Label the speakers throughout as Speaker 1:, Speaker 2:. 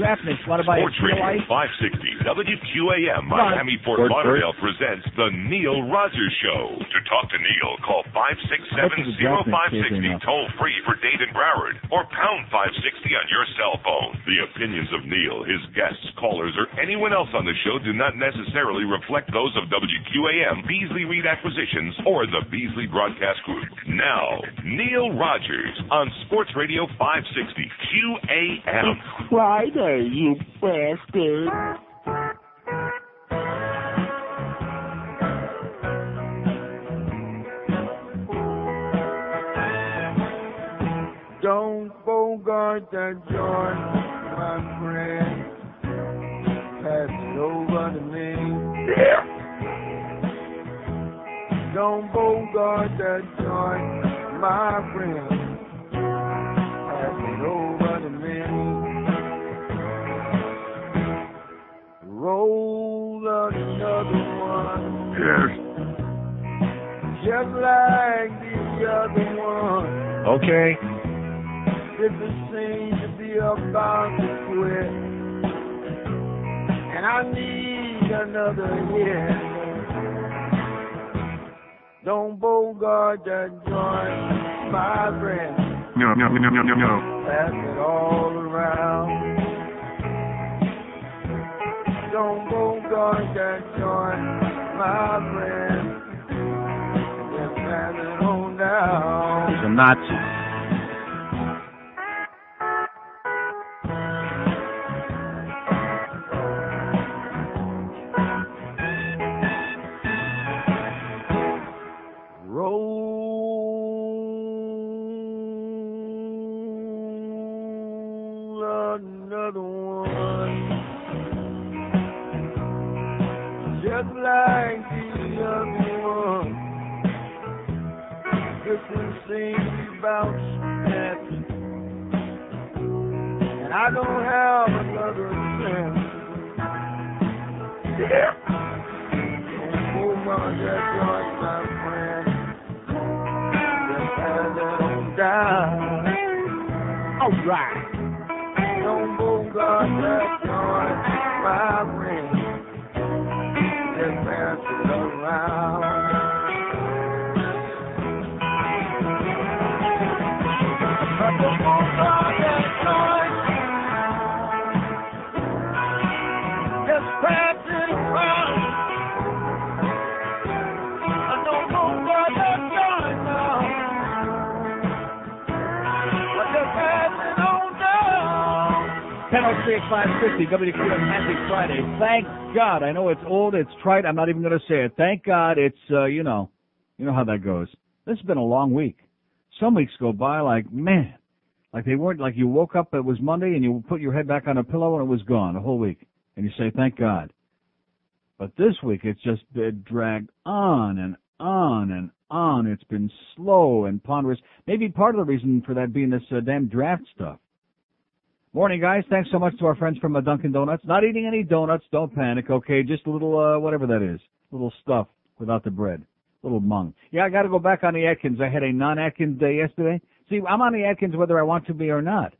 Speaker 1: draft mix. Want to buy
Speaker 2: Sports
Speaker 1: a
Speaker 2: Radio 560 WQAM Miami Fort
Speaker 3: Sports
Speaker 2: Lauderdale presents the Neil Rogers Show. To talk to Neil, call 567-0560 toll free for Dade and Broward or pound 560 on your cell phone. The opinions of Neil, his guests, callers, or anyone else on the show do not necessarily reflect those of WQAM, Beasley Reed Acquisitions, or the Beasley Broadcast Group. Now, Neil Rogers on Sports Radio 560 QAM.
Speaker 4: Friday, you bastard. Don't bogart that joint, my friend. Pass it over to me. Don't bogart that joint, my friend. Roll another one.
Speaker 3: Yes.
Speaker 4: Just like the other one.
Speaker 1: Okay.
Speaker 4: If it seems to be about to quit. And I need another hit. Don't bogart that joint, my friend.
Speaker 3: No, no, no, no, no, no.
Speaker 4: Pass it all around. Don't bogart that joint, my friend. Just it on down.
Speaker 1: A Nazi. Thank God. I know it's old, it's trite. I'm not even going to say it. Thank God it's, uh, you know, you know how that goes. This has been a long week. Some weeks go by like, man, like they weren't, like you woke up, it was Monday and you put your head back on a pillow and it was gone a whole week. And you say, thank God. But this week it's just been dragged on and on and on. It's been slow and ponderous. Maybe part of the reason for that being this uh, damn draft stuff. Morning, guys. Thanks so much to our friends from uh, Dunkin' Donuts. Not eating any donuts. Don't panic. Okay, just a little uh, whatever that is, little stuff without the bread, little mung. Yeah, I got to go back on the Atkins. I had a non-Atkins day yesterday. See, I'm on the Atkins whether I want to be or not.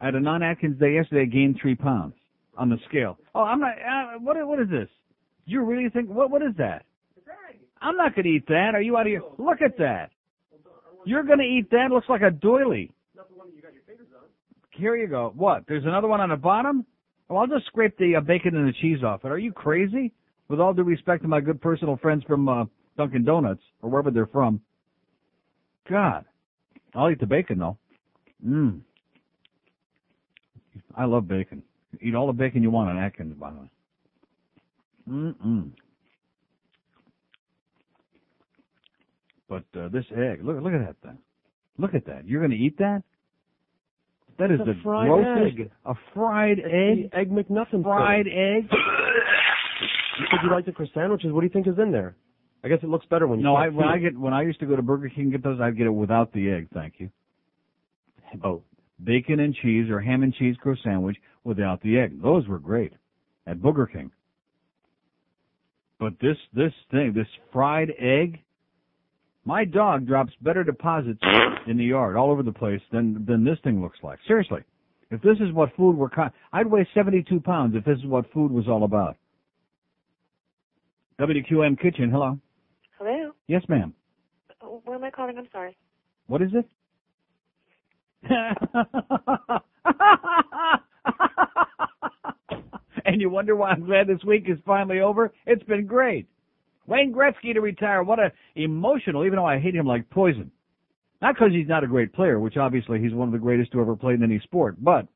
Speaker 1: I had a non-Atkins day yesterday. Gained three pounds on the scale. Oh, I'm not. Uh, what? What is this? You really think? What? What is that? I'm not to eat that. Are you out of your? Look at that. You're to eat that? Looks like a doily. Here you go. What? There's another one on the bottom? Well, I'll just scrape the uh, bacon and the cheese off it. Are you crazy? With all due respect to my good personal friends from uh, Dunkin' Donuts or wherever they're from. God, I'll eat the bacon though. Mmm. I love bacon. Eat all the bacon you want on Atkins, by the way. Mm-mm. But uh, this egg, look, look at that thing. Look at that. You're going to eat that? That is
Speaker 5: It's a
Speaker 1: the
Speaker 5: fried
Speaker 1: grossest.
Speaker 5: egg.
Speaker 1: A fried egg.
Speaker 5: The egg McMuffin.
Speaker 1: Fried egg.
Speaker 5: You said you liked it for sandwiches. What do you think is in there? I guess it looks better when you.
Speaker 1: No, I when I get when I used to go to Burger King and get those, I'd get it without the egg. Thank you.
Speaker 5: Oh,
Speaker 1: Bacon and cheese or ham and cheese croissant sandwich without the egg. Those were great at Burger King. But this this thing, this fried egg, my dog drops better deposits in the yard all over the place than than this thing looks like. Seriously. If this is what food were, co- I'd weigh 72 pounds if this is what food was all about. WQM Kitchen, hello.
Speaker 6: Hello.
Speaker 1: Yes, ma'am.
Speaker 6: Where am I calling? I'm sorry.
Speaker 1: What is it? and you wonder why I'm glad this week is finally over? It's been great. Wayne Gretzky to retire. What a emotional, even though I hate him like poison. Not because he's not a great player, which obviously he's one of the greatest to ever play in any sport, but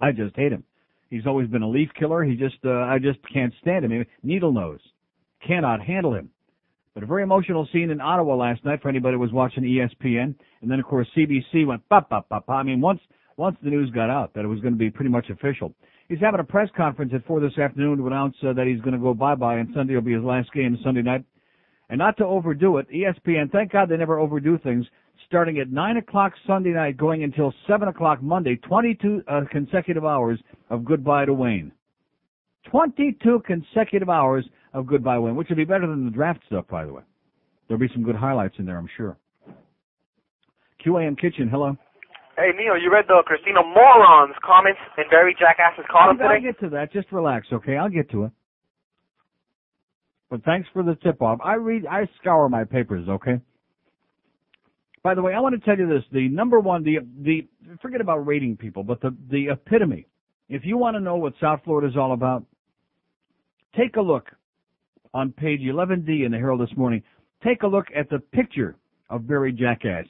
Speaker 1: I just hate him. He's always been a leaf killer. He just, uh, I just can't stand him. Needle nose. Cannot handle him. But a very emotional scene in Ottawa last night for anybody who was watching ESPN. And then of course CBC went pop, pop, pop, pop. I mean, once, once the news got out that it was going to be pretty much official. He's having a press conference at four this afternoon to announce uh, that he's going to go bye-bye and Sunday will be his last game Sunday night. And not to overdo it, ESPN, thank God they never overdo things, starting at 9 o'clock Sunday night, going until 7 o'clock Monday, 22 uh, consecutive hours of goodbye to Wayne. 22 consecutive hours of goodbye Wayne, which would be better than the draft stuff, by the way. There'll be some good highlights in there, I'm sure. QAM Kitchen, hello.
Speaker 7: Hey Neil, you read the Christina Morons comments in Barry Jackass's column
Speaker 1: I'll, I'll
Speaker 7: today?
Speaker 1: get to that. Just relax, okay? I'll get to it. But thanks for the tip off. I read, I scour my papers, okay? By the way, I want to tell you this: the number one, the the forget about rating people, but the the epitome. If you want to know what South Florida is all about, take a look on page 11D in the Herald this morning. Take a look at the picture of Barry Jackass.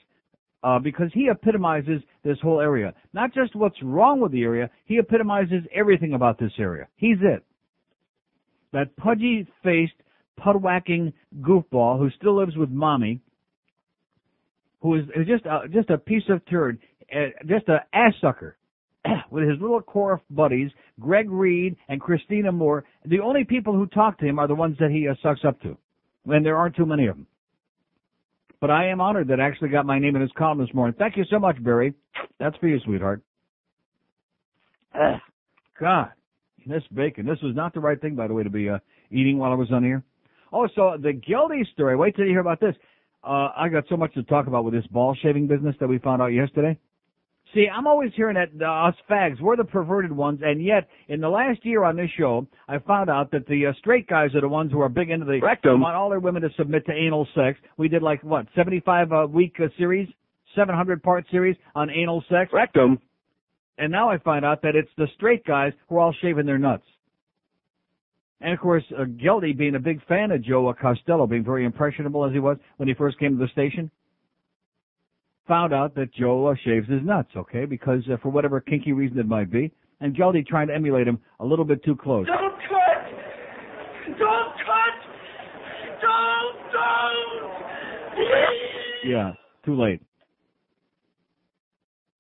Speaker 1: Uh, because he epitomizes this whole area. Not just what's wrong with the area, he epitomizes everything about this area. He's it. That pudgy faced, pud whacking goofball who still lives with mommy, who is, just a, just a piece of turd, uh, just a ass sucker. with his little core buddies, Greg Reed and Christina Moore, the only people who talk to him are the ones that he uh, sucks up to. And there aren't too many of them. But I am honored that I actually got my name in his column this morning. Thank you so much, Barry. That's for you, sweetheart. Ugh, God, this bacon. This was not the right thing, by the way, to be uh, eating while I was on here. Oh, so the guilty story. Wait till you hear about this. Uh, I got so much to talk about with this ball shaving business that we found out yesterday. See, I'm always hearing that uh, us fags, we're the perverted ones, and yet in the last year on this show, I found out that the uh, straight guys are the ones who are big into the
Speaker 5: Rectum.
Speaker 1: want all their women to submit to anal sex. We did like what 75 uh, week uh, series, 700 part series on anal sex,
Speaker 5: Rectum.
Speaker 1: and now I find out that it's the straight guys who are all shaving their nuts. And of course, uh, Geldy being a big fan of Joe Costello, being very impressionable as he was when he first came to the station, found out that Joe uh, shaves his nuts, okay, because uh, for whatever kinky reason it might be, and Geldy trying to emulate him a little bit too close.
Speaker 8: Don't cut! Don't cut! Don't, don't!
Speaker 1: Yeah, too late.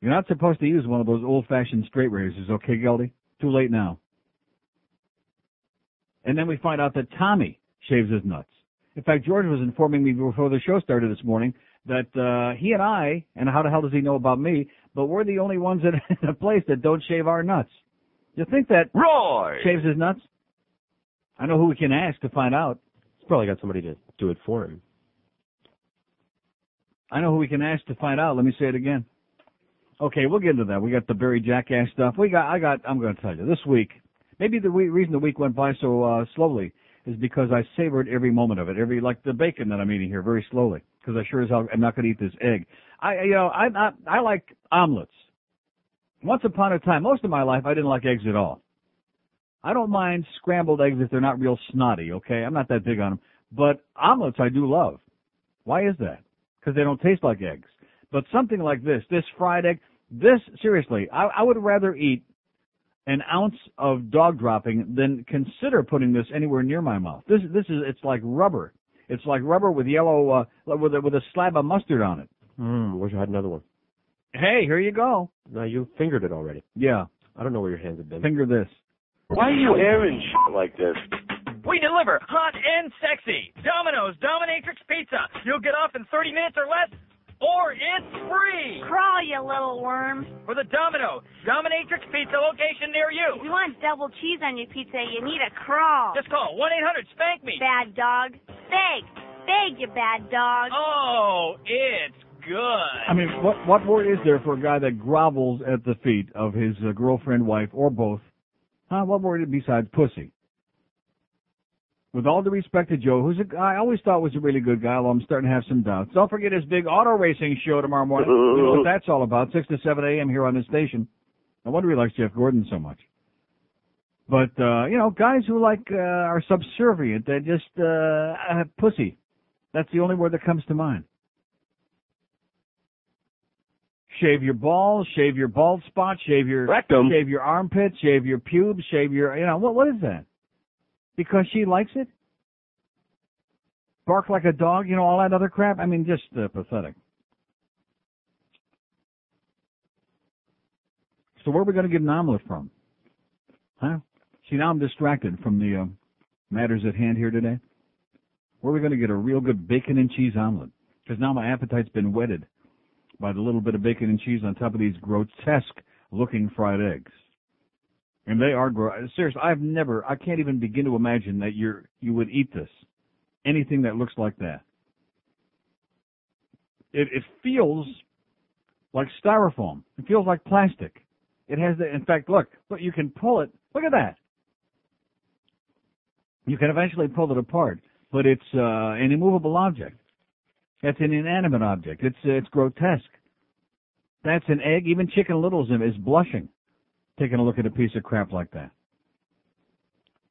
Speaker 1: You're not supposed to use one of those old-fashioned straight razors, okay, Geldy? Too late now. And then we find out that Tommy shaves his nuts. In fact, George was informing me before the show started this morning that uh, he and I, and how the hell does he know about me, but we're the only ones in the place that don't shave our nuts. You think that
Speaker 2: Roy!
Speaker 1: shaves his nuts? I know who we can ask to find out.
Speaker 5: He's probably got somebody to do it for him.
Speaker 1: I know who we can ask to find out. Let me say it again. Okay, we'll get into that. We got the Barry Jackass stuff. We got, I got, I'm going to tell you this week. Maybe the we- reason the week went by so uh, slowly is because I savored every moment of it. Every like the bacon that I'm eating here very slowly because I sure as hell am not going to eat this egg. I, you know, I, I I like omelets. Once upon a time, most of my life, I didn't like eggs at all. I don't mind scrambled eggs if they're not real snotty. Okay, I'm not that big on them, but omelets I do love. Why is that? Because they don't taste like eggs. But something like this, this fried egg, this seriously, I, I would rather eat an ounce of dog dropping than consider putting this anywhere near my mouth. This this is it's like rubber. It's like rubber with yellow uh with a, with a slab of mustard on it.
Speaker 5: Mmm, wish I had another one.
Speaker 1: Hey, here you go.
Speaker 5: Now you fingered it already.
Speaker 1: Yeah,
Speaker 5: I don't know where your hands have been.
Speaker 1: finger this.
Speaker 9: Why are you airing shit like this?
Speaker 10: We deliver hot and sexy. Domino's Dominatrix Pizza. You'll get off in 30 minutes or less, or it's free.
Speaker 11: Crawl, you little worm.
Speaker 10: For the Domino Dominatrix Pizza location near
Speaker 11: If
Speaker 10: you.
Speaker 11: you want double cheese on your pizza, you need a crawl.
Speaker 10: Just call 1-800-SPANK ME.
Speaker 11: Bad dog. Beg. Beg, you bad dog.
Speaker 10: Oh, it's good.
Speaker 1: I mean, what what word is there for a guy that grovels at the feet of his uh, girlfriend, wife, or both? Huh? What word besides pussy? With all due respect to Joe, who's a guy I always thought was a really good guy, although I'm starting to have some doubts. Don't forget his big auto racing show tomorrow morning. you know what that's all about, 6 to 7 a.m. here on this station. No wonder he likes Jeff Gordon so much. But, uh, you know, guys who like, uh, are subservient, they're just, uh, have pussy. That's the only word that comes to mind. Shave your balls, shave your bald spot, shave your
Speaker 9: Rectum.
Speaker 1: shave your armpits, shave your pubes, shave your, you know, what, what is that? Because she likes it? Bark like a dog, you know, all that other crap? I mean, just uh, pathetic. So where are we going to get an omelet from? Huh? See, now I'm distracted from the uh, matters at hand here today. Where are we going to get a real good bacon and cheese omelet? Because now my appetite's been whetted by the little bit of bacon and cheese on top of these grotesque looking fried eggs. And they are gro- seriously. I've never. I can't even begin to imagine that you're you would eat this. Anything that looks like that. It it feels like styrofoam. It feels like plastic. It has the. In fact, look. Look. You can pull it. Look at that. You can eventually pull it apart, but it's uh, an immovable object. That's an inanimate object. It's uh, it's grotesque. That's an egg. Even Chicken Little's is blushing, taking a look at a piece of crap like that.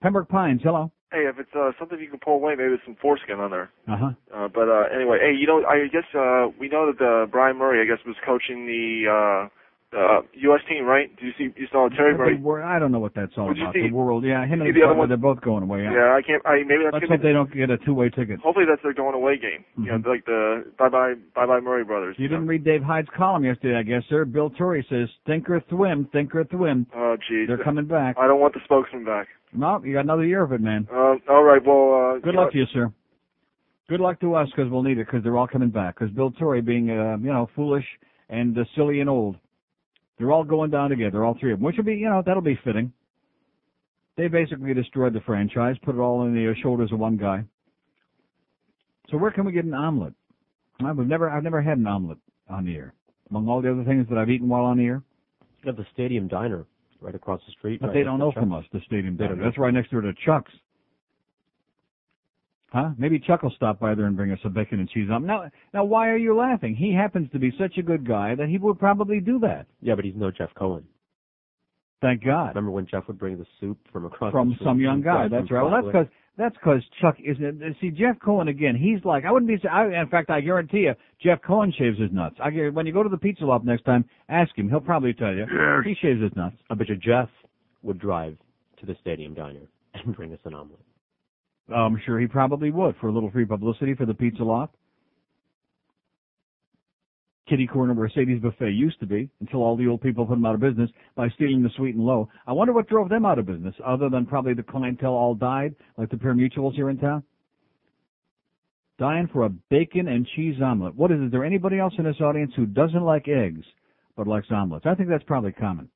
Speaker 1: Pembroke Pines, hello.
Speaker 12: Hey, if it's uh, something you can pull away, maybe there's some foreskin on there.
Speaker 1: Uh huh.
Speaker 12: Uh, but uh, anyway, hey, you know, I guess uh, we know that uh, Bryan Murray, I guess, was coaching the uh, uh, U.S. team, right? Do you see? You saw Terry Murray?
Speaker 1: I don't know what that's all about. the world, yeah. Him and
Speaker 12: the other one?
Speaker 1: they're both going away. Yeah.
Speaker 12: Yeah, I can't. I maybe that's
Speaker 1: Let's hope they don't get a two-way ticket.
Speaker 12: Hopefully that's their going away game. You know, like the bye bye bye bye Murray brothers.
Speaker 1: Mm-hmm. You didn't read Dave Hyde's column yesterday, I guess, sir. Bill Torrey says, "Think or thwim, think or thwim."
Speaker 12: Oh, jeez.
Speaker 1: They're coming back.
Speaker 12: I don't want the spokesman back.
Speaker 1: No, you got another year of it, man.
Speaker 12: Um, all right. Well, uh,
Speaker 1: Good luck
Speaker 12: know-
Speaker 1: to you, sir. Good luck to us because we'll need it because they're all coming back. Because Bill Torrey, being uh, you know foolish and uh, silly and old, they're all going down together, all three of them, which will be you know that'll be fitting. They basically destroyed the franchise, put it all on the uh, shoulders of one guy. So where can we get an omelet? I've never I've never had an omelet on the air. Among all the other things that I've eaten while on the air,
Speaker 5: You have the Stadium Diner right across the street.
Speaker 1: but
Speaker 5: right
Speaker 1: they don't know from us the stadium. Diner. That's right next door to Chuck's. Huh? Maybe Chuck will stop by there and bring us a bacon and cheese omelet. Now, now, why are you laughing? He happens to be such a good guy that he would probably do that.
Speaker 5: Yeah, but he's no Jeff Cohen.
Speaker 1: Thank God.
Speaker 5: Remember when Jeff would bring the soup from across
Speaker 1: From
Speaker 5: the street
Speaker 1: some young guy. That's right. Well, that's
Speaker 5: Broadway?
Speaker 1: because that's because Chuck isn't. See, Jeff Cohen again. He's like I wouldn't be. I, in fact, I guarantee you, Jeff Cohen shaves his nuts. I guar- when you go to the pizza loft next time, ask him. He'll probably tell you. He shaves his nuts.
Speaker 5: I bet you Jeff would drive to the Stadium Diner and bring us an omelet.
Speaker 1: I'm sure he probably would for a little free publicity for the pizza loft. Kitty corner Mercedes buffet used to be until all the old people put them out of business by stealing the sweet and low. I wonder what drove them out of business, other than probably the clientele all died, like the Pure Mutuals here in town. Dying for a bacon and cheese omelet. What is it? Is there anybody else in this audience who doesn't like eggs but likes omelets? I think that's probably common.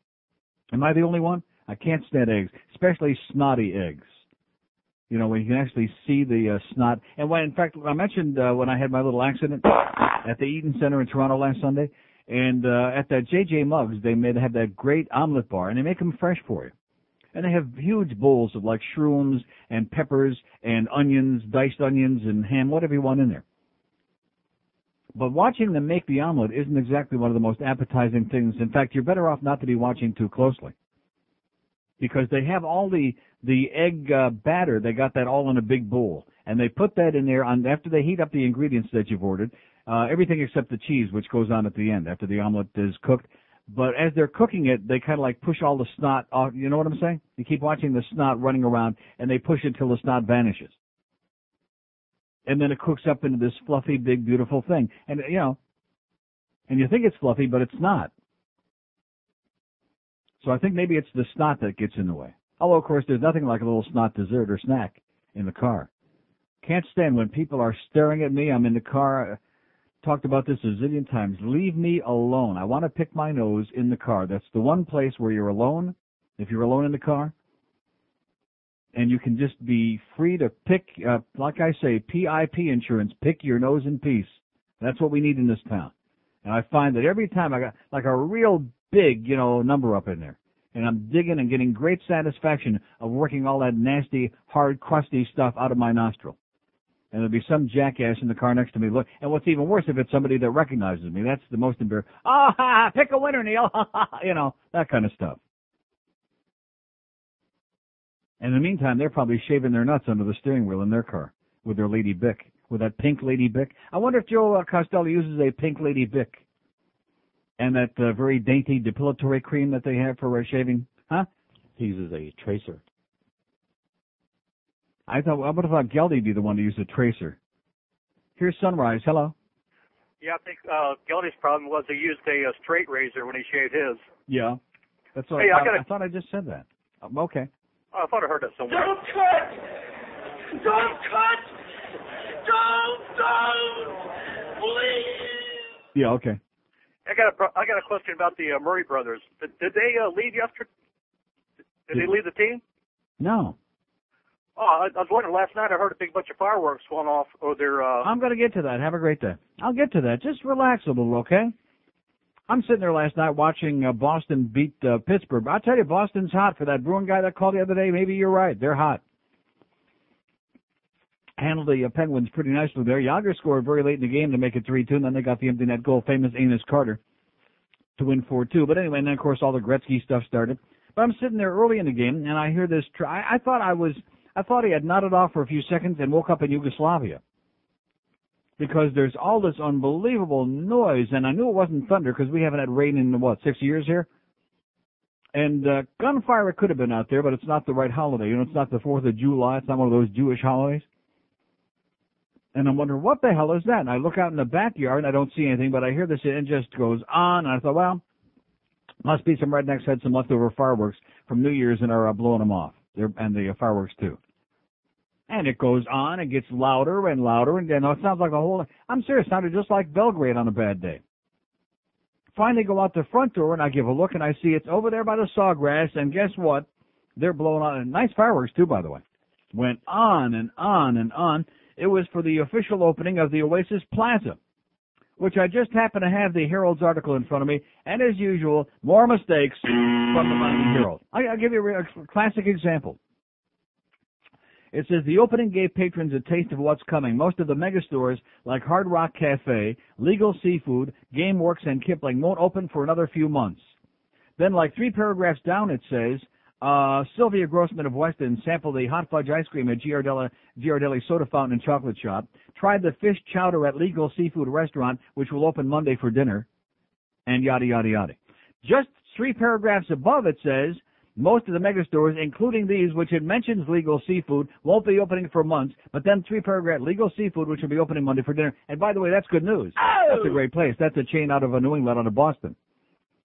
Speaker 1: Am I the only one? I can't stand eggs, especially snotty eggs. You know, when you can actually see the uh, snot. And when, in fact, I mentioned uh, when I had my little accident at the Eaton Center in Toronto last Sunday, and uh, at that JJ Muggs, they made have that great omelet bar, and they make them fresh for you. And they have huge bowls of like shrooms and peppers and onions, diced onions and ham, whatever you want in there. But watching them make the omelet isn't exactly one of the most appetizing things. In fact, you're better off not to be watching too closely. Because they have all the, the egg uh, batter, they got that all in a big bowl. And they put that in there on, after they heat up the ingredients that you've ordered, uh, everything except the cheese, which goes on at the end after the omelet is cooked. But as they're cooking it, they kind of like push all the snot off. You know what I'm saying? You keep watching the snot running around, and they push it till the snot vanishes. And then it cooks up into this fluffy, big, beautiful thing. And you know, and you think it's fluffy, but it's not. So I think maybe it's the snot that gets in the way. Although, of course, there's nothing like a little snot dessert or snack in the car. Can't stand when people are staring at me. I'm in the car. I talked about this a zillion times. Leave me alone. I want to pick my nose in the car. That's the one place where you're alone. If you're alone in the car, and you can just be free to pick, uh, like I say, PIP insurance. Pick your nose in peace. That's what we need in this town. And I find that every time I got like a real big, you know, number up in there. And I'm digging and getting great satisfaction of working all that nasty, hard, crusty stuff out of my nostril. And there'll be some jackass in the car next to me. Look, and what's even worse if it's somebody that recognizes me. That's the most embarrassing. Oh, pick a winner, Neil. you know, that kind of stuff. And in the meantime, they're probably shaving their nuts under the steering wheel in their car with their Lady Bic, with that pink Lady Bic. I wonder if Joe uh, Costello uses a pink Lady Bic and that uh, very dainty depilatory cream that they have for uh, shaving. Huh?
Speaker 5: He uses a tracer.
Speaker 1: I thought, I would have thought Geldy be the one to use a tracer. Here's Sunrise. Hello.
Speaker 13: Yeah, I think uh, Geldy's problem was he used a, a straight razor when he shaved his.
Speaker 1: Yeah. That's what
Speaker 13: Hey,
Speaker 1: I,
Speaker 13: I
Speaker 1: thought,
Speaker 13: gotta-
Speaker 1: I thought I just said that. Um, okay.
Speaker 13: Oh, I thought I heard that somewhere.
Speaker 8: Don't cut! Don't cut! Don't, don't! Please!
Speaker 1: Yeah, okay.
Speaker 13: I got a I got a question about the uh, Murray brothers. Did, did they uh, leave yesterday? Did they leave the team?
Speaker 1: No.
Speaker 13: Oh, I, I was wondering. Last night I heard a big bunch of fireworks going off over their. Uh,
Speaker 1: I'm going to get to that. Have a great day. I'll get to that. Just relax a little, okay? I'm sitting there last night watching uh, Boston beat uh, Pittsburgh. I'll tell you, Boston's hot for that Bruin guy that called the other day. Maybe you're right. They're hot. Handled the uh, Penguins pretty nicely there. Jagr scored very late in the game to make it 3-2, and then they got the empty net goal, famous Anson Carter, to win 4-2. But anyway, and then of course all the Gretzky stuff started. But I'm sitting there early in the game, and I hear this. Tr- I, I thought I was, I thought he had nodded off for a few seconds and woke up in Yugoslavia because there's all this unbelievable noise, and I knew it wasn't thunder because we haven't had rain in what six years here. And uh, gunfire it could have been out there, but it's not the right holiday. You know, it's not the Fourth of July. It's not one of those Jewish holidays. And I'm wondering what the hell is that? And I look out in the backyard and I don't see anything, but I hear this and it just goes on. And I thought, well, must be some rednecks had some leftover fireworks from New Year's and are uh, blowing them off. They're, and the uh, fireworks too. And it goes on, it gets louder and louder, and you know, it sounds like a whole. I'm serious, it sounded just like Belgrade on a bad day. Finally, go out the front door, and I give a look, and I see it's over there by the sawgrass. And guess what? They're blowing on nice fireworks too, by the way. Went on and on and on. It was for the official opening of the Oasis Plaza, which I just happen to have the Herald's article in front of me. And as usual, more mistakes from the Miami Herald. I'll give you a, classic example. It says the opening gave patrons a taste of what's coming. Most of the mega stores like Hard Rock Cafe, Legal Seafood, GameWorks, and Kipling won't open for another few months. Then, like three paragraphs down, it says uh, Sylvia Grossman of Weston sampled the hot fudge ice cream at Ghirardelli, Ghirardelli Soda Fountain and Chocolate Shop. Tried the fish chowder at Legal Seafood Restaurant, which will open Monday for dinner, and yada yada yada. Just three paragraphs above, it says most of the mega stores, including these, which it mentions legal seafood, won't be opening for months. But then three paragraph legal seafood, which will be opening Monday for dinner. And by the way, that's good news. That's a great place. That's a chain out of New England, out of Boston.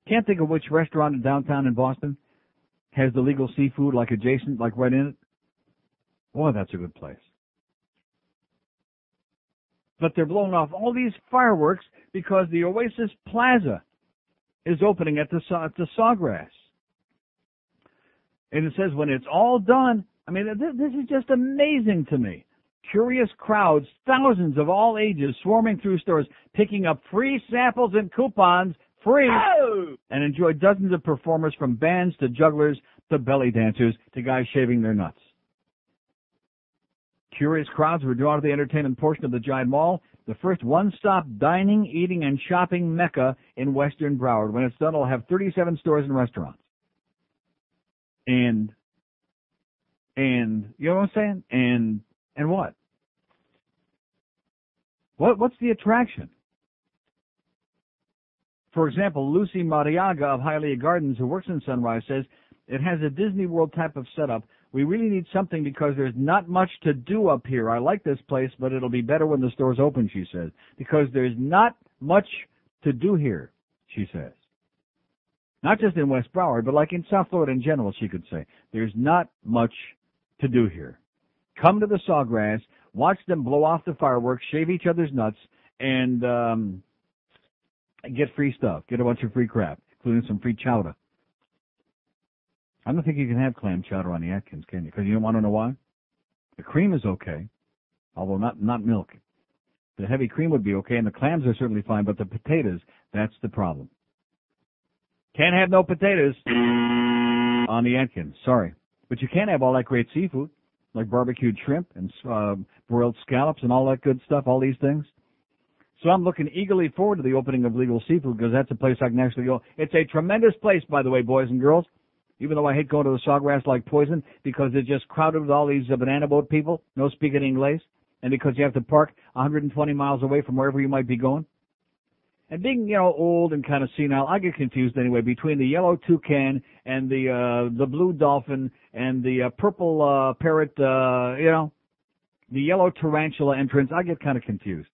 Speaker 1: Can't think of which restaurant in downtown in Boston has the legal seafood like adjacent, like right in it. Boy, that's a good place. But they're blowing off all these fireworks because the Oasis Plaza is opening at the at the Sawgrass. And it says when it's all done, I mean, th- this is just amazing to me. Curious crowds, thousands of all ages swarming through stores, picking up free samples and coupons, free, oh! and enjoy dozens of performers from bands to jugglers to belly dancers to guys shaving their nuts. Curious crowds were drawn to the entertainment portion of the Giant Mall, the first one-stop dining, eating, and shopping mecca in Western Broward. When it's done, it'll have 37 stores and restaurants. And, and, you know what I'm saying? And, and what? What, what's the attraction? For example, Lucy Mariaga of Hialeah Gardens, who works in Sunrise, says it has a Disney World type of setup. We really need something because there's not much to do up here. I like this place, but it'll be better when the store's open, she says. Because there's not much to do here, she says. Not just in West Broward, but like in South Florida in general, she could say. There's not much to do here. Come to the Sawgrass, watch them blow off the fireworks, shave each other's nuts, and um, get free stuff. Get a bunch of free crap, including some free chowder. I don't think you can have clam chowder on the Atkins, can you? Because you don't want to know why? The cream is okay, although not not milk. The heavy cream would be okay, and the clams are certainly fine, but the potatoes, that's the problem. Can't have no potatoes on the Atkins. Sorry. But you can have all that great seafood, like barbecued shrimp and uh, broiled scallops and all that good stuff, all these things. So I'm looking eagerly forward to the opening of Legal Seafood because that's a place I can actually go. It's a tremendous place, by the way, boys and girls. Even though I hate going to the Sawgrass like poison because it's just crowded with all these uh, banana boat people, no speaking English, and because you have to park 120 miles away from wherever you might be going. And being, you know, old and kind of senile, I get confused anyway between the yellow toucan and the uh the blue dolphin and the uh, purple uh parrot, uh you know, the yellow tarantula entrance. I get kind of confused.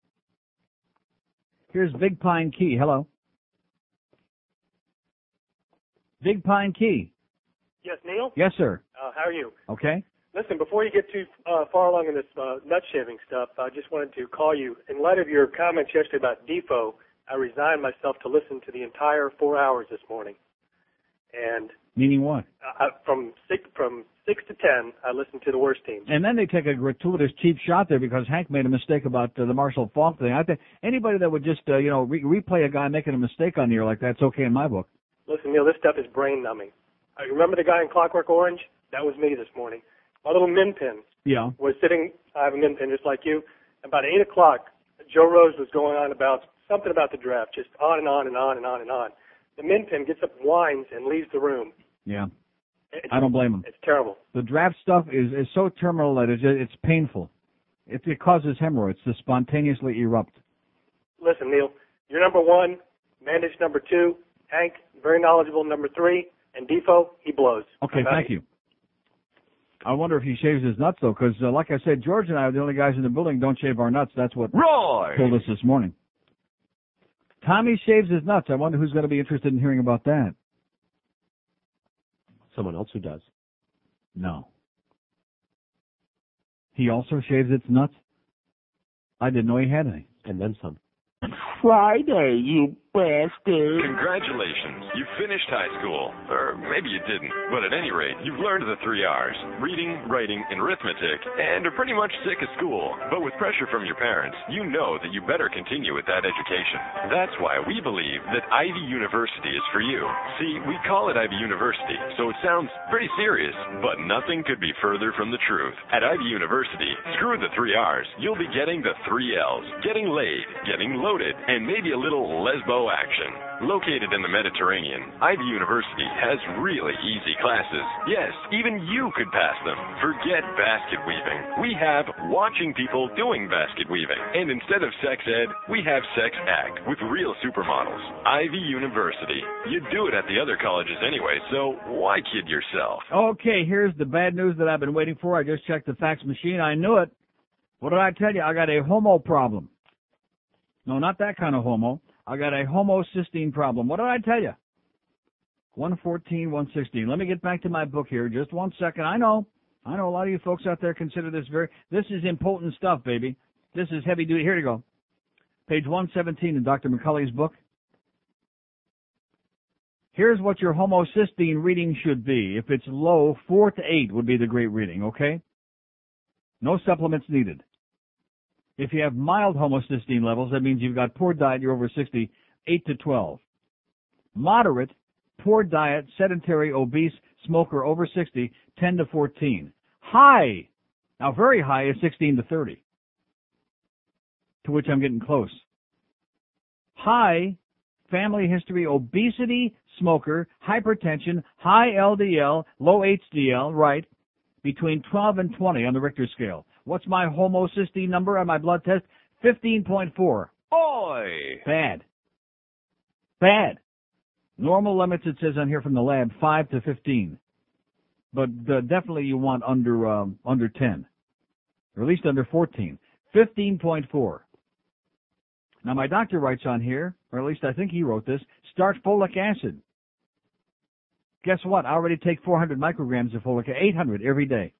Speaker 1: Here's Big Pine Key. Hello. Big Pine Key.
Speaker 14: Yes, Neil?
Speaker 1: Yes, sir.
Speaker 14: Uh, how are you?
Speaker 1: Okay.
Speaker 14: Listen, before you get too uh, far along in this uh, nut shaving stuff, I just wanted to call you. In light of your comments yesterday about Defoe, I resigned myself to listen to the entire four hours this morning. And
Speaker 1: Meaning what?
Speaker 14: I, from six from six to ten, I listened to the worst teams.
Speaker 1: And then they take a gratuitous cheap shot there because Hank made a mistake about uh, the Marshall Faulk thing. I think anybody that would just uh, you know re- replay a guy making a mistake on the air like that's okay in my book.
Speaker 14: Listen, Neil, this stuff is brain numbing. I remember the guy in Clockwork Orange? That was me this morning. My little min pin
Speaker 1: Yeah.
Speaker 14: was sitting. I have a min pin just like you. About eight o'clock, Joe Rose was going on about something about the draft, just on and on and on and on and on. The min pin gets up, whines, and leaves the room.
Speaker 1: Yeah.
Speaker 14: It's,
Speaker 1: I don't blame him.
Speaker 14: It's terrible.
Speaker 1: The draft stuff is is so terminal that it's it's painful. It, it causes hemorrhoids to spontaneously erupt.
Speaker 14: Listen, Neil, you're number one. Mandich number two. Hank, very knowledgeable, number three. And Defoe, he blows.
Speaker 1: Okay, thank
Speaker 14: of
Speaker 1: you. I wonder if he shaves his nuts though, because uh, like I said, George and I are the only guys in the building don't shave our nuts. That's what
Speaker 2: Roy
Speaker 1: told us this morning. Tommy shaves his nuts. I wonder who's going to be interested in hearing about that.
Speaker 5: Someone else who does.
Speaker 1: No. He also shaves its nuts. I didn't know he had any.
Speaker 5: And then some.
Speaker 15: Friday, you
Speaker 16: Congratulations. You finished high school. Or maybe you didn't. But at any rate, you've learned the three R's reading, writing, and arithmetic, and are pretty much sick of school. But with pressure from your parents, you know that you better continue with that education. That's why we believe that Ivy University is for you. See, we call it Ivy University, so it sounds pretty serious, but nothing could be further from the truth. At Ivy University, screw the three R's. You'll be getting the three L's getting laid, getting loaded, and maybe a little lesbo action. Located in the Mediterranean, Ivy University has really easy classes. Yes, even you could pass them. Forget basket weaving. We have watching people doing basket weaving. And instead of sex ed, we have sex act with real supermodels. Ivy University. You do it at the other colleges anyway, so why kid yourself?
Speaker 1: Okay, here's the bad news that I've been waiting for. I just checked the fax machine. I knew it. What did I tell you? I got a homo problem. No, not that kind of homo. I got a homocysteine problem. What did I tell you? 114, 116. Let me get back to my book here. Just one second. I know. I know a lot of you folks out there consider this very, this is important stuff, baby. This is heavy duty. Here you go. Page 117 in Dr. McCully's book. Here's what your homocysteine reading should be. If it's low, 4 to 8 would be the great reading, okay? No supplements needed. If you have mild homocysteine levels, that means you've got poor diet, you're over 60, 8 to 12. Moderate, poor diet, sedentary, obese, smoker over 60, 10 to 14. High, now very high is 16 to 30, to which I'm getting close. High, family history, obesity, smoker, hypertension, high LDL, low HDL, right, between 12 and 20 on the Richter scale. What's my homocysteine number on my blood test? 15.4.
Speaker 16: Oi!
Speaker 1: Bad. Bad. Normal limits, it says on here from the lab, 5 to 15. But uh, definitely you want under, um, under 10. Or at least under 14. 15.4. Now my doctor writes on here, or at least I think he wrote this, start folic acid. Guess what? I already take 400 micrograms of folic, 800 every day.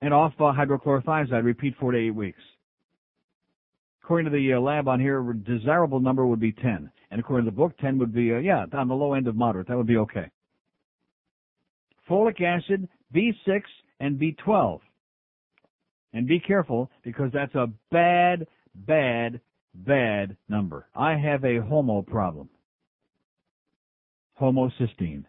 Speaker 1: And off uh, hydrochlorothiazide, repeat four to eight weeks. According to the uh, lab on here, desirable number would be 10. And according to the book, 10 would be, uh, yeah, on the low end of moderate. That would be okay. Folic acid, B6, and B12. And be careful because that's a bad, bad, bad number. I have a homo problem. Homocysteine.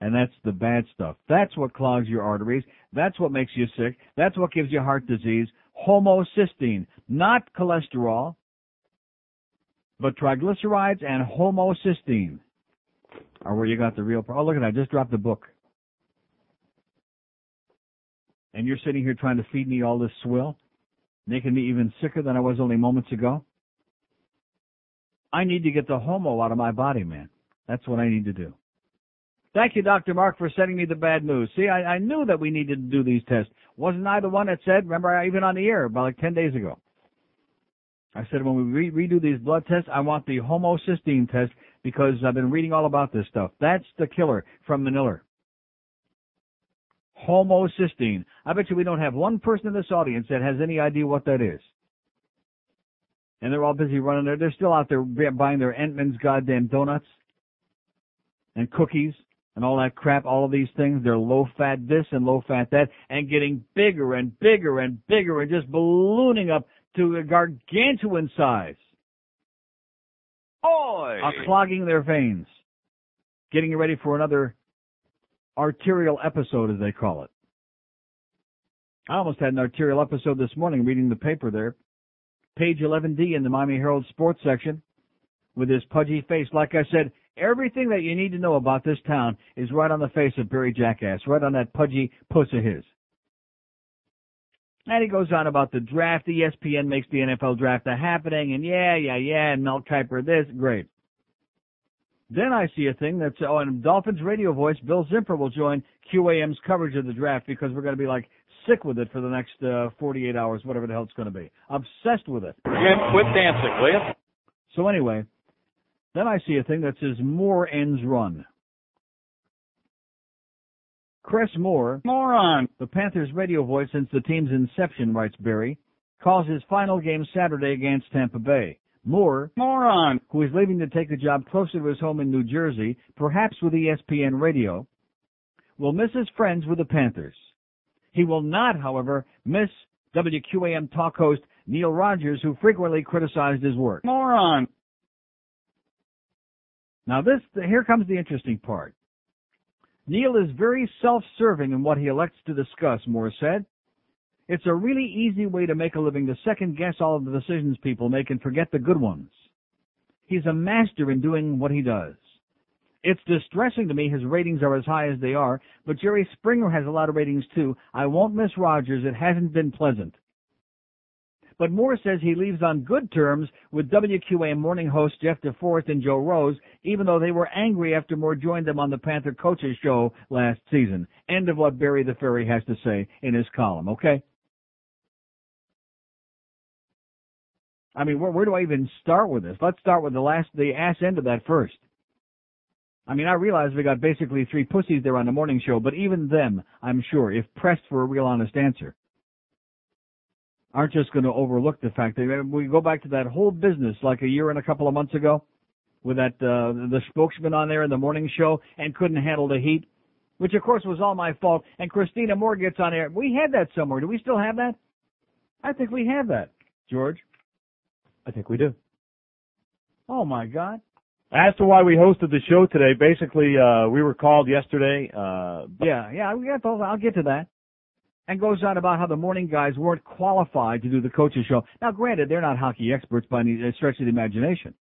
Speaker 1: And that's the bad stuff. That's what clogs your arteries. That's what makes you sick. That's what gives you heart disease. Homocysteine. Not cholesterol, but triglycerides and homocysteine are where you got the real problem. Oh, look at that. I just dropped the book. And you're sitting here trying to feed me all this swill, making me even sicker than I was only moments ago. I need to get the homo out of my body, man. That's what I need to do. Thank you, Dr. Mark, for sending me the bad news. See, I, I knew that we needed to do these tests. Wasn't I the one that said, remember, I, even on the air about like 10 days ago. I said when we re- redo these blood tests, I want the homocysteine test because I've been reading all about this stuff. That's the killer from Manila. Homocysteine. I bet you we don't have one person in this audience that has any idea what that is. And they're all busy running there. They're still out there buying their Entenmann's goddamn donuts and cookies and all that crap, all of these things. They're low fat this and low fat that and getting bigger and bigger and bigger and just ballooning up to a gargantuan size.
Speaker 16: Oi!
Speaker 1: Are clogging their veins. Getting ready for another arterial episode, as they call it. I almost had an arterial episode this morning reading the paper there. Page 11D in the Miami Herald sports section with his pudgy face. Like I said, everything that you need to know about this town is right on the face of Barry Jackass, right on that pudgy puss of his. And he goes on about the draft. ESPN makes the NFL draft a happening, and yeah, yeah, yeah, and Mel Kiper this, great. Then I see a thing that's, oh, and Dolphins radio voice, Bill Zimpfer will join QAM's coverage of the draft because we're going to be like sick with it for the next uh, 48 hours, whatever the hell it's going to be. Obsessed with it.
Speaker 10: Jim, quit dancing, will you?
Speaker 1: So anyway, then I see a thing that says more ends run. Chris Moore,
Speaker 10: moron,
Speaker 1: the Panthers radio voice since the team's inception, writes Barry, calls his final game Saturday against Tampa Bay. Moore,
Speaker 10: moron,
Speaker 1: who is leaving to take the job closer to his home in New Jersey, perhaps with ESPN radio, will miss his friends with the Panthers. He will not, however, miss WQAM talk host Neil Rogers, who frequently criticized his work.
Speaker 10: Moron.
Speaker 1: Now this, here comes the interesting part. Neil is very self-serving in what he elects to discuss, Moore said. It's a really easy way to make a living to second guess all of the decisions people make and forget the good ones. He's a master in doing what he does. It's distressing to me his ratings are as high as they are, but Jerry Springer has a lot of ratings too. I won't miss Rogers. It hasn't been pleasant. But Moore says he leaves on good terms with WQAM morning hosts Jeff DeForest and Joe Rose, even though they were angry after Moore joined them on the Panther Coaches Show last season. End of what Barry the Fairy has to say in his column, okay? I mean, where, where do I even start with this? Let's start with the last, the ass end of that first. I mean, I realize we got basically three pussies there on the morning show, but even them, I'm sure, if pressed for a real honest answer, aren't just going to overlook the fact that we go back to that whole business like a year and a couple of months ago with that uh, the spokesman on there in the morning show and couldn't handle the heat, which of course was all my fault. And Christina Moore gets on air. We had that somewhere. Do we still have that? I think we have that, George.
Speaker 5: I think we do.
Speaker 1: Oh my God.
Speaker 17: As to why we hosted the show today, basically, uh, we were called yesterday, uh,
Speaker 1: Yeah, yeah, we got those. I'll get to that. And goes on about how the morning guys weren't qualified to do the coaches show. Now, granted, they're not hockey experts by any stretch of the imagination.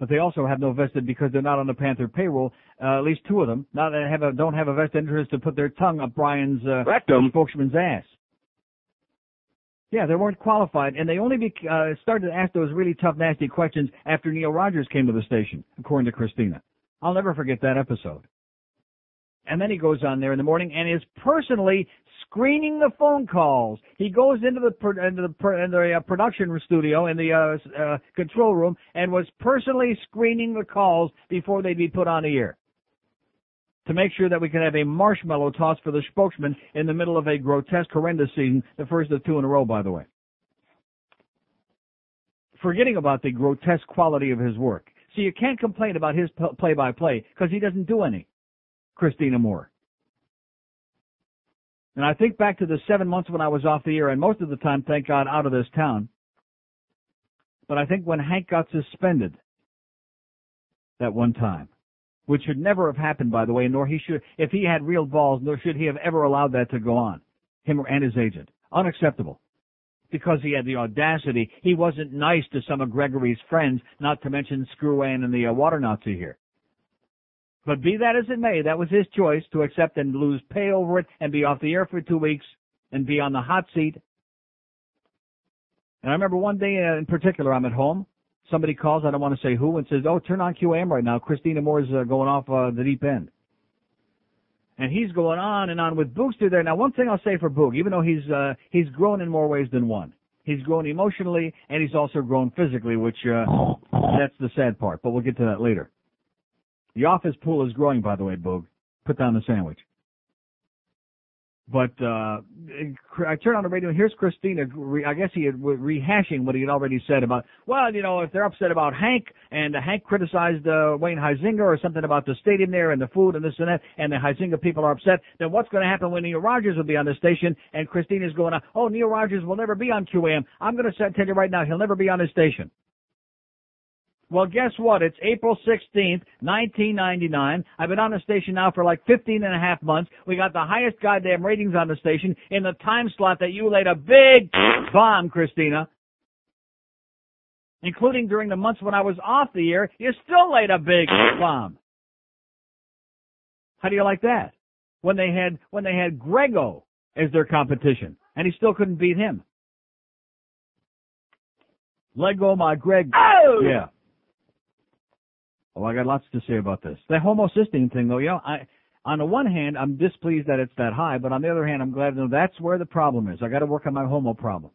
Speaker 1: But they also have no vested because they're not on the Panther payroll. Uh, at least two of them, not that have a, don't have a vested interest to put their tongue up Brian's uh,
Speaker 17: Rectum.
Speaker 1: spokesman's ass. Yeah, they weren't qualified, and they only be, uh, started to ask those really tough, nasty questions after Neil Rogers came to the station, according to Christina. I'll never forget that episode. And then he goes on there in the morning and is personally screening the phone calls. He goes into the into the, pro- in the uh, production studio in the uh, uh, control room and was personally screening the calls before they'd be put on the air to make sure that we can have a marshmallow toss for the spokesman in the middle of a grotesque, horrendous season, the first of two in a row, by the way. Forgetting about the grotesque quality of his work. So you can't complain about his play-by-play because he doesn't do any. Christina Moore. And I think back to the seven months when I was off the air, and most of the time, thank God, out of this town. But I think when Hank got suspended that one time, which should never have happened, by the way, nor he should, if he had real balls, nor should he have ever allowed that to go on, him and his agent. Unacceptable. Because he had the audacity, he wasn't nice to some of Gregory's friends, not to mention Screwan and the uh, water Nazi here. But be that as it may, that was his choice to accept and lose pay over it and be off the air for two weeks and be on the hot seat. And I remember one day in particular, I'm at home. Somebody calls, I don't want to say who, and says, oh, turn on QAM right now. Christina Moore's uh, going off uh, the deep end. And he's going on and on with Boogster there. Now, one thing I'll say for Boog, even though he's, uh, he's grown in more ways than one. He's grown emotionally and he's also grown physically, which, uh, that's the sad part, but we'll get to that later. The office pool is growing, by the way, Boog. Put down the sandwich. But uh I turned on the radio and here's Christina. I guess he had rehashing what he had already said about. Well, you know, if they're upset about Hank and uh, Hank criticized uh, Wayne Huizenga or something about the stadium there and the food and this and that, and the Huizenga people are upset, then what's going to happen when Neil Rogers will be on the station? And Christina's going, "Oh, Neil Rogers will never be on QAM. I'm going to tell you right now, he'll never be on his station." Well, guess what? It's April 16th, 1999. I've been on the station now for like 15 and a half months. We got the highest goddamn ratings on the station in the time slot that you laid a big bomb, Christina. Including during the months when I was off the air, you still laid a big bomb. How do you like that? When they had, when they had Grego as their competition, and he still couldn't beat him. Let go my Greg.
Speaker 8: Oh!
Speaker 1: Yeah. Oh, I got lots to say about this. The homocysteine thing, though, you know, I, on the one hand, I'm displeased that it's that high, but on the other hand, I'm glad to know that's where the problem is. I got to work on my homo problem.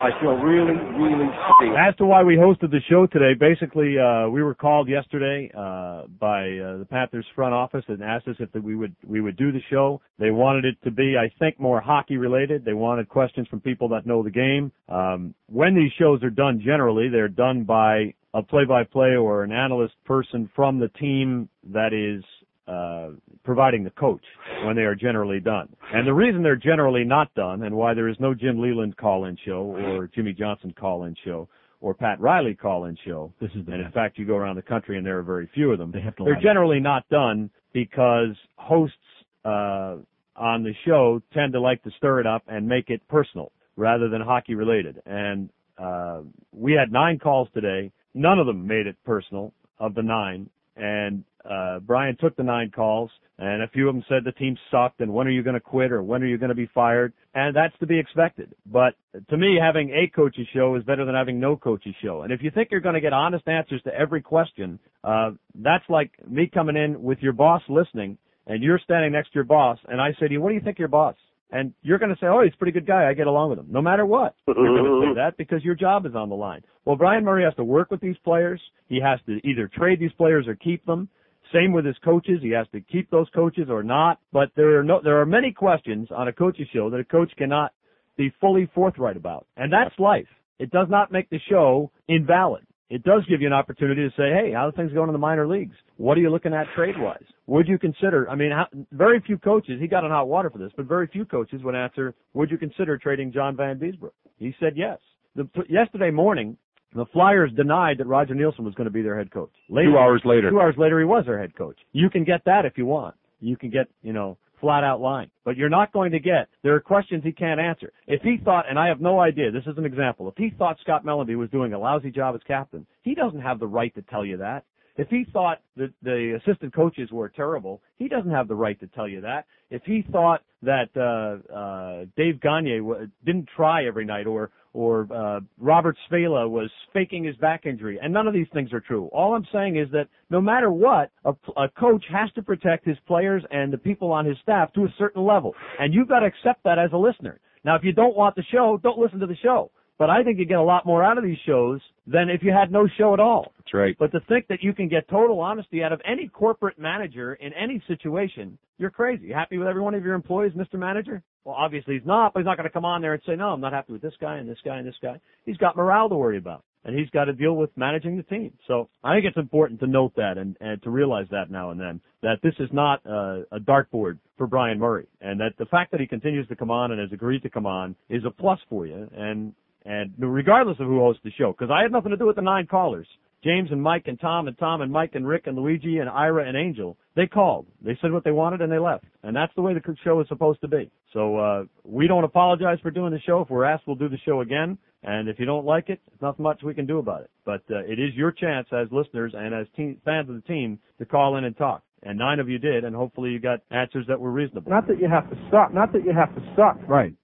Speaker 9: I feel really, really sick.
Speaker 17: As to why we hosted the show today, basically, uh, we were called yesterday uh, by uh, the Panthers front office and asked us if we would we would do the show. They wanted it to be, I think, more hockey related. They wanted questions from people that know the game. Um, when these shows are done, generally, they're done by a play-by-play or an analyst person from the team that is uh, providing the coach when they are generally done. And the reason they're generally not done and why there is no Jim Leyland call-in show or Jimmy Johnson call-in show or Pat Riley call-in show.
Speaker 1: This is the
Speaker 17: and in fact, you go around the country and there are very few of them.
Speaker 1: They have to
Speaker 17: They're generally not done because hosts uh, on the show tend to like to stir it up and make it personal rather than hockey related. And uh, we had nine calls today None of them made it personal of the nine. And uh, Bryan took the nine calls, and a few of them said the team sucked, and when are you going to quit, or when are you going to be fired? And that's to be expected. But to me, having a coach's show is better than having no coach's show. And if you think you're going to get honest answers to every question, uh, that's like me coming in with your boss listening, and you're standing next to your boss, and I say to you, "What do you think your boss?" And you're going to say, oh, he's a pretty good guy. I get along with him. No matter what. You're going to say mm-hmm. that because your job is on the line. Well, Bryan Murray has to work with these players. He has to either trade these players or keep them. Same with his coaches. He has to keep those coaches or not. But there are no, there are many questions on a coach's show that a coach cannot be fully forthright about. And that's life. It does not make the show invalid it does give you an opportunity to say, hey, how are things going in the minor leagues? What are you looking at trade wise? Would you consider, I mean, how, very few coaches, he got on hot water for this, but very few coaches would answer, would you consider trading John Vanbiesbrouck? He said yes. The, yesterday morning, the Flyers denied that Roger Neilson was going to be their head coach.
Speaker 18: Later, two hours later.
Speaker 17: Two hours later, he was their head coach. You can get that if you want. You can get, you know, flat out lying. But you're not going to get, there are questions he can't answer. If he thought, and I have no idea, this is an example, if he thought Scott Mellanby was doing a lousy job as captain, he doesn't have the right to tell you that. If he thought that the assistant coaches were terrible, he doesn't have the right to tell you that. If he thought that uh, uh, Dave Gagner w- didn't try every night, or or uh, Robert Svehla was faking his back injury, and none of these things are true. All I'm saying is that no matter what, a, a coach has to protect his players and the people on his staff to a certain level, and you've got to accept that as a listener. Now, if you don't want the show, don't listen to the show. But I think you get a lot more out of these shows than if you had no show at all.
Speaker 18: That's right.
Speaker 17: But to think that you can get total honesty out of any corporate manager in any situation, you're crazy. You happy with every one of your employees, Mr. Manager? Well, obviously he's not, but he's not going to come on there and say, no, I'm not happy with this guy and this guy and this guy. He's got morale to worry about. And he's got to deal with managing the team. So I think it's important to note that and, and to realize that now and then, that this is not a, a dartboard for Bryan Murray. And that the fact that he continues to come on and has agreed to come on is a plus for you. And And regardless of who hosts the show, because I had nothing to do with the nine callers. James and Mike and Tom and Tom and Mike and Rick and Luigi and Ira and Angel, they called. They said what they wanted and they left. And that's the way the show is supposed to be. So, uh, we don't apologize for doing the show. If we're asked, we'll do the show again. And if you don't like it, there's not much we can do about it. But, uh, it is your chance as listeners and as team, fans of the team to call in and talk. And nine of you did, and hopefully you got answers that were reasonable.
Speaker 9: Not that you have to suck. Not that you have to suck.
Speaker 1: Right.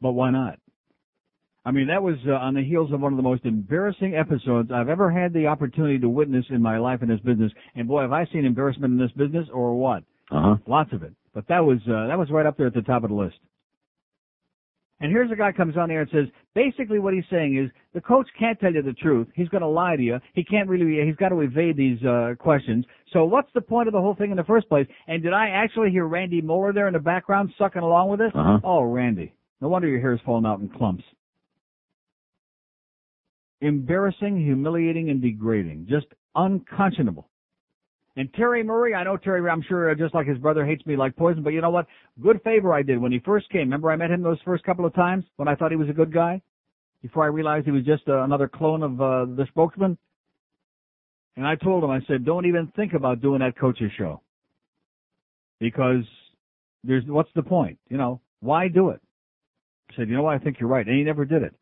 Speaker 1: But why not? I mean, that was uh, on the heels of one of the most embarrassing episodes I've ever had the opportunity to witness in my life in this business. And boy, have I seen embarrassment in this business or what?
Speaker 17: Uh-huh.
Speaker 1: Lots of it. But that was, uh, that was right up there at the top of the list. And here's a guy comes on there and says, basically what he's saying is, the coach can't tell you the truth. He's going to lie to you. He can't really, he's got to evade these, uh, questions. So what's the point of the whole thing in the first place? And did I actually hear Randy Moeller there in the background sucking along with this?
Speaker 17: Uh-huh.
Speaker 1: Oh, Randy. No wonder your hair's falling out in clumps. Embarrassing, humiliating, and degrading. Just unconscionable. And Terry Murray, I know Terry, I'm sure uh, just like his brother hates me like poison, but you know what? Good favor I did when he first came. Remember I met him those first couple of times when I thought he was a good guy? Before I realized he was just uh, another clone of uh, the spokesman? And I told him, I said, don't even think about doing that coach's show. Because there's, what's the point? You know, why do it? I said, you know what, I think you're right. And he never did it.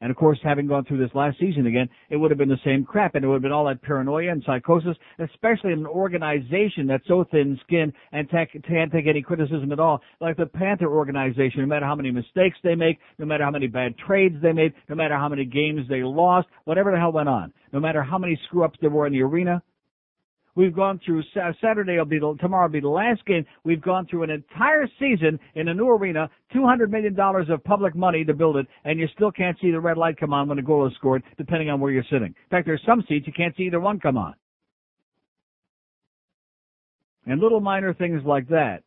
Speaker 1: And of course, having gone through this last season again, it would have been the same crap, and it would have been all that paranoia and psychosis, especially in an organization that's so thin-skinned and ta- can't take any criticism at all, like the Panther organization. No matter how many mistakes they make, no matter how many bad trades they made, no matter how many games they lost, whatever the hell went on, no matter how many screw-ups there were in the arena, We've gone through Saturday will be the, tomorrow will be the last game. We've gone through an entire season in a new arena, two hundred million dollars of public money to build it, and you still can't see the red light come on when a goal is scored, depending on where you're sitting. In fact, there's some seats you can't see either one come on. And little minor things like that.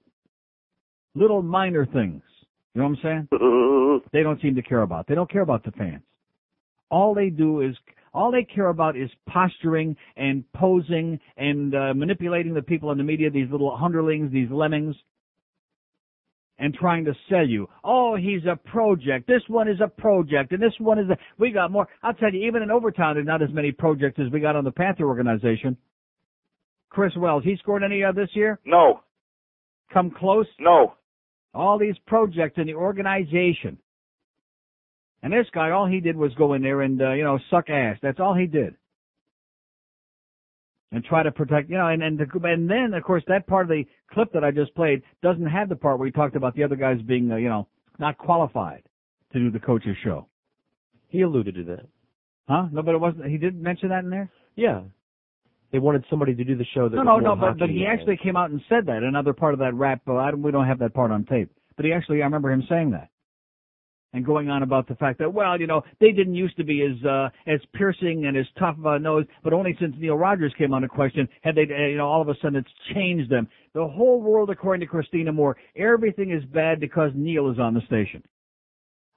Speaker 1: Little minor things. You know what I'm saying? Mm-hmm. They don't seem to care about. They don't care about the fans. All they do is all they care about is posturing and posing and uh, manipulating the people in the media, these little underlings, these lemmings, and trying to sell you. Oh, he's a project. This one is a project, and this one is a. We got more. I'll tell you, even in Overtown, there's not as many projects as we got on the Panther organization. Chris Wells, he scored any uh, this year?
Speaker 12: No.
Speaker 1: Come close?
Speaker 12: No.
Speaker 1: All these projects in the organization. And this guy, all he did was go in there and, uh, you know, suck ass. That's all he did. And try to protect, you know, and, and, the, and then, of course, that part of the clip that I just played doesn't have the part where he talked about the other guys being, uh, you know, not qualified to do the coach's show.
Speaker 5: He alluded to that.
Speaker 1: Huh? No, but it wasn't, he didn't mention that in there?
Speaker 5: Yeah. They wanted somebody to do the show that
Speaker 1: No, no, no, but, but he
Speaker 5: uh,
Speaker 1: actually came out and said that, another part of that rap, but I, don't- we don't have that part on tape. But he actually, I remember him saying that. And going on about the fact that, well, you know, they didn't used to be as, uh, as piercing and as tough of a nose, but only since Neil Rogers came on the question had they, you know, all of a sudden it's changed them. The whole world, according to Christina Moore, everything is bad because Neil is on the station.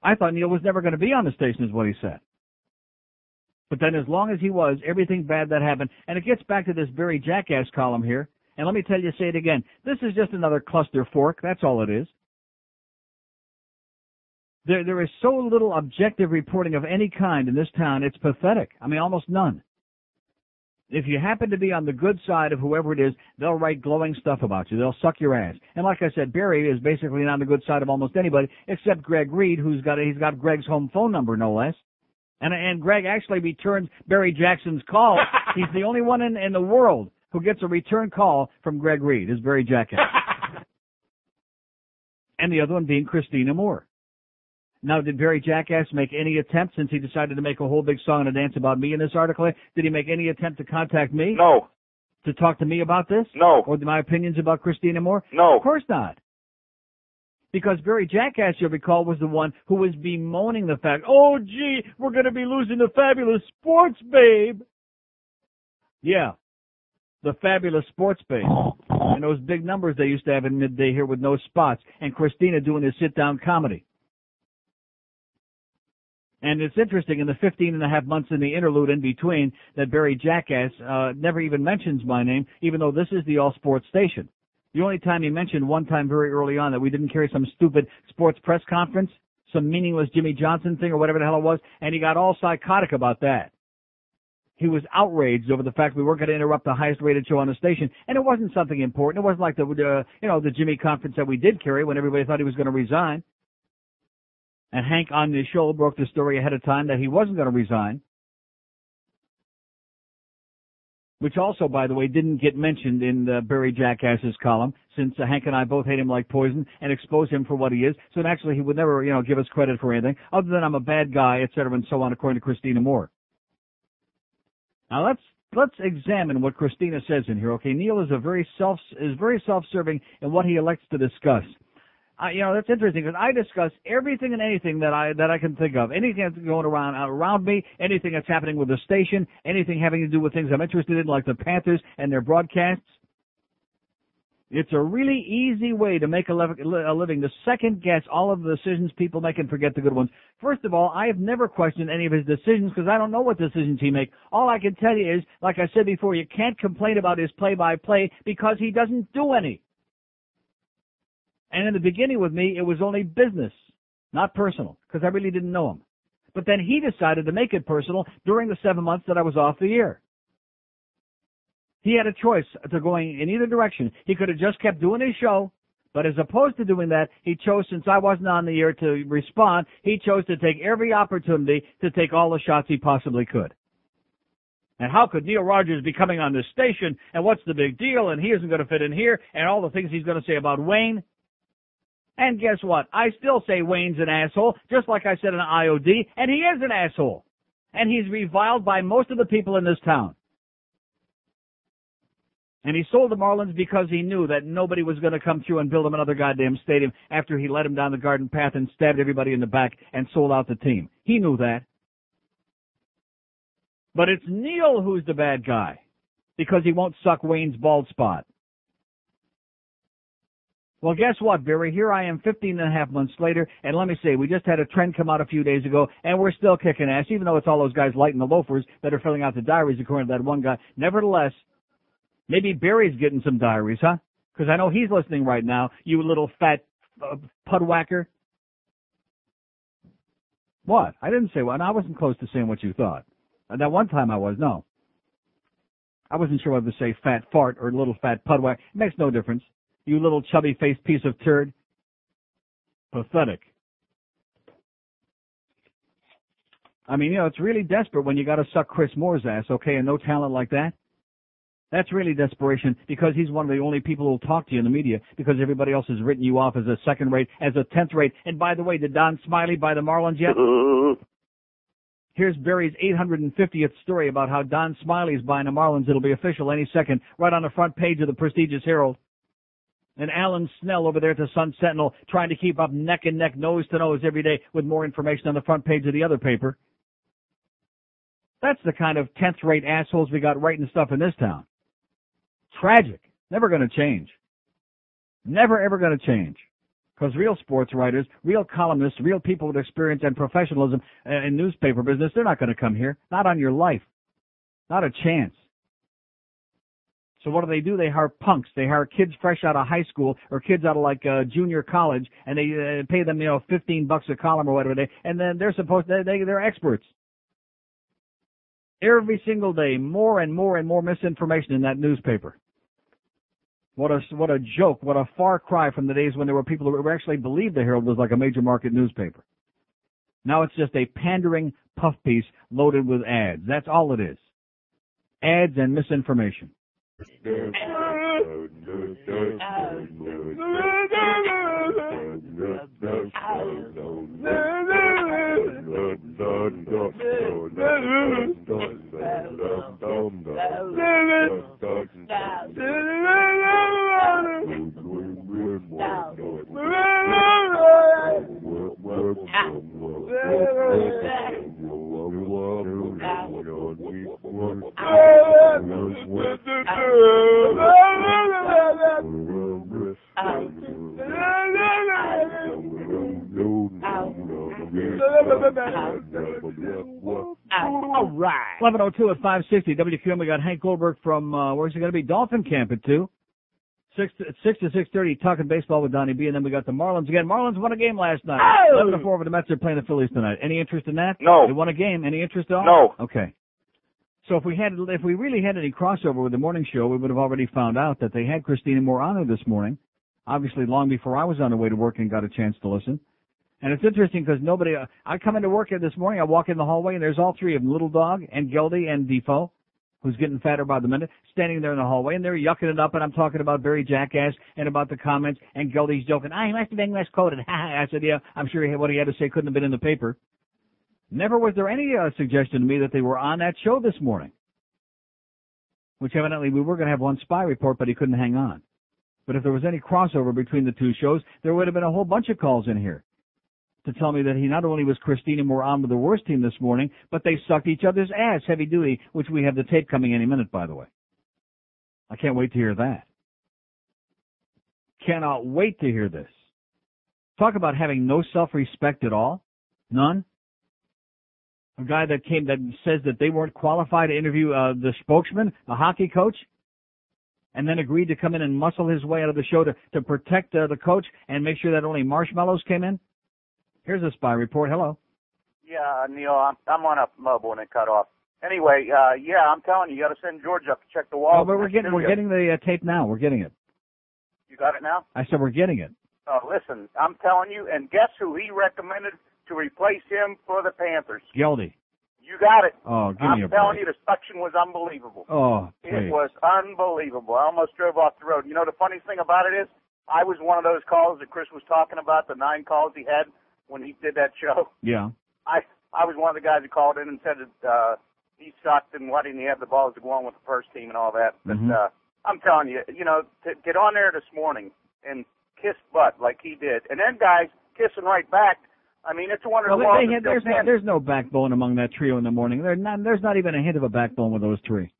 Speaker 1: I thought Neil was never going to be on the station is what he said. But then as long as he was, everything bad that happened, and it gets back to this very jackass column here, and let me tell you, say it again, this is just another cluster fork, that's all it is. There, there is so little objective reporting of any kind in this town, it's pathetic. I mean, almost none. If you happen to be on the good side of whoever it is, they'll write glowing stuff about you. They'll suck your ass. And like I said, Barry is basically on the good side of almost anybody, except Greg Reed, who's got, he's got Greg's home phone number, no less. And, and Greg actually returns Barry Jackson's call. He's the only one in, in the world who gets a return call from Greg Reed, is Barry Jackson. and the other one being Christina Moore. Now, did Barry Jackass make any attempt since he decided to make a whole big song and a dance about me in this article? Did he make any attempt to contact me?
Speaker 12: No.
Speaker 1: To talk to me about this?
Speaker 12: No.
Speaker 1: Or my opinions about Christina Moore?
Speaker 12: No.
Speaker 1: Of course not. Because Barry Jackass, you'll recall, was the one who was bemoaning the fact, oh gee, we're gonna be losing the fabulous sports babe. Yeah. The fabulous sports babe. And those big numbers they used to have in midday here with no spots. And Christina doing his sit down comedy. And it's interesting in the 15 and a half months in the interlude in between that Barry Jackass uh, never even mentions my name, even though this is the all sports station. The only time he mentioned one time very early on that we didn't carry some stupid sports press conference, some meaningless Jimmy Johnson thing or whatever the hell it was, and he got all psychotic about that. He was outraged over the fact we weren't going to interrupt the highest rated show on the station, and it wasn't something important. It wasn't like the, uh, you know, the Jimmy conference that we did carry when everybody thought he was going to resign. And Hank on the show broke the story ahead of time that he wasn't going to resign. Which also, by the way, didn't get mentioned in the Barry Jackass's column, since uh, Hank and I both hate him like poison and expose him for what he is. So naturally, he would never, you know, give us credit for anything other than I'm a bad guy, et cetera, and so on, according to Christina Moore. Now let's let's examine what Christina says in here. Okay, Neil is a very self is very self-serving in what he elects to discuss. I, you know, that's interesting because I discuss everything and anything that I that I can think of. Anything that's going around around me, anything that's happening with the station, anything having to do with things I'm interested in, like the Panthers and their broadcasts. It's a really easy way to make a, living to second guess all of the decisions people make and forget the good ones. First of all, I have never questioned any of his decisions because I don't know what decisions he makes. All I can tell you is, like I said before, you can't complain about his play-by-play because he doesn't do any. And in the beginning with me, it was only business, not personal, because I really didn't know him. But then he decided to make it personal during the seven months that I was off the air. He had a choice to going in either direction. He could have just kept doing his show, but as opposed to doing that, he chose, since I wasn't on the air to respond, he chose to take every opportunity to take all the shots he possibly could. And how could Neil Rogers be coming on this station, and what's the big deal, and he isn't going to fit in here, and all the things he's going to say about Wayne? And guess what? I still say Wayne's an asshole, just like I said in IOD, and he is an asshole. And he's reviled by most of the people in this town. And he sold the Marlins because he knew that nobody was going to come through and build him another goddamn stadium after he led him down the garden path and stabbed everybody in the back and sold out the team. He knew that. But it's Neil who's the bad guy because he won't suck Wayne's bald spot. Well, guess what, Barry? Here I am 15 and a half months later, and let me say, we just had a trend come out a few days ago, and we're still kicking ass, even though it's all those guys lighting the loafers that are filling out the diaries, according to that one guy. Nevertheless, maybe Barry's getting some diaries, huh? Because I know he's listening right now, you little fat uh, pudwhacker. What? I didn't say what. And I wasn't close to saying what you thought. Uh, that one time I was, no. I wasn't sure whether to say fat fart or little fat pudwhacker. It makes no difference. You little chubby faced piece of turd. Pathetic. I mean, you know, it's really desperate when you gotta suck Chris Moore's ass, okay, and no talent like that. That's really desperation because he's one of the only people who'll talk to you in the media because everybody else has written you off as a second rate, as a tenth rate. And by the way, did Don Smiley buy the Marlins yet? Here's Barry's 850th story about how Don Smiley is buying the Marlins. It'll be official any second, right on the front page of the prestigious Herald. And Alan Snell over there at the Sun Sentinel trying to keep up neck and neck, nose to nose every day with more information on the front page of the other paper. That's the kind of 10th rate assholes we got writing stuff in this town. Tragic. Never gonna change. Never ever gonna change. Because real sports writers, real columnists, real people with experience and professionalism uh, in newspaper business, they're not gonna come here. Not on your life. Not a chance. So what do they do? They hire punks. They hire kids fresh out of high school or kids out of like uh, junior college, and they uh, pay them, you know, fifteen bucks a column or whatever they. And then they're supposed to, they they're experts. Every single day, more and more and more misinformation in that newspaper. What a what a joke! What a far cry from the days when there were people who actually believed the Herald was like a major market newspaper. Now it's just a pandering puff piece loaded with ads. That's all it is. Ads and misinformation. Oh, oh. I'm all right. 1102 at 560 WQAM. We got Hank Goldberg from, uh, where's he going to be? Dolphin Camp at 2. Six to, six to six thirty, talking baseball with Donnie B, and then we got the Marlins again. Marlins won a game last night.
Speaker 18: Oh!
Speaker 1: Eleven to four over the Mets. They're playing the Phillies tonight. Any interest in that?
Speaker 18: No.
Speaker 1: They won a game. Any interest at all?
Speaker 18: No.
Speaker 1: Okay. So if we had, if we really had any crossover with the morning show, we would have already found out that they had Christina Moore on this morning. Obviously, long before I was on the way to work and got a chance to listen. And it's interesting because nobody. Uh, I come into work this morning. I walk in the hallway and there's all three of them: Little Dog and Geldy and Defoe, who's getting fatter by the minute, standing there in the hallway, and they're yucking it up. And I'm talking about Barry Jackass and about the comments. And Geldy's joking. I must have been misquoted. I said, yeah, I'm sure he what he had to say couldn't have been in the paper. Never was there any uh, suggestion to me that they were on that show this morning. Which evidently we were going to have one spy report, but he couldn't hang on. But if there was any crossover between the two shows, there would have been a whole bunch of calls in here to tell me that he not only was Christina Moore on with the worst team this morning, but they sucked each other's ass heavy duty, which we have the tape coming any minute, by the way. I can't wait to hear that. Cannot wait to hear this. Talk about having no self-respect at all. None. A guy that came that says that they weren't qualified to interview uh, the spokesman, a hockey coach, and then agreed to come in and muscle his way out of the show to, to protect uh, the coach and make sure that only marshmallows came in. Here's a spy report. Hello.
Speaker 19: Yeah, Neil, I'm I'm on a mobile and it cut off. Anyway, uh yeah, I'm telling you, you got to send George up to check the
Speaker 1: wall.
Speaker 19: Oh,
Speaker 1: but we're getting we're getting the uh, tape now. We're getting it.
Speaker 19: You got it now?
Speaker 1: I said we're getting it.
Speaker 19: Oh, listen, I'm telling you, and guess who he recommended to replace him for the Panthers?
Speaker 1: Geldy.
Speaker 19: You got it.
Speaker 1: Oh, give
Speaker 19: I'm
Speaker 1: me a
Speaker 19: telling
Speaker 1: break.
Speaker 19: you, the suction was unbelievable.
Speaker 1: Oh,
Speaker 19: It was unbelievable. I almost drove off the road. You know, the funniest thing about it is, I was one of those calls that Chris was talking about, the nine calls he had when he did that show.
Speaker 1: Yeah.
Speaker 19: I I was one of the guys who called in and said that uh, he sucked and why didn't he have the balls to go on with the first team and all that. But
Speaker 1: Mhm.
Speaker 19: uh, I'm telling you, you know, to get on there this morning and kiss butt like he did, and then guys kissing right back. I mean, it's a wonder
Speaker 1: Well,
Speaker 19: the
Speaker 1: they, they
Speaker 19: is
Speaker 1: had,
Speaker 19: still
Speaker 1: there's no there's no backbone among that trio in the morning. There not, there's not even a hint of a backbone with those three.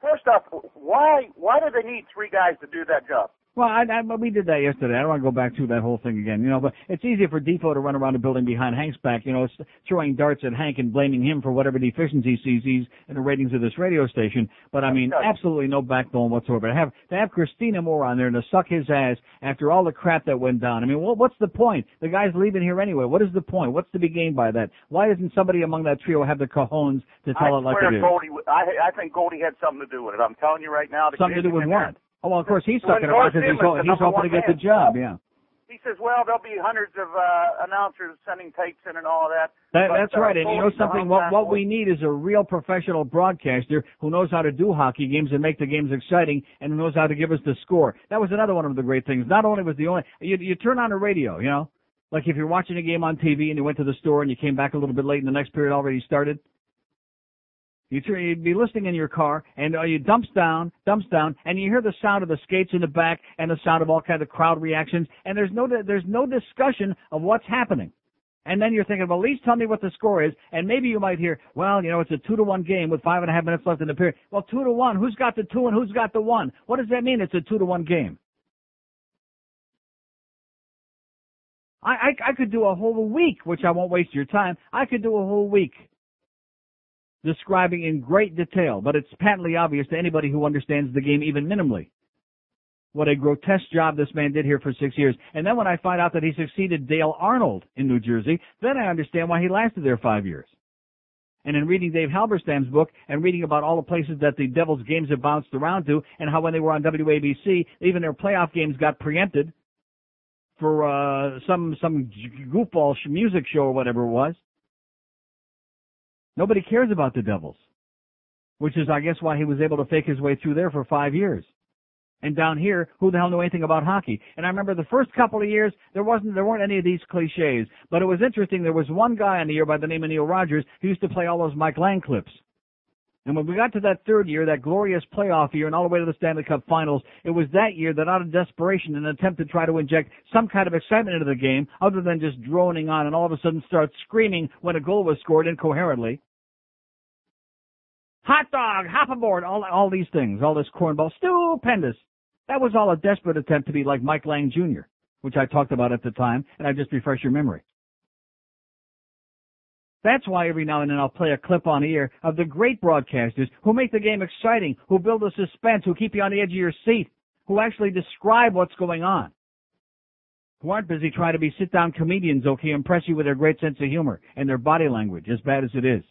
Speaker 19: First off, why why do they need three guys to do that job?
Speaker 1: Well, I, I, we did that yesterday. I don't want to go back through that whole thing again, you know. But it's easy for Defoe to run around the building behind Hank's back, you know, throwing darts at Hank and blaming him for whatever deficiencies he sees in the ratings of this radio station. But I mean, absolutely no backbone whatsoever. To have to have Christina Moore on there and to suck his ass after all the crap that went down. I mean, what, what's the point? The guy's leaving here anyway. What is the point? What's to be gained by that? Why doesn't somebody among that trio have the cojones to tell
Speaker 19: I
Speaker 1: it like it is?
Speaker 19: Goldie, I I think Goldie had something to do with it. I'm telling you right now.
Speaker 1: Something to do with what? Oh, well, of course he's
Speaker 19: To
Speaker 1: sucking it
Speaker 19: endorse
Speaker 1: because he's, ho- he's hoping to get the job. Yeah.
Speaker 19: He says, well, there'll be hundreds of uh, announcers sending tapes in and all that.
Speaker 1: That,
Speaker 19: But,
Speaker 1: that's
Speaker 19: uh,
Speaker 1: right. And you know something? What, what we need is a real professional broadcaster who knows how to do hockey games and make the games exciting and who knows how to give us the score. That was another one of the great things. Not only was the only, you, you turn on the radio, you know, like if you're watching a game on TV and you went to the store and you came back a little bit late and the next period already started, you you'd be listening in your car and uh, you dumps down, dumps down, and you hear the sound of the skates in the back and the sound of all kinds of crowd reactions, and there's no there's no discussion of what's happening. And then you're thinking, well, at least tell me what the score is, and maybe you might hear, well, you know, it's a two to one game with five and a half minutes left in the period. Well, two to one, who's got the two and who's got the one? What does that mean? It's a two to one game. I, I I could do a whole week, which I won't waste your time. I could do a whole week describing in great detail, but it's patently obvious to anybody who understands the game even minimally what a grotesque job this man did here for six years. And then when I find out that he succeeded Dale Arnold in New Jersey, then I understand why he lasted there five years. And in reading Dave Halberstam's book and reading about all the places that the Devils games have bounced around to and how when they were on WABC, even their playoff games got preempted for uh some some goofball music show or whatever it was. Nobody cares about the Devils, which is I guess why he was able to fake his way through there for 5 years. And down here, who the hell knew anything about hockey? And I remember the first couple of years, there wasn't, there weren't any of these cliches. But it was interesting. There was one guy on the year by the name of Neil Rogers who used to play all those Mike Lange clips. And when we got to that third year, that glorious playoff year, and all the way to the Stanley Cup Finals, it was that year that, out of desperation, an attempt to try to inject some kind of excitement into the game, other than just droning on, and all of a sudden start screaming when a goal was scored incoherently. Hot dog, hop aboard, all all these things, all this cornball, stupendous. That was all a desperate attempt to be like Mike Lange Jr., which I talked about at the time, and I just refresh your memory. That's why every now and then I'll play a clip on ear of the great broadcasters who make the game exciting, who build the suspense, who keep you on the edge of your seat. who actually describe what's going on. Who aren't busy trying to be sit down comedians, okay, impress you with their great sense of humor and their body language, as bad as it is.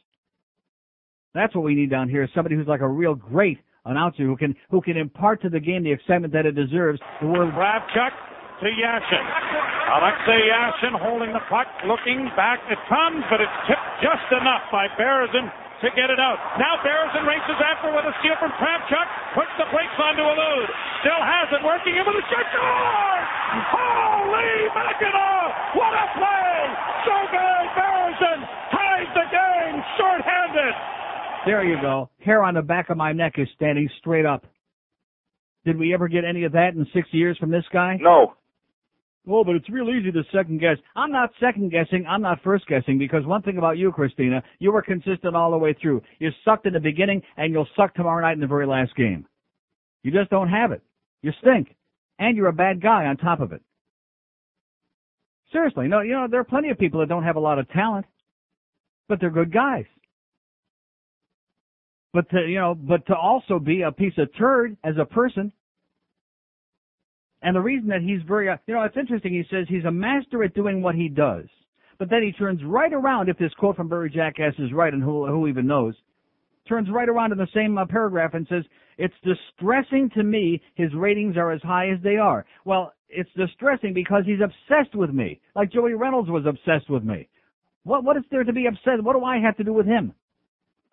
Speaker 1: That's what we need down here, somebody who's like a real great announcer who can who can impart to the game the excitement that it deserves. The word
Speaker 18: Kravchuk to Yashin. Alexei Yashin holding the puck, looking back. It comes, but it's tipped just enough by Berezin to get it out. Now Berezin races after with a steal from Kravchuk, puts the brakes onto Elude. Still has it, working in with a shot. Score! Holy Mackinac! What a play! So good! Berezin ties the game short-handed.
Speaker 1: There you go. Hair on the back of my neck is standing straight up. Did we ever get any of that in six years from this guy?
Speaker 12: No.
Speaker 1: Oh, but it's real easy to second guess. I'm not second guessing. I'm not first guessing because one thing about you, Christina, you were consistent all the way through. You sucked in the beginning and you'll suck tomorrow night in the very last game. You just don't have it. You stink. And you're a bad guy on top of it. Seriously, no, you know, there are plenty of people that don't have a lot of talent, but they're good guys. But to, you know, but to also be a piece of turd as a person. And the reason that he's very, you know, it's interesting. He says he's a master at doing what he does. But then he turns right around, if this quote from Barry Jackass is right, and who, who even knows, turns right around in the same uh, paragraph and says, it's distressing to me his ratings are as high as they are. Well, it's distressing because he's obsessed with me, like Joey Reynolds was obsessed with me. What, what is there to be obsessed? What do I have to do with him?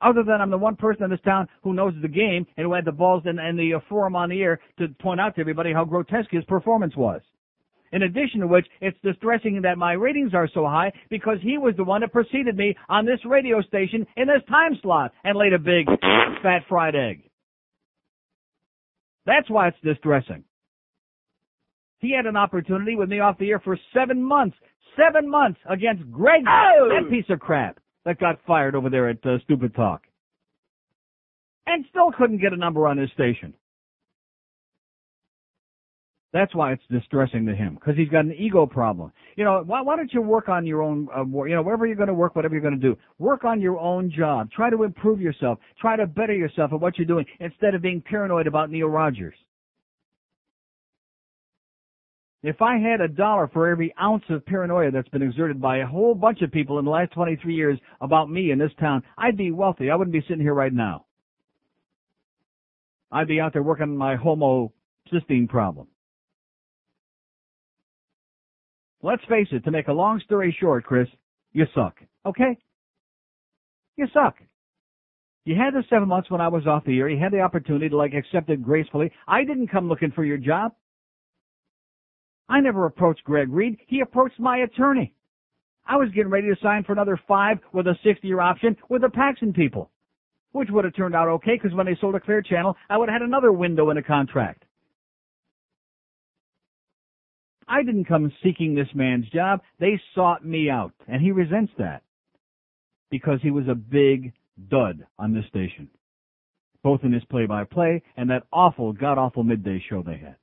Speaker 1: Other than I'm the one person in this town who knows the game and who had the balls and, and the uh, forum on the air to point out to everybody how grotesque his performance was. In addition to which, it's distressing that my ratings are so high because he was the one that preceded me on this radio station in this time slot and laid a big fat fried egg. That's why it's distressing. He had an opportunity with me off the air for seven months. Seven months against Greg,
Speaker 8: Oh!
Speaker 1: that piece of crap that got fired over there at uh, Stupid Talk. And still couldn't get a number on his station. That's why it's distressing to him, because he's got an ego problem. You know, why, why don't you work on your own, uh, you know, wherever you're going to work, whatever you're going to do, work on your own job. Try to improve yourself. Try to better yourself at what you're doing instead of being paranoid about Neil Rogers. If I had a dollar for every ounce of paranoia that's been exerted by a whole bunch of people in the last 23 years about me in this town, I'd be wealthy. I wouldn't be sitting here right now. I'd be out there working on my homocysteine problem. Let's face it, to make a long story short, Chris, you suck. Okay? You suck. You had the seven months when I was off the air. You had the opportunity to like accept it gracefully. I didn't come looking for your job. I never approached Greg Reed. He approached my attorney. I was getting ready to sign for another five with a 60 year option with the Paxson people, which would have turned out okay because when they sold a Clear Channel, I would have had another window in a contract. I didn't come seeking this man's job. They sought me out, and he resents that because he was a big dud on this station, both in his play-by-play and that awful, god-awful midday show they had.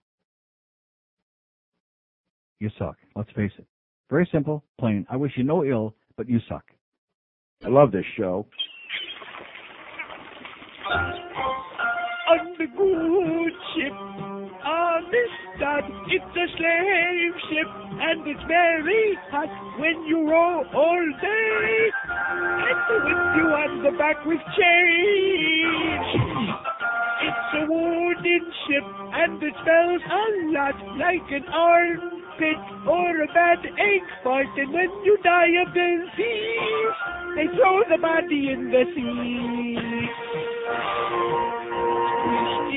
Speaker 1: You suck. Let's face it. Very simple, plain. I wish you no ill, but you suck.
Speaker 17: I love this show.
Speaker 8: On the good ship, on this it's a slave ship, and it's very hot when you row all day. And whip you on the back with chains. It's a wooden ship, and it smells a lot like an armpit or a bad egg fart. And when you die of disease, they throw the body in the sea.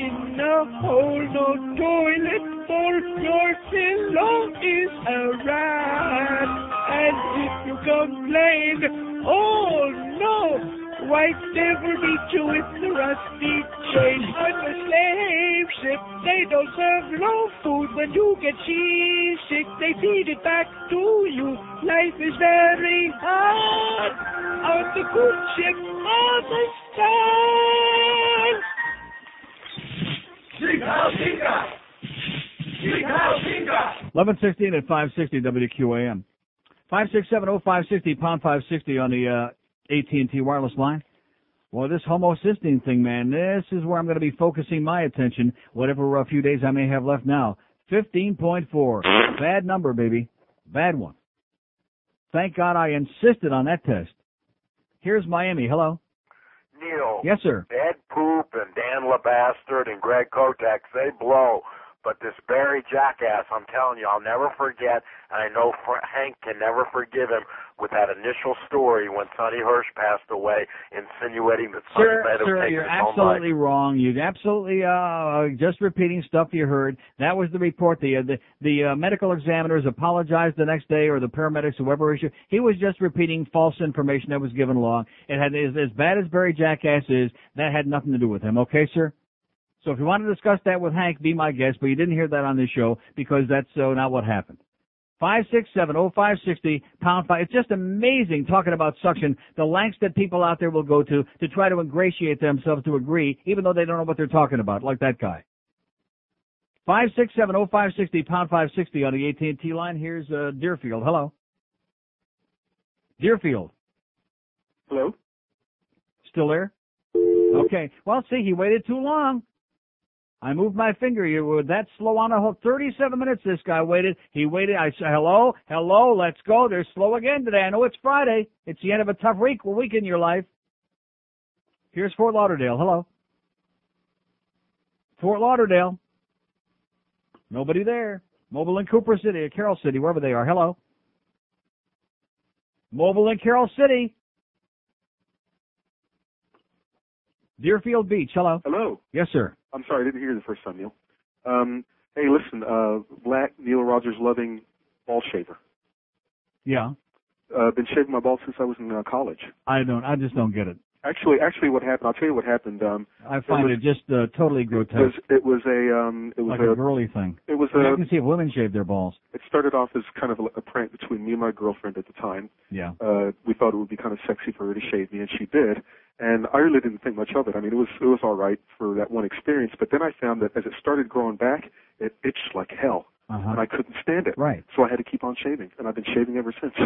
Speaker 8: In a hole, no toilet bowl. Your pillow is a rat. And if you complain, oh no, wife never you with the rusty chain. On the slave ship, they don't serve no food. When you get seasick, they feed it back to you. Life is very hard on the good ship of the sun.
Speaker 1: Eleven sixteen at five sixty WQAM. Five six seven oh five sixty pound five sixty on the uh, AT and T wireless line. Well, this homocysteine thing, man, this is where I'm going to be focusing my attention, whatever few days I may have left now. 15.4. Bad number, baby. Bad one. Thank God I insisted on that test. Here's Miami. Hello.
Speaker 20: Neil.
Speaker 1: Yes, sir.
Speaker 20: Ed Poop and Dan LeBastard and Greg Kotek, they blow. But this Barry jackass, I'm telling you, I'll never forget, and I know Hank can never forgive him with that initial story when Sonny Hirsch passed away, insinuating that Sonny
Speaker 1: Sir,
Speaker 20: might have
Speaker 1: sir,
Speaker 20: taken
Speaker 1: you're
Speaker 20: his own life.
Speaker 1: absolutely wrong. You're absolutely uh just repeating stuff you heard. That was the report. The uh, the, the uh, medical examiners apologized the next day, or the paramedics, whoever issued. He was just repeating false information that was given along. It had as, as bad as Barry Jackass is. That had nothing to do with him. Okay, sir. So if you want to discuss that with Hank, be my guest. But you didn't hear that on this show because that's uh, not what happened. Five six seven oh five sixty pound five. It's just amazing talking about suction. The lengths that people out there will go to to try to ingratiate themselves to agree, even though they don't know what they're talking about, like that guy. Five six seven oh five sixty pound five sixty on the AT and T line. Here's uh, Deerfield. Hello. Deerfield.
Speaker 9: Hello.
Speaker 1: Still there? Okay. Well, see, he waited too long. I moved my finger. You were that slow on a whole 37 minutes. This guy waited. He waited. I said, "Hello, hello, let's go." They're slow again today. I know it's Friday. It's the end of a tough week. Week in your life. Here's Fort Lauderdale. Hello. Fort Lauderdale. Nobody there. Mobile in Cooper City, or Carroll City, wherever they are. Hello. Mobile in Carroll City. Deerfield Beach. Hello.
Speaker 9: Hello.
Speaker 1: Yes, sir.
Speaker 9: I'm sorry, I didn't hear you the first time, Neil. Um, hey, listen, uh, black Neil Rogers loving ball shaver.
Speaker 1: Yeah.
Speaker 9: Uh, been shaving my balls since I was in uh, college.
Speaker 1: I don't. I just don't get it.
Speaker 9: Actually, actually, what happened? I'll tell you what happened. Um,
Speaker 1: I find
Speaker 9: was-
Speaker 1: it just uh, totally
Speaker 9: it was
Speaker 1: grotesque,
Speaker 9: it was a um, it was
Speaker 1: like a girly thing.
Speaker 9: it was
Speaker 1: I, mean, I
Speaker 9: a
Speaker 1: can see if women shave their balls.
Speaker 9: it started off as kind of a, a prank between me and my girlfriend at the time.
Speaker 1: Yeah.
Speaker 9: Uh, we thought it would be kind of sexy for her to shave me, and she did. And I really didn't think much of it. I mean, it was it was all right for that one experience. But then I found that as it started growing back, it itched like hell,
Speaker 1: Uh-huh.
Speaker 9: and I couldn't stand it.
Speaker 1: Right.
Speaker 9: So I had to keep on shaving, and I've been shaving ever since.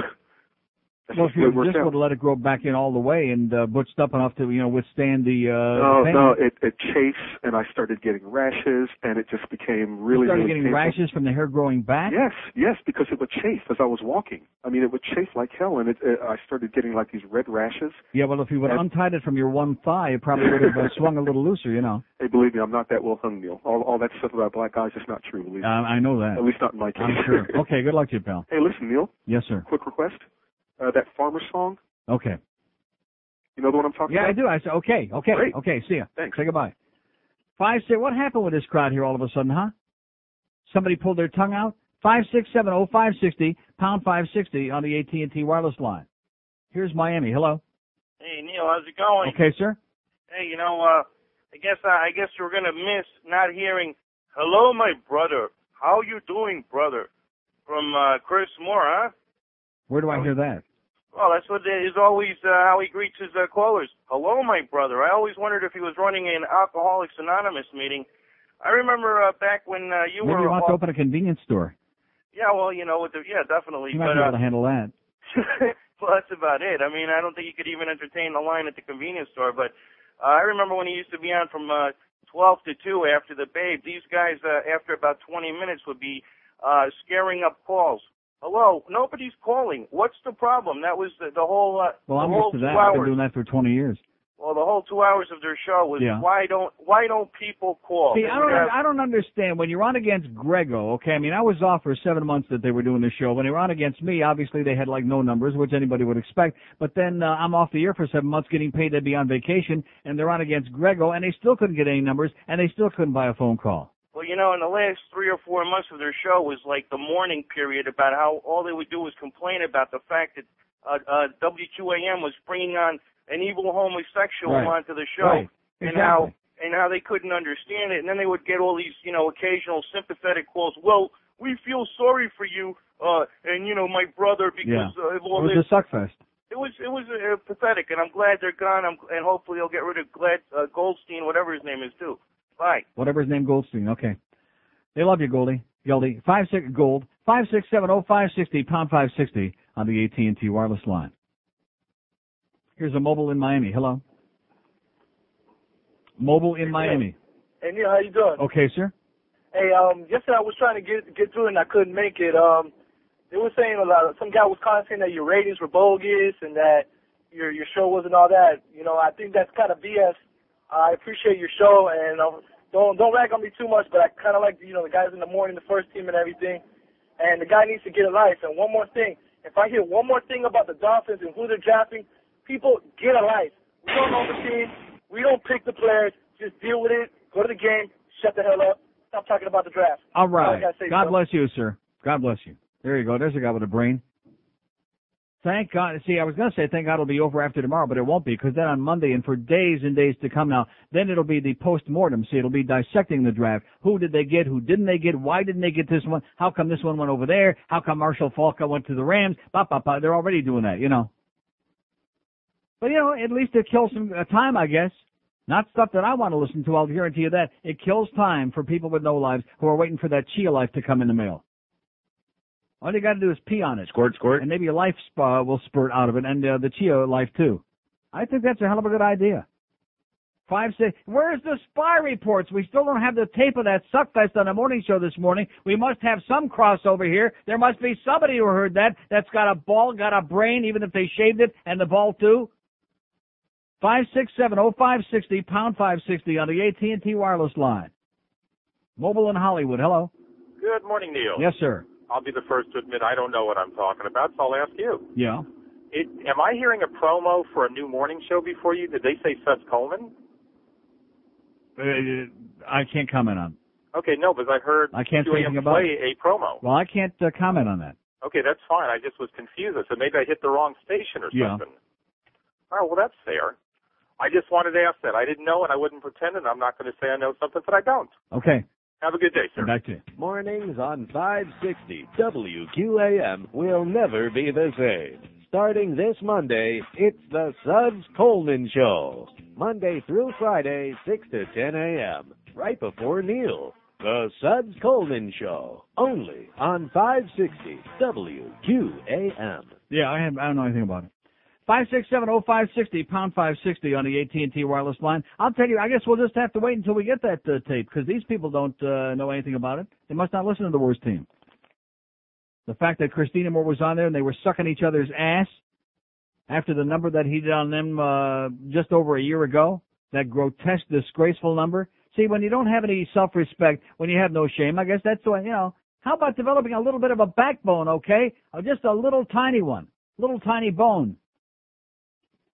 Speaker 1: Well, if you just
Speaker 9: out.
Speaker 1: would have let it grow back in all the way and uh, butched up enough to you know withstand the. Uh,
Speaker 9: no,
Speaker 1: the
Speaker 9: no, it it chafed, and I started getting rashes, and it just became really,
Speaker 1: you started
Speaker 9: really
Speaker 1: getting
Speaker 9: painful.
Speaker 1: rashes from the hair growing back.
Speaker 9: Yes, yes, because it would chafe as I was walking. I mean, it would chafe like hell, and it, it, I started getting like these red rashes.
Speaker 1: Yeah, well, if you would have
Speaker 9: And-
Speaker 1: untied it from your one thigh, it probably would have uh, swung a little looser, you know.
Speaker 9: Hey, believe me, I'm not that well hung, Neil. All all that stuff about black eyes is not true. Believe
Speaker 1: Uh,
Speaker 9: me.
Speaker 1: I know that.
Speaker 9: At least not in my case.
Speaker 1: I'm sure. Okay, good luck to you, pal.
Speaker 9: Hey, listen, Neil.
Speaker 1: Yes, sir.
Speaker 9: Quick request. Uh, that farmer song.
Speaker 1: Okay.
Speaker 9: You know the one I'm talking about?
Speaker 1: Yeah, I do. I said, okay, okay,
Speaker 9: Great.
Speaker 1: okay. See ya.
Speaker 9: Thanks.
Speaker 1: Say goodbye. Five six. What happened with this crowd here all of a sudden, huh? Somebody pulled their tongue out. Five six seven oh five sixty pound five sixty on the AT and T wireless line. Here's Miami. Hello.
Speaker 21: Hey Neil, how's it going?
Speaker 1: Okay, sir.
Speaker 21: Hey, you know, uh, I guess uh, I guess you're gonna miss not hearing "Hello, my brother. How you doing, brother?" from uh, Chris Moore, huh?
Speaker 1: Where do I hear that?
Speaker 21: Well, that's what is always uh, how he greets his uh, callers. Hello, my brother. I always wondered if he was running an Alcoholics Anonymous meeting. I remember uh, back when uh, you
Speaker 1: Maybe
Speaker 21: were.
Speaker 1: he wants to open a convenience store.
Speaker 21: Yeah, well, you know, with the, yeah, definitely.
Speaker 1: You might
Speaker 21: but
Speaker 1: be able
Speaker 21: uh,
Speaker 1: to handle that.
Speaker 21: well, that's about it. I mean, I don't think you could even entertain the line at the convenience store. But uh, I remember when he used to be on from uh, 12 to 2 after the Babe. These guys, uh, after about 20 minutes, would be uh, scaring up calls. Hello, nobody's calling. What's the problem? That was the, the whole. Uh,
Speaker 1: Well, I'm
Speaker 21: whole
Speaker 1: used to that. I've been doing that for 20 years.
Speaker 21: Well, the whole two hours of their show was
Speaker 1: Yeah.
Speaker 21: why don't why don't people call?
Speaker 1: See,
Speaker 21: They
Speaker 1: I don't,
Speaker 21: have-
Speaker 1: I don't understand when you're on against Grego. Okay, I mean, I was off for seven months that they were doing the show. When they were on against me, obviously they had like no numbers, which anybody would expect. But then uh, I'm off the air for seven months, getting paid to be on vacation, and they're on against Grego, and they still couldn't get any numbers, and they still couldn't buy a phone call.
Speaker 21: Well, you know, in the last three or four months of their show was like the morning period about how all they would do was complain about the fact that uh, uh, WQAM was bringing on an evil homosexual
Speaker 1: Right.
Speaker 21: onto the show,
Speaker 1: Right.
Speaker 21: and
Speaker 1: Exactly.
Speaker 21: how and how they couldn't understand it, and then they would get all these, you know, occasional sympathetic calls. Well, we feel sorry for you, uh, and you know, my brother because
Speaker 1: Yeah.
Speaker 21: uh, of
Speaker 1: It
Speaker 21: all
Speaker 1: was
Speaker 21: this.
Speaker 1: a suckfest.
Speaker 21: It was it was uh, pathetic, and I'm glad they're gone. I'm, and hopefully they'll get rid of Glad uh, Goldstein, whatever his name is, too. Bye.
Speaker 1: Whatever his name, Goldstein. Okay. They love you, Goldie. Goldie. Five six gold. Five six seven oh five sixty pound five sixty on the AT and T wireless line. Here's a mobile in Miami. Hello. Mobile in Miami.
Speaker 22: Hey Neil, how you doing?
Speaker 1: Okay, sir.
Speaker 22: Hey, um, yesterday I was trying to get get through and I couldn't make it. Um, they were saying a lot. Some guy was calling saying that your ratings were bogus and that your your show wasn't all that. You know, I think that's kind of BS. I appreciate your show and um, don't don't rag on me too much, but I kind of like you know the guys in the morning, the first team and everything. And the guy needs to get a life. And one more thing, if I hear one more thing about the Dolphins and who they're drafting, people get a life. We don't know the team. We don't pick the players. Just deal with it. Go to the game. Shut the hell up. Stop talking about the draft.
Speaker 1: All
Speaker 22: right. All I
Speaker 1: right.
Speaker 22: gotta say,
Speaker 1: God
Speaker 22: bro.
Speaker 1: bless you, sir. God bless you. There you go. There's a guy with a brain. Thank God. See, I was going to say thank God it'll be over after tomorrow, but it won't be because then on Monday and for days and days to come now, then it'll be the post-mortem. See, it'll be dissecting the draft. Who did they get? Who didn't they get? Why didn't they get this one? How come this one went over there? How come Marshall Faulk went to the Rams? Ba, ba, ba. They're already doing that, you know. But you know, at least it kills some uh, time, I guess. Not stuff that I want to listen to. I'll guarantee you that. It kills time for people with no lives who are waiting for that Chia life to come in the mail. All you got to do is pee on it. Squirt, squirt. And maybe a life spa will spurt out of it, and uh, the Chia life too. I think that's a hell of a good idea. Five six. Where's the spy reports? We still don't have the tape of that suckfest on the morning show this morning. We must have some crossover here. There must be somebody who heard that. That's got a ball, got a brain, even if they shaved it, and the ball too. Five six seven oh five sixty pound five sixty on the AT and T wireless line. Mobile in Hollywood. Hello.
Speaker 23: Good morning, Neil.
Speaker 1: Yes, sir.
Speaker 23: I'll be the first to admit I don't know what I'm talking about, so I'll ask you.
Speaker 1: Yeah.
Speaker 23: It, am I hearing a promo for a new morning show before you? Did they say Suds Coleman?
Speaker 1: Uh, I can't comment on.
Speaker 23: Okay, no, because I heard
Speaker 1: I can't say anything about
Speaker 23: play a promo.
Speaker 1: Well, I can't uh, comment on that.
Speaker 23: Okay, that's fine. I just was confused. So maybe I hit the wrong station or something. Yeah. right, well, that's fair. I just wanted to ask that. I didn't know, and I wouldn't pretend, and I'm not going to say I know something that I don't.
Speaker 1: Okay.
Speaker 23: Have a good day, sir.
Speaker 1: Back to you.
Speaker 24: Mornings on 560 WQAM will never be the same. Starting this Monday, it's the Suds Coleman Show. Monday through Friday, 6 to 10 a.m. Right before Neil. The Suds Coleman Show. Only on 560 WQAM.
Speaker 1: Yeah, I have. I don't know anything about it. Five six seven oh five sixty pound five sixty on the AT and T wireless line. I'll tell you. I guess we'll just have to wait until we get that uh, tape because these people don't uh, know anything about it. They must not listen to the worst team. The fact that Christina Moore was on there and they were sucking each other's ass after the number that he did on them uh, just over a year ago, that grotesque, disgraceful number. See, when you don't have any self-respect, when you have no shame, I guess that's what you know. How about developing a little bit of a backbone, okay? Or just a little tiny one, little tiny bone.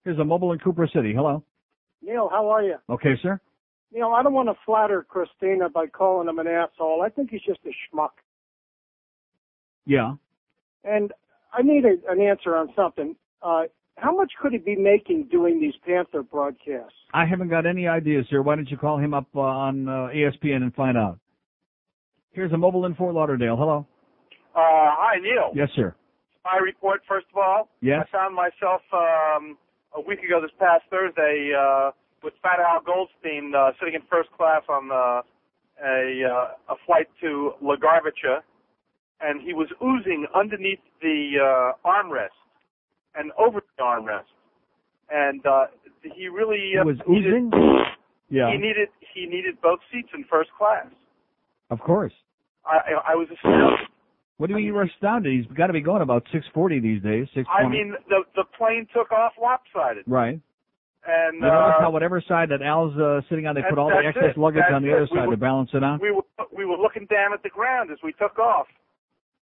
Speaker 1: Here's a mobile in Cooper City. Hello.
Speaker 25: Neil, how are you?
Speaker 1: Okay, sir.
Speaker 25: Neil, I don't want to flatter Christina by calling him an asshole. I think he's just a schmuck.
Speaker 1: Yeah.
Speaker 25: And I need a, an answer on something. Uh, how much could he be making doing these Panther broadcasts?
Speaker 1: I haven't got any ideas, sir. Why don't you call him up uh, on uh, ESPN and find out? Here's a mobile in Fort Lauderdale. Hello.
Speaker 26: Uh, hi, Neil.
Speaker 1: Yes, sir.
Speaker 26: Spy report, first of all.
Speaker 1: Yes.
Speaker 26: I found myself um, a week ago this past Thursday uh, with Fat Al Goldstein uh, sitting in first class on uh, a, uh, a flight to LaGarvacha, and he was oozing underneath the uh, armrest and over the armrest. And uh, he really
Speaker 1: He
Speaker 26: uh,
Speaker 1: was
Speaker 26: needed,
Speaker 1: oozing? Yeah.
Speaker 26: He needed he needed both seats in first class.
Speaker 1: Of course.
Speaker 26: I I, I was astounded.
Speaker 1: What do you mean you were astounded? He's got to be going about 640 these days. 620.
Speaker 26: I mean, the the plane took off lopsided,
Speaker 1: Right.
Speaker 26: and
Speaker 1: You notice
Speaker 26: uh,
Speaker 1: how whatever side that Al's uh, sitting on, they put all the excess
Speaker 26: it.
Speaker 1: luggage
Speaker 26: That's
Speaker 1: on the
Speaker 26: it.
Speaker 1: other
Speaker 26: We
Speaker 1: side
Speaker 26: were-
Speaker 1: to balance it out?
Speaker 26: we were we were looking down at the ground as we took off,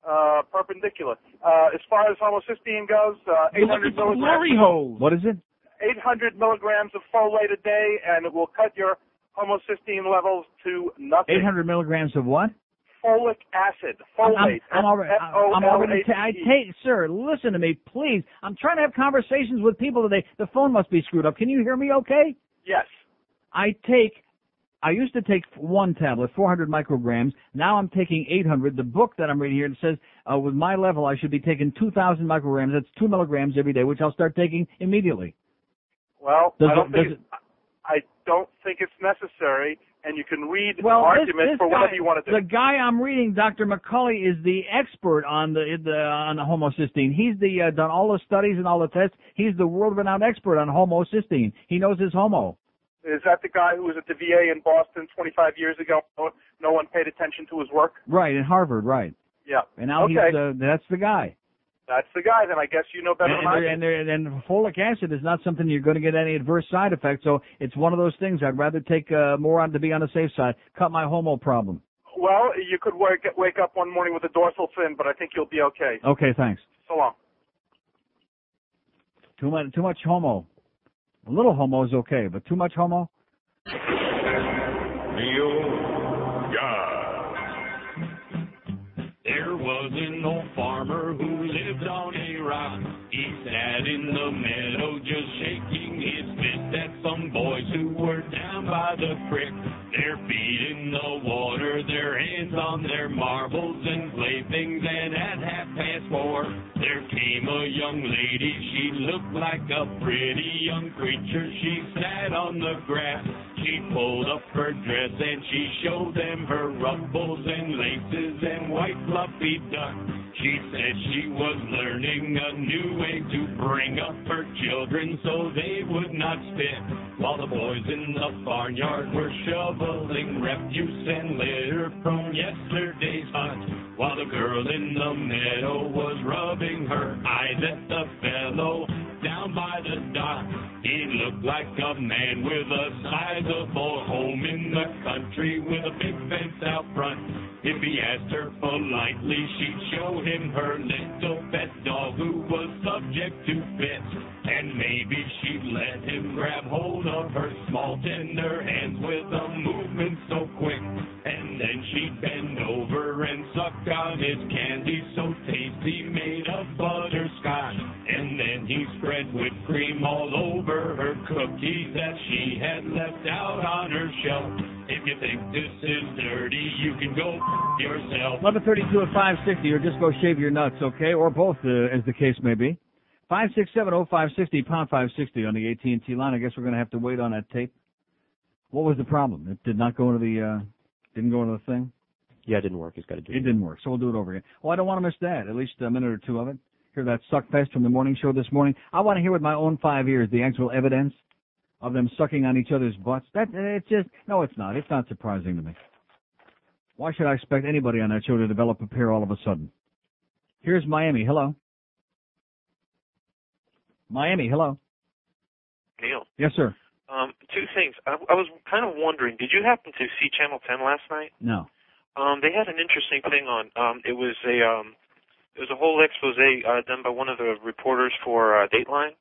Speaker 26: uh, perpendicular. Uh, as far as homocysteine goes, uh, 800 milligrams.
Speaker 1: What is it?
Speaker 26: 800 milligrams of folate a day, and it will cut your homocysteine levels to nothing.
Speaker 1: 800 milligrams of what?
Speaker 26: Folic acid.
Speaker 1: I'm,
Speaker 26: Folate.
Speaker 1: I'm, I'm already, I'm already, ta- take, sir, listen to me, please. I'm trying to have conversations with people today. The phone must be screwed up. Can you hear me okay?
Speaker 26: Yes.
Speaker 1: I take, I used to take one tablet, 400 micrograms. Now I'm taking 800. The book that I'm reading here, says, uh, with my level, I should be taking 2,000 micrograms. That's 2 milligrams every day, which I'll start taking immediately.
Speaker 26: Well,
Speaker 1: Does
Speaker 26: I don't think
Speaker 1: does
Speaker 26: it's, I don't think it's necessary, and you can read
Speaker 1: Well,
Speaker 26: arguments
Speaker 1: this
Speaker 26: for
Speaker 1: guy,
Speaker 26: whatever you want to do.
Speaker 1: the guy I'm reading, Dr. McCully, is the expert on the, the on the homocysteine. He's the uh, done all the studies and all the tests. He's the world-renowned expert on homocysteine. He knows his homo.
Speaker 26: Is that the guy who was at the VA in Boston 25 years ago? No- No one paid attention to his work.
Speaker 1: Right, in Harvard, right.
Speaker 26: Yeah.
Speaker 1: And now
Speaker 26: okay.
Speaker 1: he's, uh, that's the guy.
Speaker 26: That's the guy. Then I guess you know better
Speaker 1: And,
Speaker 26: than I
Speaker 1: and,
Speaker 26: do.
Speaker 1: and, and folic acid is not something you're going to get any adverse side effects. So it's one of those things. I'd rather take uh, more on to be on the safe side. Cut my homo problem.
Speaker 26: Well, you could wake wake up one morning with a dorsal fin, but I think you'll be okay.
Speaker 1: Okay, thanks.
Speaker 26: So long.
Speaker 1: Too much, too much homo. A little homo is okay, but too much homo.
Speaker 27: Boys who were down by the creek. Their feet in the water, their hands on their marbles and playthings, and at half past four, there came a young lady. She looked like a pretty young creature. She sat on the grass. She pulled up her dress and she showed them her ruffles and laces and white fluffy duck. She said she was learning a new way to bring up her children so they would not spit. While the boys in the barnyard were shoveling refuse and litter from yesterday's hunt. While the girl in the meadow was rubbing her eyes at the fellow down by the dock. Looked like a man with a sizable home in the country with a big fence out front. If he asked her politely, she'd show him her little pet dog who was subject to fits. And maybe she'd let him grab hold of her small tender hands with a movement so quick. And then she'd bend over and suck on his candy so tasty made cream all over her cookies that she had left out on her shelf. If you think this is dirty, you can go yourself.
Speaker 1: 1132 at 560, or just go shave your nuts, okay? Or both, uh, as the case may be. 5670560, pound 560 on the AT&T line. I guess we're going to have to wait on that tape. What was the problem? It did not go into the, uh, didn't go into the thing?
Speaker 5: Yeah, it didn't work. He's got to do
Speaker 1: It didn't work, so we'll do it over again. Well, I don't want to miss that. At least a minute or two of it. Hear that suck fest from the morning show this morning. I want to hear with my own five ears the actual evidence of them sucking on each other's butts. That it's just no, it's not. It's not surprising to me. Why should I expect anybody on that show to develop a pair all of a sudden? Here's Miami. Hello. Miami. Hello.
Speaker 28: Neil,
Speaker 1: Yes, sir.
Speaker 28: um, two things. I, I was kind of wondering, did you happen to see Channel 10 last night?
Speaker 1: No.
Speaker 28: Um, they had an interesting thing on. Um, it was a um, it was a whole expose uh, done by one of the reporters for uh, Dateline,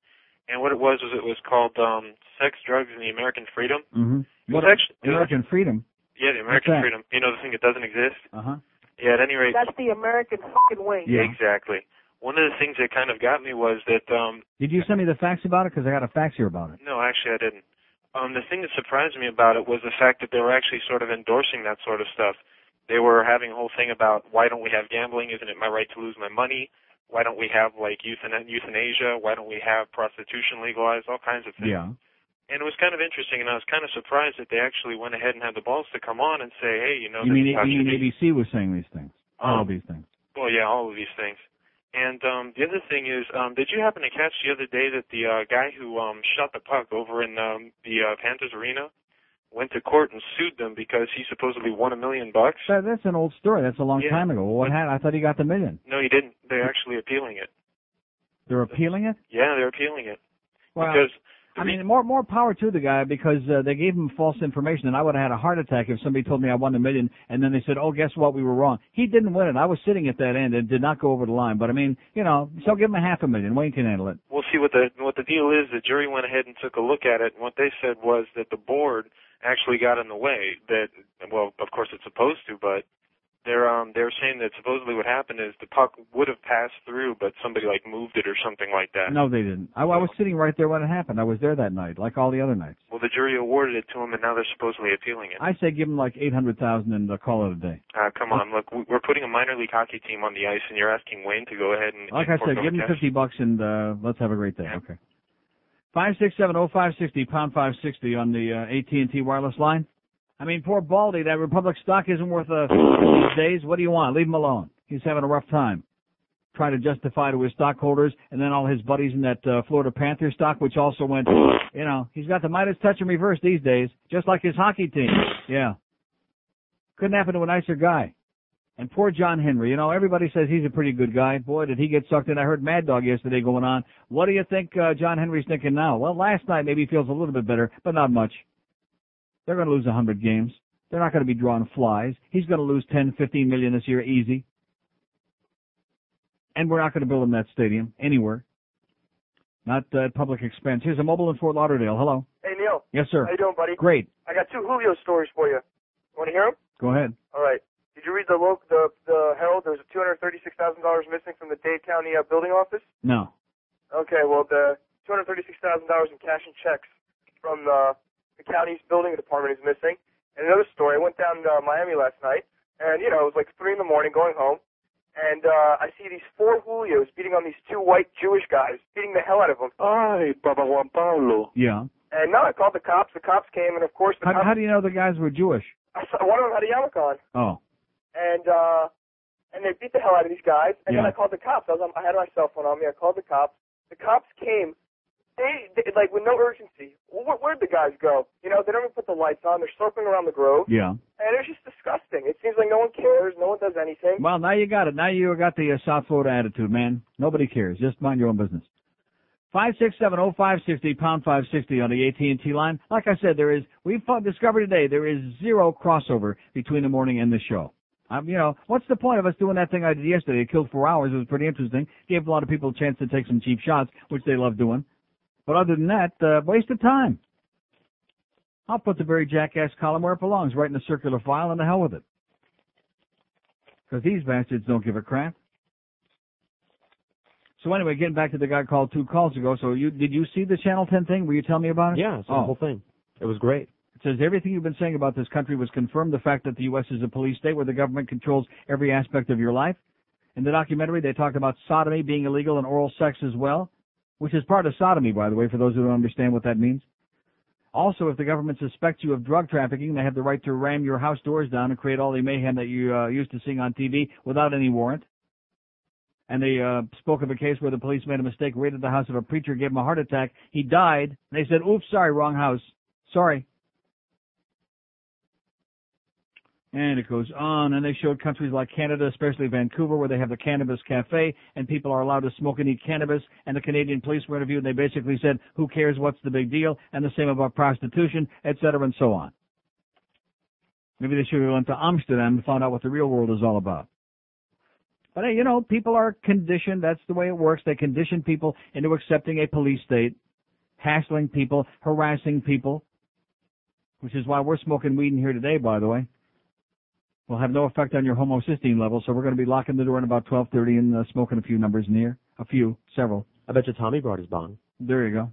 Speaker 28: and what it was was it was called um, "Sex, Drugs, and the American Freedom."
Speaker 1: Mm-hmm. What
Speaker 28: actually- it was-
Speaker 1: American freedom?
Speaker 28: Yeah, the American? Freedom. You know the thing that doesn't exist.
Speaker 1: Uh huh.
Speaker 28: Yeah, at any rate,
Speaker 22: That's the American fucking way.
Speaker 1: Yeah.
Speaker 28: exactly. One of the things that kind of got me was that um,
Speaker 1: Did you send me the facts about it? Because I got a fax here about it.
Speaker 28: No, actually, I didn't. Um, the thing that surprised me about it was the fact that they were actually sort of endorsing that sort of stuff. They were having a whole thing about why don't we have gambling? Isn't it my right to lose my money? Why don't we have like euthan- euthanasia? Why don't we have prostitution legalized? All kinds of things.
Speaker 1: Yeah.
Speaker 28: And it was kind of interesting, and I was kind of surprised that they actually went ahead and had the balls to come on and say, hey, you know,
Speaker 1: You mean,
Speaker 28: is how it
Speaker 1: you mean. ABC was saying these things? All of these things.
Speaker 28: Well, yeah, all of these things. And um the other thing is, um did you happen to catch the other day that the uh guy who um shot the puck over in um the uh, Panthers arena went to court and sued them because he supposedly won a million bucks?
Speaker 1: That, that's an old story. That's a long
Speaker 28: Yeah.
Speaker 1: time ago. Well, what happened? I thought he got the million.
Speaker 28: No, he didn't. They're actually appealing it.
Speaker 1: They're appealing it.
Speaker 28: Yeah, they're appealing it.
Speaker 1: Well,
Speaker 28: because
Speaker 1: I mean, more more power to the guy because uh, they gave him false information, and I would have had a heart attack if somebody told me I won a million, and then they said, "Oh, guess what? We were wrong." He didn't win it. I was sitting at that end and did not go over the line. But I mean, you know, so give him a half a million. Wayne can handle it.
Speaker 28: we'll see what the what the deal is. The jury went ahead and took a look at it, and what they said was that the board actually got in the way. That well, of course it's supposed to, but they're um they're saying that supposedly what happened is the puck would have passed through, but somebody like moved it or something like that.
Speaker 1: No, they didn't. I, I was sitting right there when it happened. I was there that night, like all the other nights.
Speaker 28: Well, the jury awarded it to him, and now they're supposedly appealing it.
Speaker 1: I say give him like eight hundred thousand and uh, call it a day.
Speaker 28: Uh, come on, look, we- we're putting a minor league hockey team on the ice, and you're asking Wayne to go ahead and
Speaker 1: Like
Speaker 28: and
Speaker 1: I said, give
Speaker 28: cash?
Speaker 1: fifty bucks and uh let's have a great day. Okay. Five six seven oh five sixty pound five sixty on the uh, AT and T wireless line. I mean, poor Baldy. That Republic stock isn't worth a these days. What do you want? Leave him alone. He's having a rough time. try to justify to his stockholders, and then all his buddies in that uh, Florida Panther stock, which also went, you know, he's got the Midas touch in reverse these days, just like his hockey team. Yeah. Couldn't happen to a nicer guy. And poor John Henry, you know, everybody says he's a pretty good guy. Boy, did he get sucked in. I heard Mad Dog yesterday going on. What do you think uh, John Henry's thinking now? Well, last night maybe he feels a little bit better, but not much. They're going to lose a 100 games. They're not going to be drawing flies. He's going to lose 10, 15 million this year easy. And we're not going to build him that stadium anywhere. Not uh, at public expense. Here's a mobile in Fort Lauderdale. Hello.
Speaker 29: Hey Neil.
Speaker 1: Yes, sir.
Speaker 29: How you doing, buddy?
Speaker 1: Great.
Speaker 29: I got two Julio stories for you. Want to hear them?
Speaker 1: Go ahead.
Speaker 29: All right. Did you read the lo- the the Herald? There was two hundred thirty-six thousand dollars missing from the Dade County uh, building office.
Speaker 1: No.
Speaker 29: Okay. Well, the two hundred thirty-six thousand dollars in cash and checks from the the county's building department is missing. And another story. I went down to Miami last night, and you know it was like three in the morning going home, and uh, I see these four Julios beating on these two white Jewish guys, beating the hell out of them.
Speaker 9: Ay, Papa Juan Pablo.
Speaker 1: Yeah.
Speaker 29: And now I called the cops. The cops came, and of course the
Speaker 1: How,
Speaker 29: cops.
Speaker 1: how do you know the guys were Jewish?
Speaker 29: I saw, one of them had a yarmulke on,
Speaker 1: Oh.
Speaker 29: and uh, and they beat the hell out of these guys. And then I called the cops. I was on, I had my cell phone on me. I called the cops. The cops came. They, they like with no urgency. Where, where'd the guys go? You know, they don't even put the lights on. They're circling around the grove.
Speaker 1: Yeah.
Speaker 29: And it's just disgusting. It seems like no one cares. No one does anything.
Speaker 1: Well, now you got it. Now you got the uh, South Florida attitude, man. Nobody cares. Just mind your own business. Five six seven oh five sixty pound five sixty on the AT and T line. Like I said, there is we've discovered today there is zero crossover between the morning and the show. Um, you know, what's the point of us doing that thing I did yesterday? It killed four hours. It was pretty interesting. Gave a lot of people a chance to take some cheap shots, which they love doing. But other than that, uh, waste of time. I'll put the very jackass column where it belongs, right in the circular file, and the hell with it. Because these bastards don't give a crap. So anyway, getting back to the guy called two calls ago. So you did you see the Channel 10 thing? Will you tell me about it?
Speaker 5: Yeah, it's the whole thing. It was great.
Speaker 1: It says everything you've been saying about this country was confirmed. The fact that the U.S. is a police state where the government controls every aspect of your life. In the documentary, they talked about sodomy being illegal and oral sex as well, which is part of sodomy, by the way, for those who don't understand what that means. Also, if the government suspects you of drug trafficking, they have the right to ram your house doors down and create all the mayhem that you uh, used to seeing on TV without any warrant. And they uh, spoke of a case where the police made a mistake, raided the house of a preacher, gave him a heart attack. He died. They said, "Oops, sorry, wrong house. Sorry." And it goes on, and they showed countries like Canada, especially Vancouver, where they have the Cannabis Cafe, and people are allowed to smoke and eat cannabis. And the Canadian police were interviewed, and they basically said, "Who cares? What's the big deal?" And the same about prostitution, et cetera, and so on. Maybe they should have went to Amsterdam and found out what the real world is all about. But hey, you know, people are conditioned. That's the way it works. They condition people into accepting a police state, hassling people, harassing people, which is why we're smoking weed in here today, by the way. Will have no effect on your homocysteine level, so we're going to be locking the door in about 12:30 and uh, smoking a few numbers in here, a few, several.
Speaker 5: I bet you Tommy brought his bong.
Speaker 1: There you go.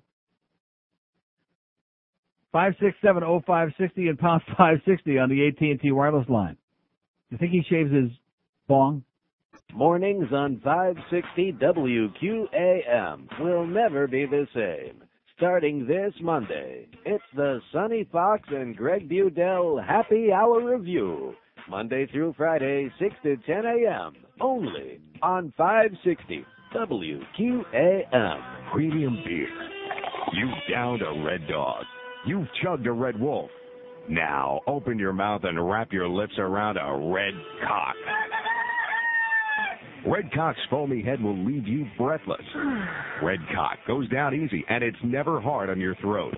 Speaker 1: Five six seven oh five sixty and pound five sixty on the AT and T wireless line. You think he shaves his bong?
Speaker 24: Mornings on 560 WQAM will never be the same. Starting this Monday, it's the Sonny Fox and Greg Budell Happy Hour Review. Monday through Friday, 6 to 10 a.m. Only on 560 WQAM.
Speaker 30: Premium beer. You downed a red dog. You've chugged a red wolf. Now open your mouth and wrap your lips around a red cock. Red Cock's foamy head will leave you breathless. Red Cock goes down easy and it's never hard on your throat.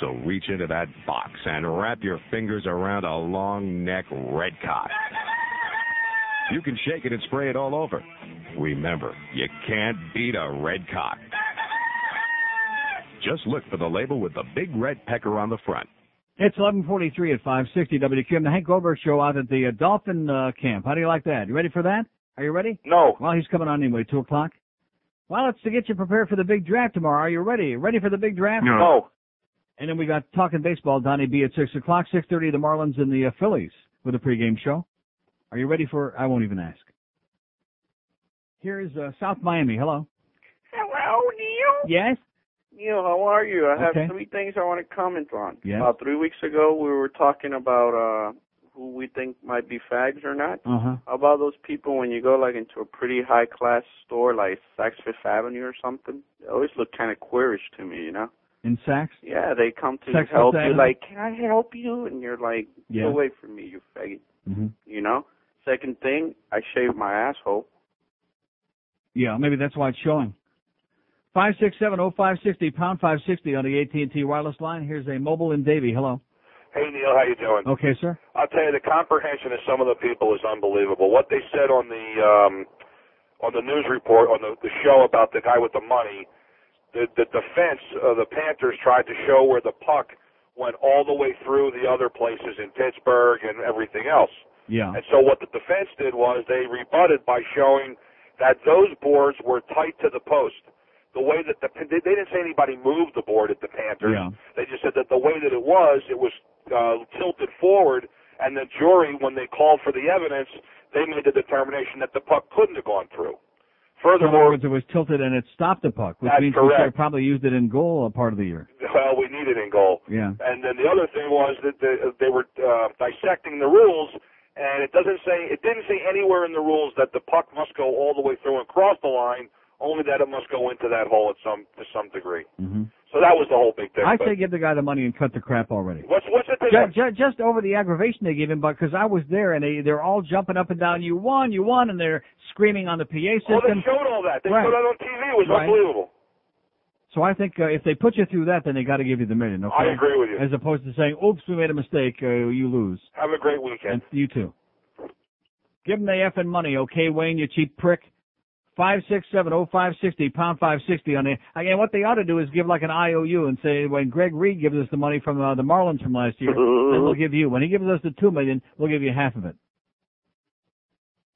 Speaker 30: So reach into that box and wrap your fingers around a long neck Red Cock. You can shake it and spray it all over. Remember, you can't beat a red cock. Just look for the label with the big red pecker on the front.
Speaker 1: It's 11:43 at 560 WQM. The Hank Goldberg Show out at the uh, Dolphin uh, camp. How do you like that? You ready for that? Are you ready?
Speaker 29: No.
Speaker 1: Well, he's coming on anyway, two o'clock. Well, it's to get you prepared for the big draft tomorrow. Are you ready? Ready for the big draft?
Speaker 29: No.
Speaker 1: And then we got talking baseball. Donnie B at six o'clock, six thirty. The Marlins and the uh, Phillies with a pregame show. Are you ready for? I won't even ask. Here is uh, South Miami. Hello.
Speaker 31: Hello, Neil.
Speaker 1: Yes.
Speaker 31: Neil, how are you? I have
Speaker 1: Okay.
Speaker 31: three things I want to comment on.
Speaker 1: Yes.
Speaker 31: About three weeks ago, we were talking about uh
Speaker 32: who we think might be fags or not.
Speaker 1: Uh huh.
Speaker 32: How about those people when you go like into a pretty high class store like Saks Fifth Avenue or something? They always look kind of queerish to me, you know.
Speaker 1: In Saks?
Speaker 32: Yeah, they come to
Speaker 1: Saks
Speaker 32: help you like, can I help you? And you're like,
Speaker 1: Yeah.
Speaker 32: get away from me, you faggot.
Speaker 1: hmm
Speaker 32: You know. Second thing, I shave my asshole.
Speaker 1: Yeah, maybe that's why it's showing. Five six seven oh five sixty pound five sixty on the AT and T wireless line. Here's a mobile in Davy. Hello.
Speaker 33: Hey Neil, how you doing?
Speaker 1: Okay, sir.
Speaker 33: I'll tell you, the comprehension of some of the people is unbelievable. What they said on the um, on the news report on the, the show about the guy with the money, the the defense of the Panthers tried to show where the puck went all the way through the other places in Pittsburgh and everything else.
Speaker 1: Yeah.
Speaker 33: And so what the defense did was they rebutted by showing that those boards were tight to the post. The way that the they they didn't say anybody moved the board at the Panthers.
Speaker 1: Yeah.
Speaker 33: They just said that the way that it was, it was uh, tilted forward, and the jury, when they called for the evidence, they made the determination that the puck couldn't have gone through.
Speaker 1: So in other
Speaker 33: Furthermore,
Speaker 1: words, it was tilted and it stopped the puck, which means we
Speaker 33: correct.
Speaker 1: probably used it in goal a part of the year.
Speaker 33: well, we need it in goal.
Speaker 1: Yeah.
Speaker 33: And then the other thing was that the, they were uh, dissecting the rules, and it doesn't say it didn't say anywhere in the rules that the puck must go all the way through and cross the line. Only that it must go into that hole at some to some degree.
Speaker 1: hmm
Speaker 33: So that was the whole big thing.
Speaker 1: I say give the guy the money and cut the crap already.
Speaker 33: what's what's thing?
Speaker 1: Just, just, just over the aggravation they gave him, but because I was there and they they're all jumping up and down. You won, you won, and they're screaming on the PA system.
Speaker 33: Oh, they showed all that. They
Speaker 1: Right.
Speaker 33: showed that on TV. It was
Speaker 1: Right.
Speaker 33: unbelievable.
Speaker 1: So I think uh, if they put you through that, then they got to give you the million. Okay?
Speaker 33: I agree with you.
Speaker 1: As opposed to saying, "Oops, we made a mistake. Uh, you lose."
Speaker 33: Have a great weekend.
Speaker 1: And you too. Give them the effing money, okay, Wayne? You cheap prick. Five six seven oh five sixty pound five sixty on the again. What they ought to do is give like an IOU and say when Greg Reed gives us the money from uh, the Marlins from last year, then we'll give you. When he gives us the two million, we'll give you half of it.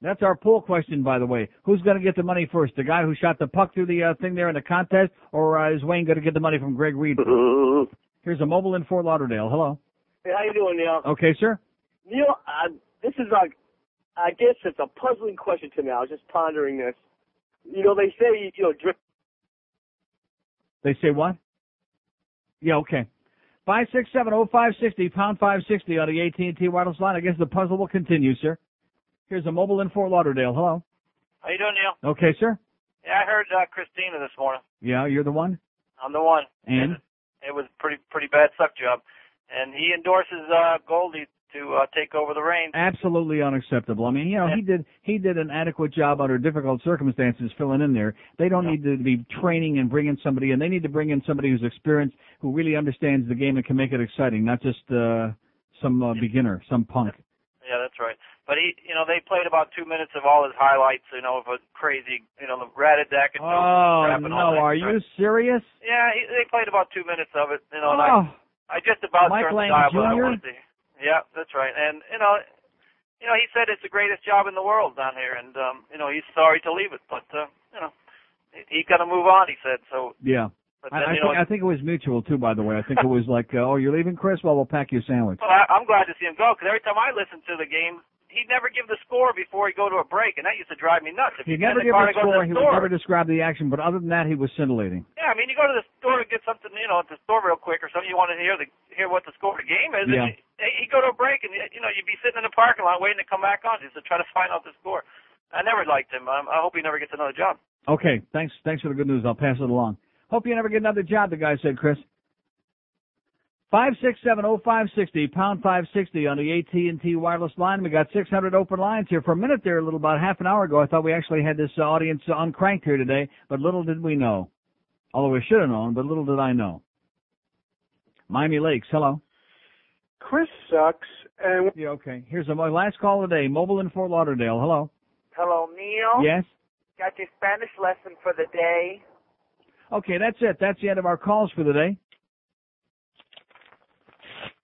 Speaker 1: That's our poll question, by the way. Who's going to get the money first? The guy who shot the puck through the uh, thing there in the contest, or uh, is Wayne going to get the money from Greg Reed? Here's a mobile in Fort Lauderdale. Hello.
Speaker 34: Hey, how you doing, Neil?
Speaker 1: Okay, sir.
Speaker 34: Neil, uh, this is like, I guess it's a puzzling question to me. I was just pondering this. You know, they say, you know, drip.
Speaker 1: They say what? Yeah, okay. Five six seven oh five sixty pound five sixty on the AT and T wireless line. I guess the puzzle will continue, sir. Here's a mobile in Fort Lauderdale. Hello.
Speaker 21: How you doing, Neil?
Speaker 1: Okay, sir.
Speaker 21: Yeah, I heard uh, Christina this morning.
Speaker 1: Yeah, you're the one.
Speaker 21: I'm the one.
Speaker 1: And
Speaker 21: It was pretty pretty bad suck job, and he endorses uh, Goldie to uh, take over the reins.
Speaker 1: absolutely unacceptable. I mean, you know, he did he did an adequate job under difficult circumstances filling in there. They don't need to be training and bringing somebody in. They need to bring in somebody who's experienced, who really understands the game and can make it exciting, not just uh some uh, beginner, some punk.
Speaker 21: Yeah, that's right. But he, you know, they played about two minutes of all his highlights. You know, of a crazy, you know, the Ratadak and
Speaker 1: Oh
Speaker 21: crap and all
Speaker 1: no,
Speaker 21: that
Speaker 1: are
Speaker 21: crap.
Speaker 1: you serious?
Speaker 21: Yeah, he, they played about two minutes of it. You know, and
Speaker 1: Oh,
Speaker 21: I, I just about
Speaker 1: Mike
Speaker 21: turned
Speaker 1: Lange
Speaker 21: the dial, but I
Speaker 1: Jr.?
Speaker 21: wanted to. Yeah, that's right. And you know, you know, he said it's the greatest job in the world down here, and um, you know, he's sorry to leave it, but uh, you know, he, he got to move on. He said so.
Speaker 1: yeah.
Speaker 21: But
Speaker 1: I,
Speaker 21: then,
Speaker 1: I,
Speaker 21: you know,
Speaker 1: think, I think it was mutual too. By the way, I think it was like, uh, "Oh, you're leaving, Chris? Well, we'll pack you a sandwich."
Speaker 21: Well, I, I'm glad to see him go because every time I listen to the game, he'd never give the score before he'd go to a break, and that used to drive me nuts. If
Speaker 1: He
Speaker 21: you
Speaker 1: never
Speaker 21: in the
Speaker 1: gave
Speaker 21: car to
Speaker 1: a
Speaker 21: go to
Speaker 1: score.
Speaker 21: the
Speaker 1: He would never describe the action, but other than that, he was scintillating.
Speaker 21: yeah, I mean, you go to the store to get something, you know, at the store real quick or something. You want to hear the hear what the score of the game is.
Speaker 1: Yeah.
Speaker 21: And you, you go to a break, and you know, you'd be sitting in the parking lot waiting to come back on just to try to find out the score. I never liked him. Um, I hope he never gets another job.
Speaker 1: Okay, thanks. Thanks for the good news. I'll pass it along. Hope you never get another job. The guy said, Chris. Five six seven oh five sixty pound five sixty on the AT and T wireless line. We got six hundred open lines here. For a minute there, a little about half an hour ago, I thought we actually had this uh, audience uh, uncranked here today, but little did we know. Although we should have known, but little did I know. Miami Lakes, hello.
Speaker 35: Chris sucks, and
Speaker 1: Yeah, okay. Here's a, my last call today. Mobile in Fort Lauderdale. Hello.
Speaker 36: Hello, Neil.
Speaker 1: Yes.
Speaker 36: Got your Spanish lesson for the day.
Speaker 1: Okay, that's it. That's the end of our calls for the day.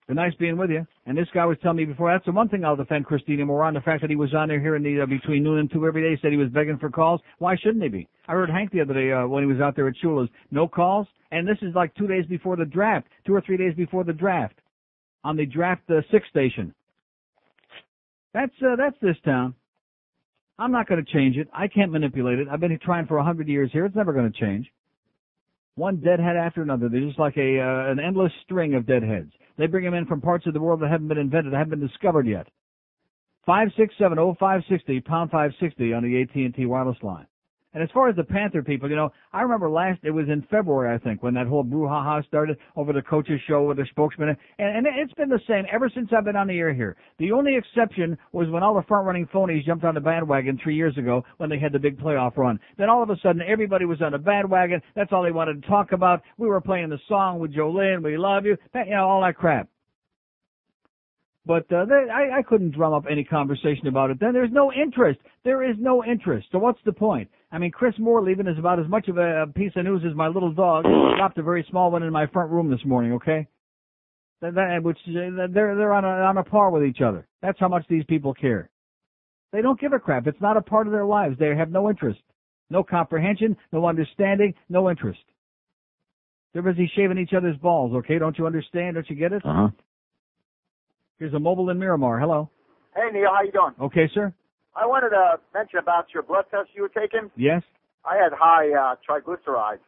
Speaker 1: Been nice being with you. And this guy was telling me before, that's the one thing I'll defend Christina Moore on, the fact that he was on there here in the, uh, between noon and two every day, said he was begging for calls. Why shouldn't he be? I heard Hank the other day, uh, when he was out there at Shula's, no calls. And this is like two days before the draft, two or three days before the draft, on the draft, uh, six station. That's, uh, that's this town. I'm not going to change it. I can't manipulate it. I've been trying for a hundred years here. It's never going to change. One deadhead after another. They're just like a uh, an endless string of deadheads. They bring them in from parts of the world that haven't been invented, haven't been discovered yet. Five six seven oh five sixty pound five sixty on the AT and T wireless line. And as far as the Panther people, you know, I remember last, it was in February, I think, when that whole brouhaha started over the coaches show with the spokesman. And, and it's been the same ever since I've been on the air here. The only exception was when all the front running phonies jumped on the bandwagon three years ago when they had the big playoff run. Then all of a sudden everybody was on the bandwagon. That's all they wanted to talk about. We were playing the song with Jolene, we love you, you know, all that crap. But uh, they, I, I couldn't drum up any conversation about it. Then there's no interest. There is no interest. So what's the point? I mean, Chris Moore leaving is about as much of a piece of news as my little dog dropped a very small one in my front room this morning. Okay, that, that which they're they're on a on a par with each other. That's how much these people care. They don't give a crap. It's not a part of their lives. They have no interest, no comprehension, no understanding, no interest. They're busy shaving each other's balls. Okay, don't you understand? Don't you get it?
Speaker 37: Uh huh.
Speaker 1: Here's a mobile in Miramar. Hello.
Speaker 37: Hey Neil, how you doing?
Speaker 1: Okay, sir.
Speaker 37: I wanted to mention about your blood test you were taking.
Speaker 1: Yes.
Speaker 37: I had high uh, triglycerides,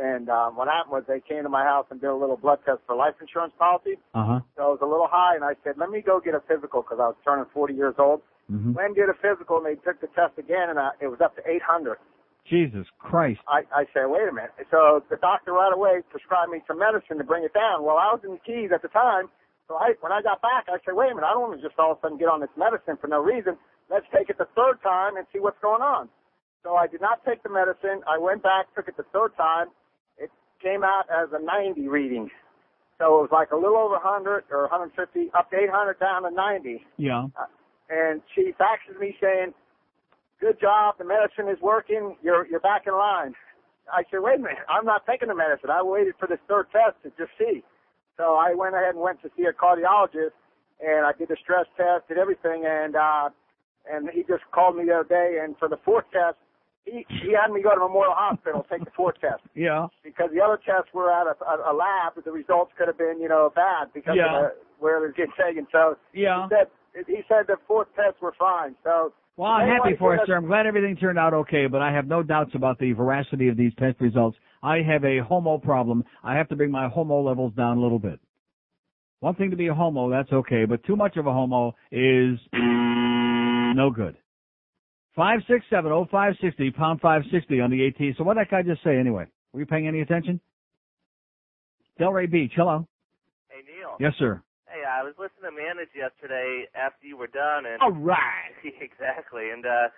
Speaker 37: and um, what happened was they came to my house and did a little blood test for life insurance policy.
Speaker 1: Uh huh.
Speaker 37: So it was a little high, and I said, "Let me go get a physical" because I was turning 40 years old.
Speaker 1: Mm-hmm.
Speaker 37: Went and did a physical, and they took the test again, and uh, it was up to 800.
Speaker 1: Jesus Christ.
Speaker 37: I, I said, wait a minute. So the doctor right away prescribed me some medicine to bring it down. Well, I was in the Keys at the time, so I, when I got back, I said, wait a minute, I don't want to just all of a sudden get on this medicine for no reason. Let's take it the third time and see what's going on. So I did not take the medicine. I went back, took it the third time. It came out as a 90 reading. So it was like a little over 100 or 150, up to 800 down to 90.
Speaker 1: Yeah.
Speaker 37: Uh, and she faxes me saying, good job, the medicine is working, you're, you're back in line. I said, wait a minute, I'm not taking the medicine. I waited for this third test to just see. So I went ahead and went to see a cardiologist, and I did the stress test, did everything, and uh, and he just called me the other day, and for the fourth test, he he had me go to Memorial Hospital take the fourth test
Speaker 1: Yeah.
Speaker 37: because the other tests were at a, a, a lab, but the results could have been you know bad because
Speaker 1: Yeah.
Speaker 37: of the, where it was getting taken. So
Speaker 1: Yeah.
Speaker 37: he said he said the fourth tests were fine. So
Speaker 1: Well, I'm happy for you, sir. I'm glad everything turned out okay, but I have no doubts about the veracity of these test results. I have a homo problem. I have to bring my homo levels down a little bit. One thing to be a homo, that's okay, but too much of a homo is no good. Five six seven oh five sixty pound five sixty on the AT. So what did that guy just say anyway? Were you paying any attention? Delray Beach, hello.
Speaker 38: Hey Neil.
Speaker 1: Yes, sir.
Speaker 38: Hey, I was listening to Manage yesterday after you were done, and
Speaker 1: All right.
Speaker 38: exactly. And uh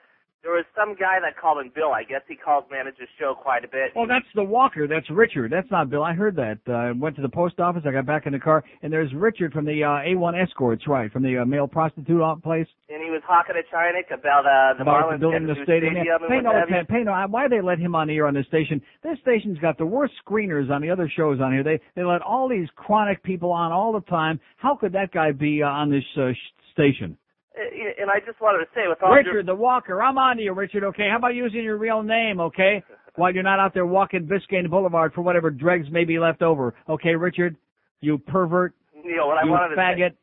Speaker 38: there was some guy that called him Bill. I guess he calls Manage's show quite a bit.
Speaker 1: Well, that's the Walker. That's Richard. That's not Bill. I heard that. Uh, I went to the post office. I got back in the car, and there's Richard from the uh, A1 Escorts, right, from the uh, male prostitute place.
Speaker 38: and he was talking to Chinik about uh the
Speaker 1: about
Speaker 38: Marlins
Speaker 1: building the
Speaker 38: a
Speaker 1: stadium.
Speaker 38: stadium.
Speaker 1: Pay no attention. Pay no. Why they let him on here on this station? This station's got the worst screeners on the other shows on here. They they let all these chronic people on all the time. How could that guy be uh, on this uh, station?
Speaker 38: And I just wanted to say, with all
Speaker 1: Richard the Walker. I'm on to you, Richard. Okay. How about using your real name? Okay. While you're not out there walking Biscayne Boulevard for whatever dregs may be left over. Okay, Richard. You pervert.
Speaker 38: your Neil, what I
Speaker 1: you
Speaker 38: wanted to
Speaker 1: faggot.
Speaker 38: say,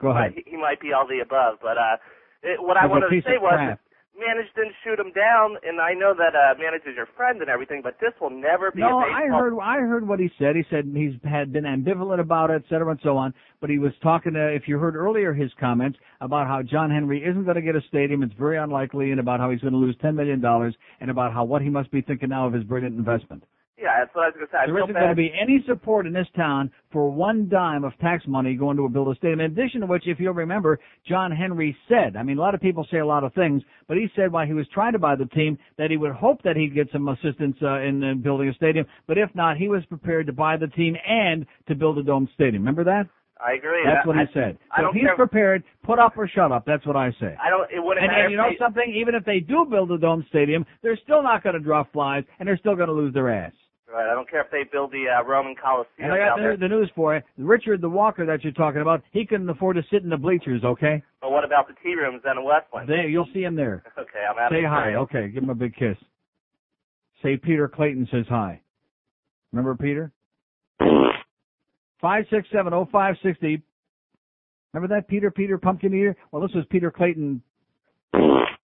Speaker 1: Go ahead.
Speaker 38: He, might be all the above, but uh, it, what I
Speaker 1: He's
Speaker 38: wanted to say was,
Speaker 1: crap.
Speaker 38: Manage didn't shoot him down, and I know that uh, Manage is your friend and everything, but this will never be
Speaker 1: No, I heard I heard what he said. He said he's had been ambivalent about it, et cetera, and so on. But he was talking to, if you heard earlier his comments about how John Henry isn't going to get a stadium, it's very unlikely, and about how he's going to lose ten million dollars, and about how what he must be thinking now of his brilliant investment.
Speaker 38: Yeah, that's what I was going to say. I
Speaker 1: There isn't going to be any support in this town for one dime of tax money going to a build a stadium. In addition to which, if you'll remember, John Henry said, I mean, a lot of people say a lot of things, but he said while he was trying to buy the team that he would hope that he'd get some assistance uh, in, in building a stadium, but if not, he was prepared to buy the team and to build a dome stadium. Remember that?
Speaker 38: I agree.
Speaker 1: That's
Speaker 38: I-
Speaker 1: what he
Speaker 38: I-
Speaker 1: said.
Speaker 38: I
Speaker 1: So if he's
Speaker 38: care.
Speaker 1: prepared, put up or shut up. That's what I say.
Speaker 38: I don't. It wouldn't
Speaker 1: And,
Speaker 38: matter
Speaker 1: and you know
Speaker 38: they-
Speaker 1: something? Even if they do build a dome stadium, they're still not going to draw flies, and they're still going to lose their ass.
Speaker 38: Right. I don't care if they build the uh, Roman Coliseum
Speaker 1: And I got the, the news for you. Richard the Walker that you're talking about, he couldn't afford to sit in the bleachers, okay?
Speaker 38: But what about the tea rooms down in Westland?
Speaker 1: There, you'll see him there.
Speaker 38: Okay, I'm out
Speaker 1: Say hi, okay. Give him a big kiss. Say Peter Clayton says hi. Remember Peter? Five six seven oh five sixty. Remember that Peter Peter Pumpkin Eater? Well, this was Peter Clayton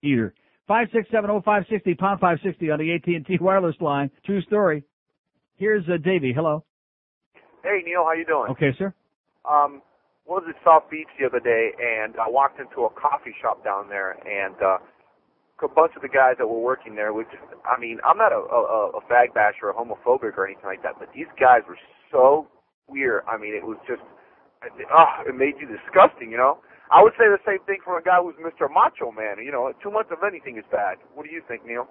Speaker 1: Eater. Five six seven oh five sixty pound five sixty on the AT and T wireless line. True story. Here's uh, Davey. Hello.
Speaker 39: Hey Neil, how you doing?
Speaker 1: Okay, sir.
Speaker 39: Um,
Speaker 26: was at South Beach the other day, and I walked into a coffee shop down there, and uh, a bunch of the guys that were working there, which I mean, I'm not a, a, a fag basher or a homophobic or anything like that, but these guys were so weird. I mean, it was just, oh, it made you disgusting, you know. I would say the same thing for a guy who's Mr. Macho Man. You know, too much of anything is bad. What do you think, Neil?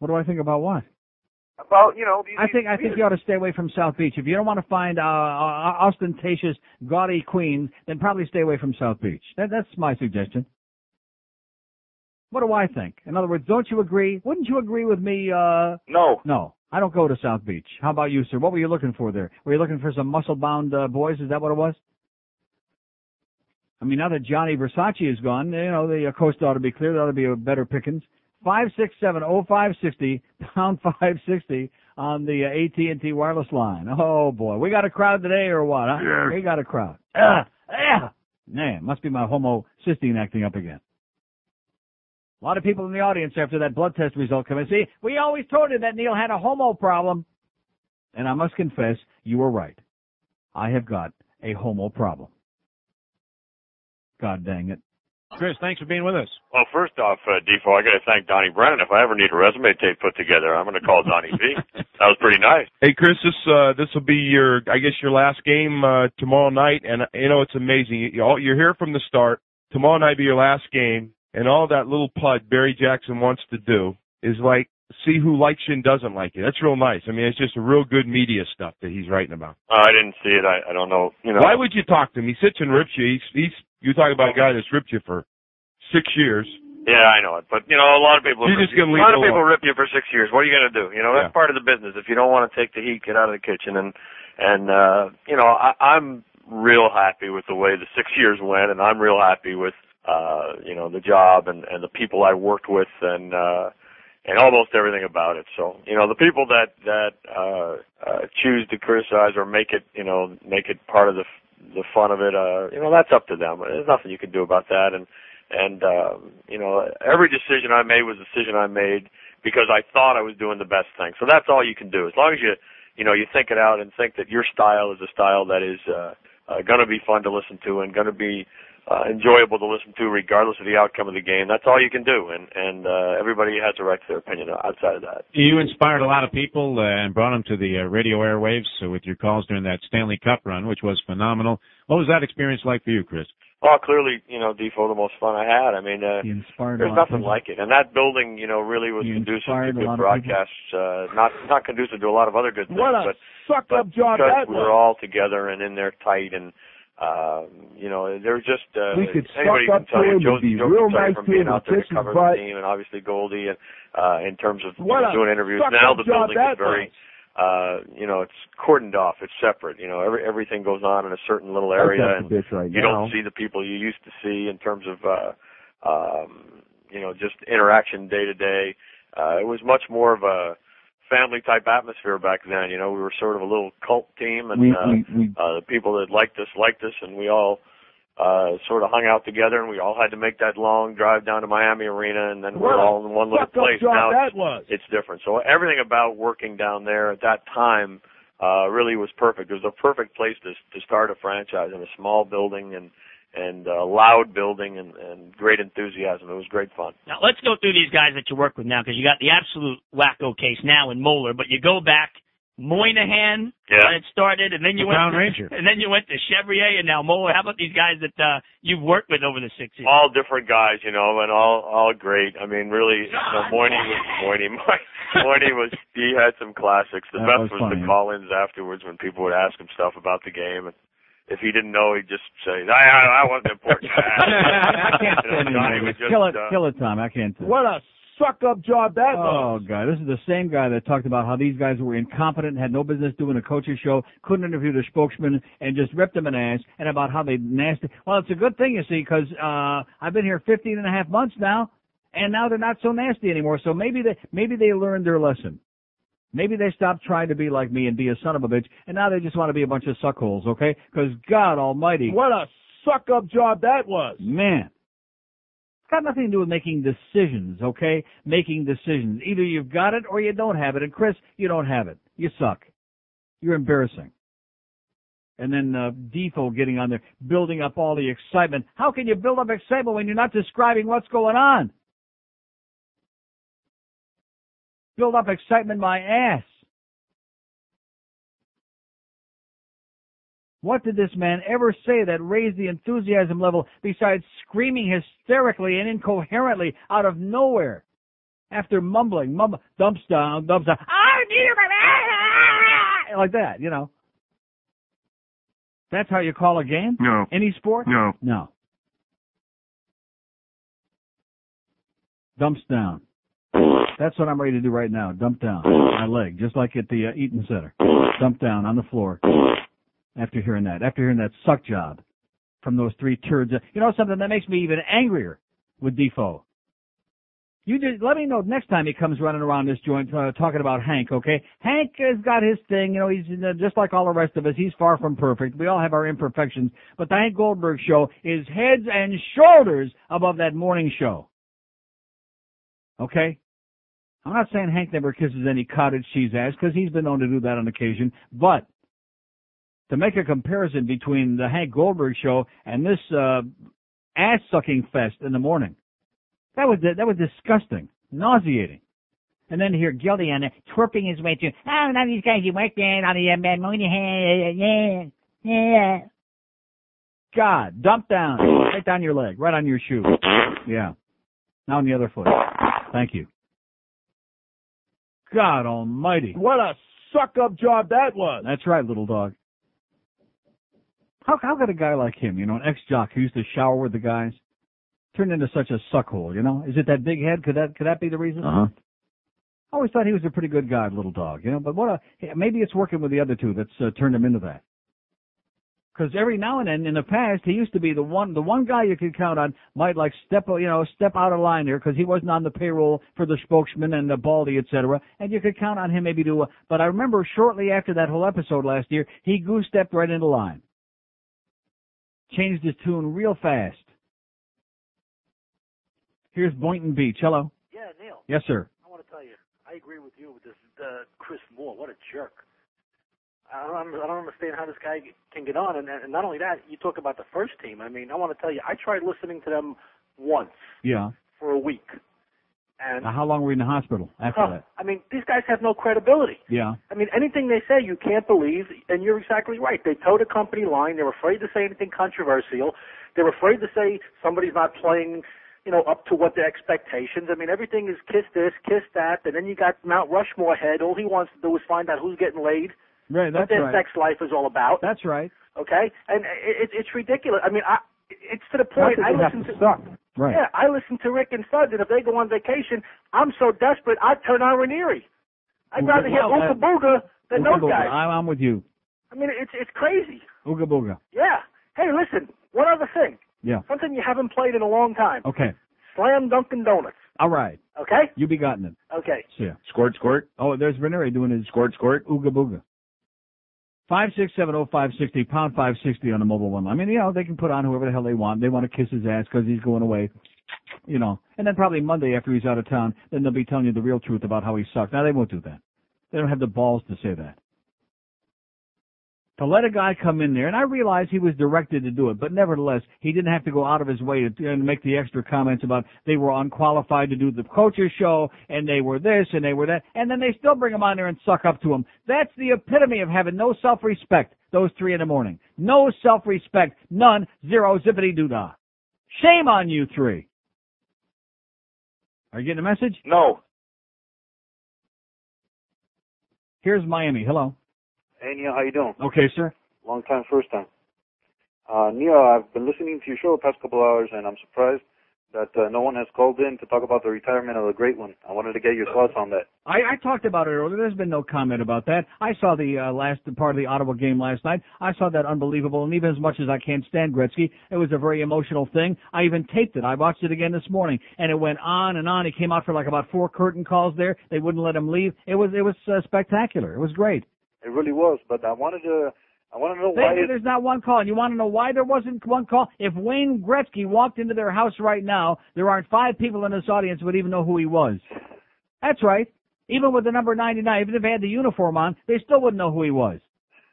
Speaker 1: What do I think about what?
Speaker 26: About you know, these,
Speaker 1: I think I think you ought to stay away from South Beach. If you don't want to find uh, uh, ostentatious, gaudy queens, then probably stay away from South Beach. That, that's my suggestion. What do I think? In other words, don't you agree? Wouldn't you agree with me? Uh,
Speaker 26: no.
Speaker 1: No, I don't go to South Beach. How about you, sir? What were you looking for there? Were you looking for some muscle-bound uh, boys? Is that what it was? I mean, now that Johnny Versace is gone, you know, the uh, coast ought to be clear. There ought to be a better pickings. Five six seven oh five sixty pound five sixty on the uh, AT&T wireless line. Oh boy, we got a crowd today or what? Huh?
Speaker 40: Yes.
Speaker 1: We got a crowd. Ah, ah. Man, must be my homocysteine acting up again. A lot of people in the audience after that blood test result come and see, we always told you that Neil had a homo problem. And I must confess, you were right. I have got a homo problem. God dang it.
Speaker 39: Chris, thanks for being with us.
Speaker 41: Well, first off, uh, Defo, I got to thank Donnie Brennan. If I ever need a resume tape put together, I'm going to call Donnie V. That was pretty nice.
Speaker 42: Hey Chris, this uh this will be your I guess your last game uh tomorrow night, and you know it's amazing. You, all- you're here from the start. Tomorrow night be your last game, and all that little pud Barry Jackson wants to do is like see who likes you and doesn't like you. That's real nice. I mean, it's just a real good media stuff that he's writing about.
Speaker 41: Uh, I didn't see it. I, I don't know. You know.
Speaker 42: Why would you talk to him? He sits and rips you. He's he's you talk about a guy that's ripped you for six years.
Speaker 41: Yeah, I know it, but you know, a lot of people.
Speaker 42: You're just gonna leave
Speaker 41: a
Speaker 42: lot
Speaker 41: of people
Speaker 42: alone.
Speaker 41: rip you for six years. What are you going to do? You know, that's part of the business. If you don't want to take the heat, get out of the kitchen. And and uh, you know, I, I'm real happy with the way the six years went, and I'm real happy with uh, you know the job and and the people I worked with, and uh, and almost everything about it. So you know, the people that that uh, uh, choose to criticize or make it you know make it part of the the fun of it, uh, you know, that's up to them. There's nothing you can do about that, and and um, you know every decision I made was a decision I made because I thought I was doing the best thing. So that's all you can do. As long as you you know you think it out and think that your style is a style that is uh, uh, going to be fun to listen to and going to be uh, enjoyable to listen to regardless of the outcome of the game. That's all you can do, and and uh, everybody has a right to their opinion outside of that.
Speaker 39: You inspired a lot of people uh, and brought them to the uh, radio airwaves uh, with your calls during that Stanley Cup run, which was phenomenal. What was that experience like for you, Chris?
Speaker 41: Oh, clearly, you know, Defoe, the most fun I had. I mean, uh,
Speaker 1: You inspired a
Speaker 41: there's nothing like it. And that building, you know, really was
Speaker 1: You
Speaker 41: conducive to good broadcasts. Uh, not not conducive to a lot of other good things,
Speaker 25: What a
Speaker 41: but
Speaker 25: suck
Speaker 41: but
Speaker 25: up job
Speaker 41: because
Speaker 25: that
Speaker 41: we were all together and in there tight and. Um, you know, they're just uh,
Speaker 25: We could
Speaker 41: anybody
Speaker 25: suck
Speaker 41: can
Speaker 25: up
Speaker 41: tell
Speaker 25: to
Speaker 41: you, Joe, Joe
Speaker 25: real
Speaker 41: can tell you
Speaker 25: nice
Speaker 41: from being out
Speaker 25: and
Speaker 41: there to cover
Speaker 25: butt.
Speaker 41: the team, and obviously Goldie, and uh, in terms of
Speaker 25: What a
Speaker 41: doing interviews. Now the building is very, uh, you know, it's cordoned off. It's separate. You know, every everything goes on in a certain little area, and
Speaker 25: right
Speaker 41: you
Speaker 25: now.
Speaker 41: don't see the people you used to see in terms of, uh, um, you know, just interaction day to day. Uh, it was much more of a family type atmosphere back then. You know, we were sort of a little cult team, and
Speaker 25: We-
Speaker 41: uh,
Speaker 25: we- we-
Speaker 41: uh, the people that liked us liked us, and we all uh, sort of hung out together, and we all had to make that long drive down to Miami Arena, and then we're
Speaker 25: a
Speaker 41: all in one little
Speaker 25: suck-up
Speaker 41: place. Now
Speaker 25: that
Speaker 41: it's,
Speaker 25: was.
Speaker 41: it's different. So everything about working down there at that time uh, really was perfect. It was a perfect place to to start a franchise in a small building and and a loud building and, and great enthusiasm. It was great fun.
Speaker 43: Now let's go through these guys that you work with now because you got the absolute wacko case now in Moller, but you go back Moynihan
Speaker 41: Yeah.
Speaker 43: when it started, and then you
Speaker 41: The
Speaker 43: went
Speaker 41: Crown
Speaker 43: to,
Speaker 41: Ranger.
Speaker 43: and then you went to Chevrier, and now Moller. How about these guys that uh, you've worked with over the six years?
Speaker 41: all different guys, you know, and all all great. I mean, really, you know, Moyni was Moyni. Moyni was he had some classics. The
Speaker 1: That
Speaker 41: best
Speaker 1: was
Speaker 41: was,
Speaker 1: funny.
Speaker 41: the call-ins afterwards when people would ask him stuff about the game, and if he didn't know, he'd just say, "I I, I wasn't important."
Speaker 1: I can't
Speaker 41: You know,
Speaker 1: it.
Speaker 41: just,
Speaker 1: Kill it,
Speaker 41: uh,
Speaker 1: kill it, Tom. I can't. stand.
Speaker 25: What a suck up job that
Speaker 1: Oh
Speaker 25: was.
Speaker 1: Oh god, this is the same guy that talked about how these guys were incompetent, had no business doing a coaching show, couldn't interview the spokesman, and just ripped them an ass, and about how they nasty. Well, it's a good thing you see, because uh, I've been here 15 and a half months now, and now they're not so nasty anymore. So maybe they maybe they learned their lesson. Maybe they stopped trying to be like me and be a son of a bitch, and now they just want to be a bunch of suckholes, okay? Because God Almighty,
Speaker 25: What a suck up job that was.
Speaker 1: Man. It's got nothing to do with making decisions, okay? Making decisions. Either you've got it or you don't have it. And Chris, you don't have it. You suck. You're embarrassing. And then uh, Defoe getting on there, building up all the excitement. How can you build up excitement when you're not describing what's going on? Build up excitement my ass. What did this man ever say that raised the enthusiasm level besides screaming hysterically and incoherently out of nowhere? After mumbling, mumble, dumps down, dumps down, ah, ah, ah, like that, you know. That's how you call a game?
Speaker 9: No.
Speaker 1: Any sport?
Speaker 9: No.
Speaker 1: No. Dumps down. That's what I'm ready to do right now. Dump down my leg, just like at the uh, Eaton Center. Dump down on the floor. After hearing that, after hearing that suck job from those three turds, you know something that makes me even angrier with Defoe. You just let me know next time he comes running around this joint uh, talking about Hank. Okay, Hank has got his thing. You know, he's uh, just like all the rest of us. He's far from perfect. We all have our imperfections, but the Hank Goldberg show is heads and shoulders above that morning show. Okay, I'm not saying Hank never kisses any cottage cheese ass because he's been known to do that on occasion, but to make a comparison between the Hank Goldberg show and this uh, ass sucking fest in the morning, that was that was disgusting, nauseating. And then to hear Gildy on it twerping his way to, oh, of these guys you work there on the uh, morning, yeah, yeah. God, dump down, right down your leg, right on your shoe. Yeah. Now on the other foot. Thank you. God almighty.
Speaker 42: What a suck up job that was.
Speaker 1: That's right, little dog. How how could a guy like him, you know, an ex jock who used to shower with the guys, turn into such a suckhole, you know? Is it that big head? Could that could that be the reason?
Speaker 30: Uh-huh.
Speaker 1: I always thought he was a pretty good guy, little dog, you know, but what a maybe it's working with the other two that's uh, turned him into that. Because every now and then in the past he used to be the one the one guy you could count on might like step you know step out of line there because he wasn't on the payroll for the spokesman and the baldy etc. And you could count on him maybe to. Uh, but I remember shortly after that whole episode last year he goose stepped right into line, changed his tune real fast. Here's Boynton Beach. Hello.
Speaker 44: Yeah, Neil.
Speaker 1: Yes, sir.
Speaker 44: I want to tell you, I agree with you with this uh, Chris Moore. What a jerk. I don't, I don't understand how this guy can get on. And, and not only that, you talk about the first team. I mean, I want to tell you, I tried listening to them once
Speaker 1: Yeah.
Speaker 44: for a week. And
Speaker 1: Now, how long were you in the hospital after
Speaker 44: Huh,
Speaker 1: that?
Speaker 44: I mean, these guys have no credibility.
Speaker 1: Yeah.
Speaker 44: I mean, anything they say, you can't believe, and you're exactly right. They toe the company line. They're afraid to say anything controversial. They're afraid to say somebody's not playing, you know, up to what their expectations. I mean, everything is kiss this, kiss that, and then you got Mount Rushmore head. All he wants to do is find out who's getting laid,
Speaker 1: Right.
Speaker 44: what
Speaker 1: That's
Speaker 44: their
Speaker 1: right.
Speaker 44: sex life is all about.
Speaker 1: That's right.
Speaker 44: Okay, and it, it's ridiculous. I mean, I, it's to the point. I listen to.
Speaker 1: Right.
Speaker 44: Yeah, I listen to Rick and Suds, and if they go on vacation, I'm so desperate I'd turn on Ranieri. I'd rather hear
Speaker 1: Well, uh,
Speaker 44: Ooga Booga than
Speaker 1: Ooga
Speaker 44: those
Speaker 1: booga.
Speaker 44: guys.
Speaker 1: I'm, I'm with you.
Speaker 44: I mean, it's it's crazy.
Speaker 1: Ooga booga.
Speaker 44: Yeah. Hey, listen. One other thing.
Speaker 1: Yeah.
Speaker 44: Something you haven't played in a long time.
Speaker 1: Okay.
Speaker 44: Slam Dunkin' Donuts.
Speaker 1: All right.
Speaker 44: Okay.
Speaker 1: You be gotten it.
Speaker 44: Okay.
Speaker 1: See ya.
Speaker 30: Squirt, squirt.
Speaker 1: Oh, there's Ranieri doing his
Speaker 30: Squirt, squirt.
Speaker 1: ooga booga. Five six seven oh five sixty pound five sixty on the mobile one. I mean, you know, they can put on whoever the hell they want. They want to kiss his ass because he's going away. You know, and then probably Monday after he's out of town, then they'll be telling you the real truth about how he sucked. Now they won't do that. They don't have the balls to say that. To let a guy come in there, and I realize he was directed to do it, but nevertheless, he didn't have to go out of his way to, and make the extra comments about they were unqualified to do the coaches show, and they were this, and they were that, and then they still bring him on there and suck up to him. That's the epitome of having no self-respect, those three in the morning. No self-respect, none, zero, zippity doo-dah. Shame on you three. Are you getting a message?
Speaker 33: No.
Speaker 1: Here's Miami. Hello.
Speaker 40: Hey Neil, how you doing?
Speaker 1: Okay, sir.
Speaker 40: Long time, first time. Uh, Neil, I've been listening to your show the past couple hours, and I'm surprised that uh, no one has called in to talk about the retirement of the great one. I wanted to get your thoughts on that.
Speaker 1: I, I talked about it earlier. There's been no comment about that. I saw the uh, last part of the Ottawa game last night. I saw that unbelievable, and even as much as I can't stand Gretzky, it was a very emotional thing. I even taped it. I watched it again this morning, and it went on and on. He came out for like about four curtain calls there. They wouldn't let him leave. It was it was uh, spectacular. It was great.
Speaker 40: It really was, but I wanted to, I want to know
Speaker 1: They,
Speaker 40: why. it-
Speaker 1: there's not one call. And you want to know why there wasn't one call? If Wayne Gretzky walked into their house right now, there aren't five people in this audience who would even know who he was. That's right. Even with the number 99, even if they had the uniform on, they still wouldn't know who he was.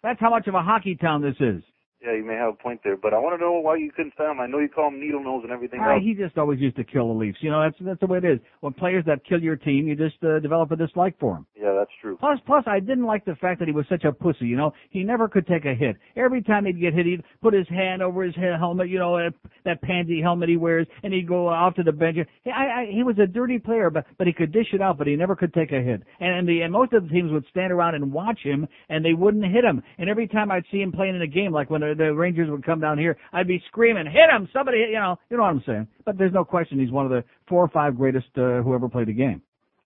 Speaker 1: That's how much of a hockey town this is.
Speaker 40: Yeah, you may have a point there, but I want to know why you couldn't stand him. I know you call him needle nose and everything
Speaker 1: Ah,
Speaker 40: else.
Speaker 1: he just always used to kill the Leafs. You know, that's that's the way it is. When players that kill your team, you just uh, develop a dislike for them.
Speaker 40: Yeah, that's true.
Speaker 1: Plus, plus, I didn't like the fact that he was such a pussy. You know, he never could take a hit. Every time he'd get hit, he'd put his hand over his helmet. You know, uh, that pansy helmet he wears, and he'd go off to the bench. He, I, I, he was a dirty player, but but he could dish it out, but he never could take a hit. And, and the and most of the teams would stand around and watch him, and they wouldn't hit him. And every time I'd see him playing in a game, like when the, the Rangers would come down here, I'd be screaming, "Hit him! Somebody!" hit-" You know, you know what I'm saying. But there's no question he's one of the four or five greatest uh, who ever played the game.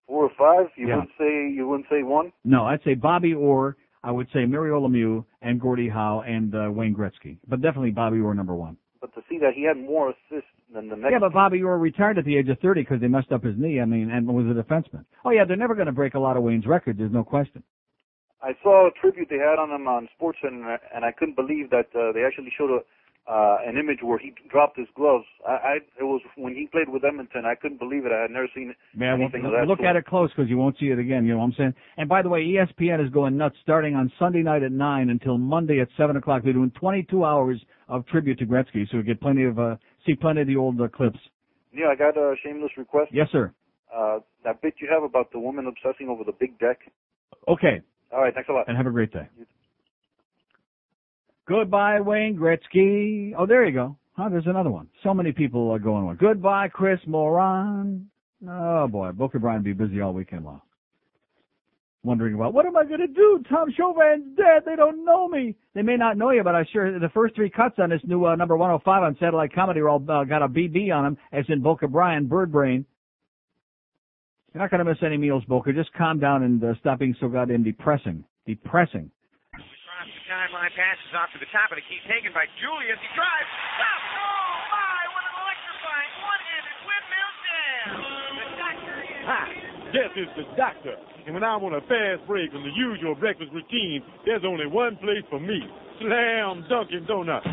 Speaker 40: Four or five? You
Speaker 1: Yeah.
Speaker 40: wouldn't say you wouldn't say one?
Speaker 1: No, I'd say Bobby Orr. I would say Mario Lemieux and Gordie Howe and uh, Wayne Gretzky, but definitely Bobby Orr number one.
Speaker 40: But to see that he had more assists than the next
Speaker 1: Yeah, but Bobby Orr retired at the age of 30 because they messed up his knee. I mean, and was a defenseman. Oh yeah, they're never going to break a lot of Wayne's records. There's no question.
Speaker 40: I saw a tribute they had on him on Sports and and I couldn't believe that uh, they actually showed a uh, an image where he dropped his gloves. I, I it was when he played with Edmonton. I couldn't believe it. I had never seen
Speaker 1: Man,
Speaker 40: anything
Speaker 1: well,
Speaker 40: of that
Speaker 1: look
Speaker 40: sort.
Speaker 1: at it close because you won't see it again. You know what I'm saying? And by the way, ESPN is going nuts starting on Sunday night at nine until Monday at seven o'clock. They're doing 22 hours of tribute to Gretzky, so we get plenty of uh, see plenty of the old uh, clips.
Speaker 40: Yeah, I got a shameless request.
Speaker 1: Yes, sir.
Speaker 40: Uh, that bit you have about the woman obsessing over the big deck.
Speaker 1: Okay.
Speaker 40: All right, thanks a lot.
Speaker 1: And have a great day. Goodbye, Wayne Gretzky. Oh, there you go. Huh, there's another one. So many people are going on. Goodbye, Chris Moran. Oh boy, Booker Bryan will be busy all weekend long. Wondering about what am I going to do? Tom Chauvin's dead. They don't know me. They may not know you, but I sure the first three cuts on this new uh, number 105 on satellite comedy are all uh, got a BB on them, as in Booker Bryan, Bird Brain. You're not going to miss any meals, Booker. Just calm down and uh, stop being so goddamn depressing. Depressing.
Speaker 45: The Timeline passes off to the top of the key, taken by Julius. He drives. Stop! Oh my! What an electrifying one-handed windmill jam! The doctor is.
Speaker 46: Hi, this is the doctor. And when I want a fast break from the usual breakfast routine, there's only one place for me. Slam Dunkin' Donuts.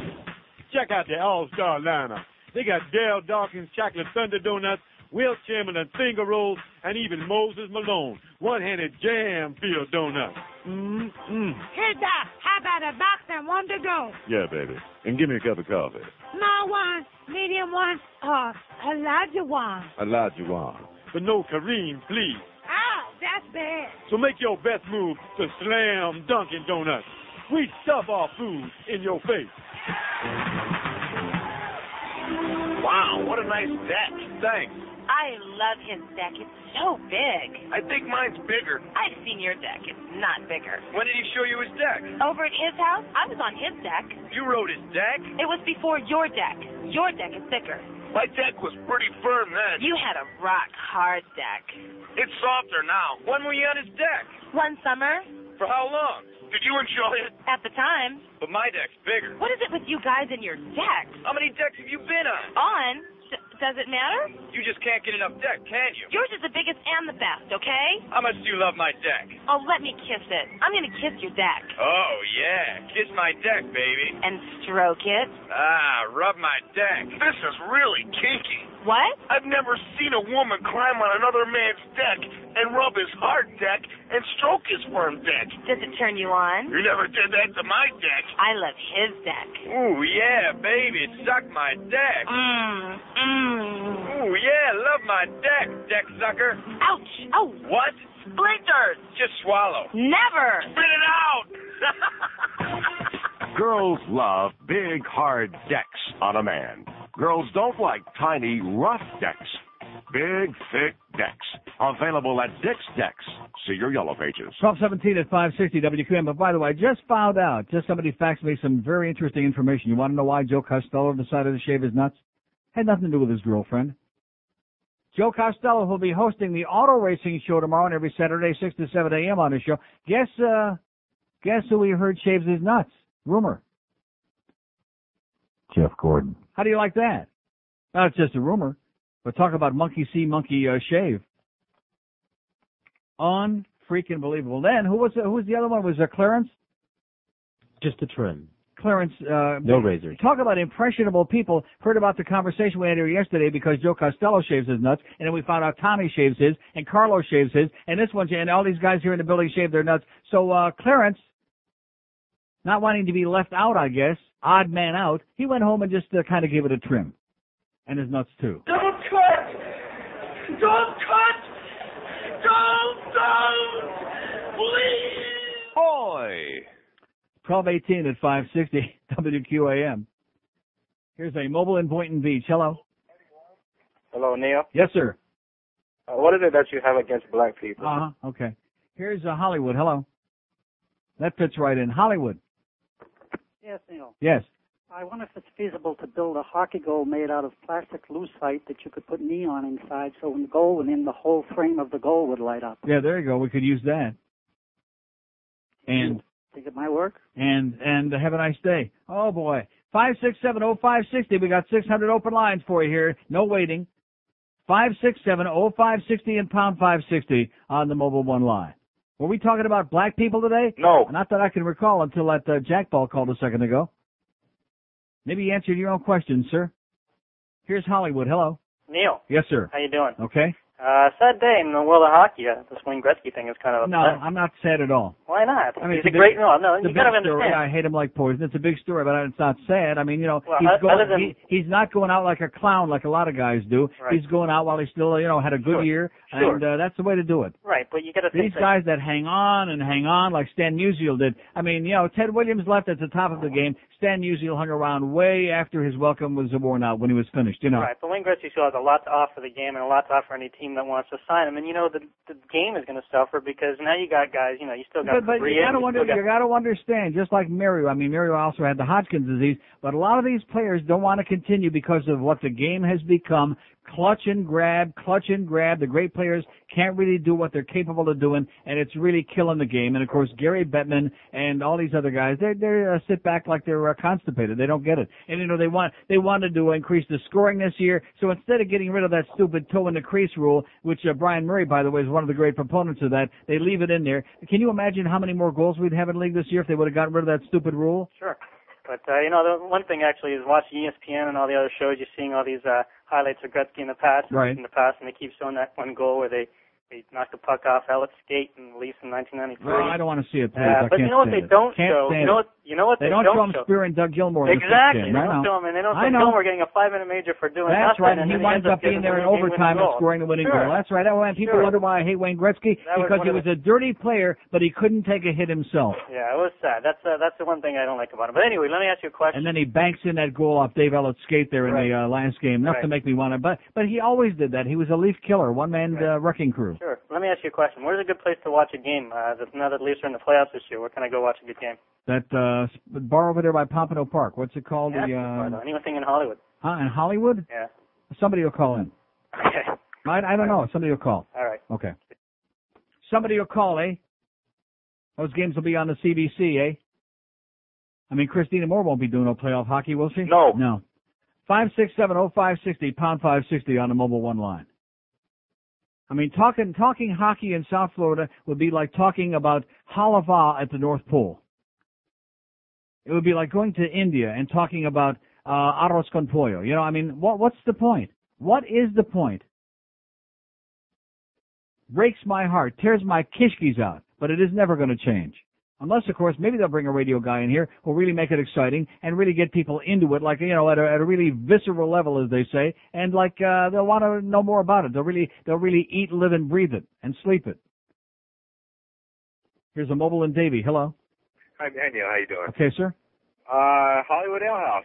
Speaker 46: Check out the All-Star lineup. They got Darryl Dawkins Chocolate Thunder Donuts, Will Chairman and Finger Rolls, and even Moses Malone One-Handed Jam Filled Donuts. Mm-mm.
Speaker 47: Hey, Doc, how about a box and one to go?
Speaker 46: Yeah, baby. And give me a cup of coffee.
Speaker 47: Small one, medium one, or a larger one.
Speaker 46: Elijah one. But no Kareem, please.
Speaker 47: Oh, that's bad.
Speaker 46: So make your best move to Slam Dunkin' Donuts. We stuff our food in your face.
Speaker 45: Wow, what a nice deck. Thanks.
Speaker 11: I love his deck. It's so big.
Speaker 45: I think mine's bigger.
Speaker 11: I've seen your deck. It's not bigger.
Speaker 45: When did he show you his deck?
Speaker 11: Over at his house, I was on his deck.
Speaker 45: You rode his deck?
Speaker 11: It was before your deck. Your deck is thicker.
Speaker 45: My deck was pretty firm then.
Speaker 11: You had a rock hard deck.
Speaker 45: It's softer now. When were you on his deck?
Speaker 11: One summer,
Speaker 45: For how long? Did you enjoy it?
Speaker 11: at the time.
Speaker 45: But my deck's bigger.
Speaker 11: What is it with you guys and your decks?
Speaker 45: How many decks have you been on?
Speaker 11: On? Does it matter?
Speaker 45: You just can't get enough deck, can you?
Speaker 11: Yours is the biggest and the best, okay?
Speaker 45: How much do you love my deck?
Speaker 11: Oh, let me kiss it. I'm gonna kiss your deck.
Speaker 45: Oh, yeah. Kiss my deck, baby.
Speaker 11: And stroke it.
Speaker 45: Ah, rub my deck. This is really kinky.
Speaker 11: What?
Speaker 45: I've never seen a woman climb on another man's deck and rub his hard deck and stroke his firm deck.
Speaker 11: Does it turn you on?
Speaker 45: You never did that to my deck.
Speaker 11: I love his deck.
Speaker 45: Ooh, yeah, baby, suck my deck.
Speaker 11: Mmm, mmm.
Speaker 45: Ooh, yeah, love my deck, deck sucker.
Speaker 11: Ouch! Oh,
Speaker 45: What?
Speaker 11: splinters!
Speaker 45: Just swallow.
Speaker 11: Never!
Speaker 45: Spit it out!
Speaker 30: Girls love big, hard decks on a man. Girls don't like tiny, rough decks. Big, thick decks. Available at Dick's Decks. See your yellow pages.
Speaker 1: 1217 at 560 WQAM. But by the way, I just found out, just somebody faxed me some very interesting information. You want to know why Joe Costello decided to shave his nuts? Had nothing to do with his girlfriend. Joe Costello will be hosting the auto racing show tomorrow and every Saturday, 6 to 7 a.m. on his show. Guess, uh, guess who we heard shaves his nuts? Rumor.
Speaker 5: Jeff Gordon.
Speaker 1: How do you like that? Now, it's just a rumor, but talk about monkey see, monkey uh, shave. On freaking believable. Then who was who was the other one? Was there Clarence?
Speaker 5: Just a trim.
Speaker 1: Clarence. Uh,
Speaker 5: No razors.
Speaker 1: Talk about impressionable people. Heard about the conversation we had here yesterday because Joe Costello shaves his nuts, and then we found out Tommy shaves his, and Carlos shaves his, and this one, and all these guys here in the building shave their nuts. So uh, Clarence, not wanting to be left out, I guess, odd man out, he went home and just uh, kind of gave it a trim. And his nuts too.
Speaker 48: Don't cut! Don't cut! Don't, don't! Please!
Speaker 30: Boy!
Speaker 1: 1218 at 560 WQAM. Here's a mobile in Boynton Beach. Hello.
Speaker 49: Hello, Neil.
Speaker 1: Yes, sir.
Speaker 49: Uh, what is it that you have against black people?
Speaker 1: Uh huh. Okay. Here's uh, Hollywood. Hello. That fits right in. Hollywood.
Speaker 50: Yes, Neil.
Speaker 1: Yes.
Speaker 50: I wonder if it's feasible to build a hockey goal made out of plastic lucite that you could put neon inside so when the goal went in, the whole frame of the goal would light up.
Speaker 1: Yeah, there you go. We could use that. And
Speaker 50: Think it might work?
Speaker 1: and and have a nice day. Oh boy. Five six seven oh five sixty. We got six hundred open lines for you here. No waiting. Five six seven oh five sixty and pound five sixty on the mobile one line. Were we talking about black people today?
Speaker 49: No.
Speaker 1: Not that I can recall until that uh, Jack Ball called a second ago. Maybe you answered your own question, sir. Here's Hollywood. Hello.
Speaker 51: Neil,
Speaker 1: Yes, sir.
Speaker 51: how you doing?
Speaker 1: Okay.
Speaker 51: Uh, sad day in the world of hockey. Uh, this Wayne Gretzky thing is kind of
Speaker 1: No. I'm not sad at all.
Speaker 51: Why not?
Speaker 1: I mean,
Speaker 51: He's
Speaker 1: it's
Speaker 51: a
Speaker 1: big-
Speaker 51: great. No, no,
Speaker 1: it's a
Speaker 51: you
Speaker 1: big
Speaker 51: gotta
Speaker 1: story.
Speaker 51: understand.
Speaker 1: I hate him like poison. It's a big story, but it's not sad. I mean, you know,
Speaker 51: Well,
Speaker 1: he's going.
Speaker 51: than-
Speaker 1: he, he's not going out like a clown like a lot of guys do.
Speaker 51: Right.
Speaker 1: He's going out while he still, you know, had a good
Speaker 51: Sure.
Speaker 1: year,
Speaker 51: Sure.
Speaker 1: and uh, that's the way to do it.
Speaker 51: Right, but you got to
Speaker 1: These guys that hang on and hang on like Stan Musial did. I mean, you know, Ted Williams left at the top of the game. Stan Musial hung around way after his welcome was worn out when he was finished. You know.
Speaker 51: Right, but Wayne Gretzky still has a lot to offer the game and a lot to offer any team that wants to sign him. And you know the the game is going to suffer because now you got guys. You know, you still got
Speaker 1: But, but you gotta
Speaker 51: you
Speaker 1: wonder,
Speaker 51: got-
Speaker 1: you gotta understand, just like Mario, I mean, Mario also had the Hodgkin's disease, but a lot of these players don't want to continue because of what the game has become. Clutch and grab, clutch and grab. The great players can't really do what they're capable of doing, and it's really killing the game. And of course, Gary Bettman and all these other guys, they they uh, sit back like they're uh, constipated. They don't get it. And you know, they want they wanted to increase the scoring this year. So instead of getting rid of that stupid toe in the crease rule, which uh, Bryan Murray, by the way, is one of the great proponents of that, they leave it in there. Can you imagine how many more goals we'd have in league this year if they would have gotten rid of that stupid rule?
Speaker 51: Sure. But uh, you know, the one thing actually is watching ESPN and all the other shows. You're seeing all these uh, highlights of Gretzky in the past,
Speaker 1: Right.
Speaker 51: in the past, and they keep showing that one goal where they they knocked the puck off Ellett Skate and Leafs in 1993.
Speaker 1: Well, I don't want to see it, please.
Speaker 51: Uh, but you know what they
Speaker 1: it.
Speaker 51: don't
Speaker 1: Can't
Speaker 51: show? You know what? You know what
Speaker 1: They
Speaker 51: they,
Speaker 1: don't, show him
Speaker 51: show?
Speaker 1: spearing Doug Gilmour the
Speaker 51: Exactly.
Speaker 1: game.
Speaker 51: They don't show him, and they don't show. Gilmour getting a five-minute major for doing
Speaker 1: That's
Speaker 51: nothing.
Speaker 1: right,
Speaker 51: and
Speaker 1: and he winds up being there in overtime and scoring the winning
Speaker 51: Sure.
Speaker 1: goal. That's right. And people
Speaker 51: Sure.
Speaker 1: wonder why I hate Wayne Gretzky
Speaker 51: That
Speaker 1: because
Speaker 51: one
Speaker 1: he was a dirty player, but he couldn't take a hit himself.
Speaker 51: Yeah, it was sad. That's uh, that's the one thing I don't like about him. But anyway, let me ask you a question.
Speaker 1: And then he banks in that goal off Dave Ellett's skate there in the uh, last game, enough
Speaker 51: Right.
Speaker 1: to make me want to. But but he always did that. He was a Leaf killer, one man uh, wrecking crew.
Speaker 51: Sure. Let me ask you a question. Where's a good place to watch a game? Uh, now that the Leafs are in the playoffs this year, where can I go watch a good game?
Speaker 1: That uh, sp- bar over there by Pompano Park. What's it called?
Speaker 51: Yeah,
Speaker 1: the uh,
Speaker 51: uh, anything in Hollywood.
Speaker 1: huh, in Hollywood.
Speaker 51: Yeah.
Speaker 1: Somebody will call in.
Speaker 51: Okay.
Speaker 1: I I don't know. Somebody will call.
Speaker 51: All right.
Speaker 1: Okay. Somebody will call, eh? Those games will be on the CBC, eh? I mean, Christina Moore won't be doing no playoff hockey, will she?
Speaker 33: No.
Speaker 1: No. Five six seven oh five sixty pound five sixty on the mobile one line. I mean, talking talking hockey in South Florida would be like talking about halava at the North Pole. It would be like going to India and talking about uh, arroz con pollo. You know, I mean, what what's the point? What is the point? breaks my heart, tears my kishkis out, but it is never going to change. Unless, of course, maybe they'll bring a radio guy in here who'll really make it exciting and really get people into it, like you know, at a, at a really visceral level, as they say, and like uh, they'll want to know more about it. They'll really they'll really eat, live, and breathe it and sleep it. Here's a mobile in Davie. Hello.
Speaker 52: Hi, Daniel. How you doing?
Speaker 1: Okay, sir.
Speaker 52: Uh, Hollywood Ale House.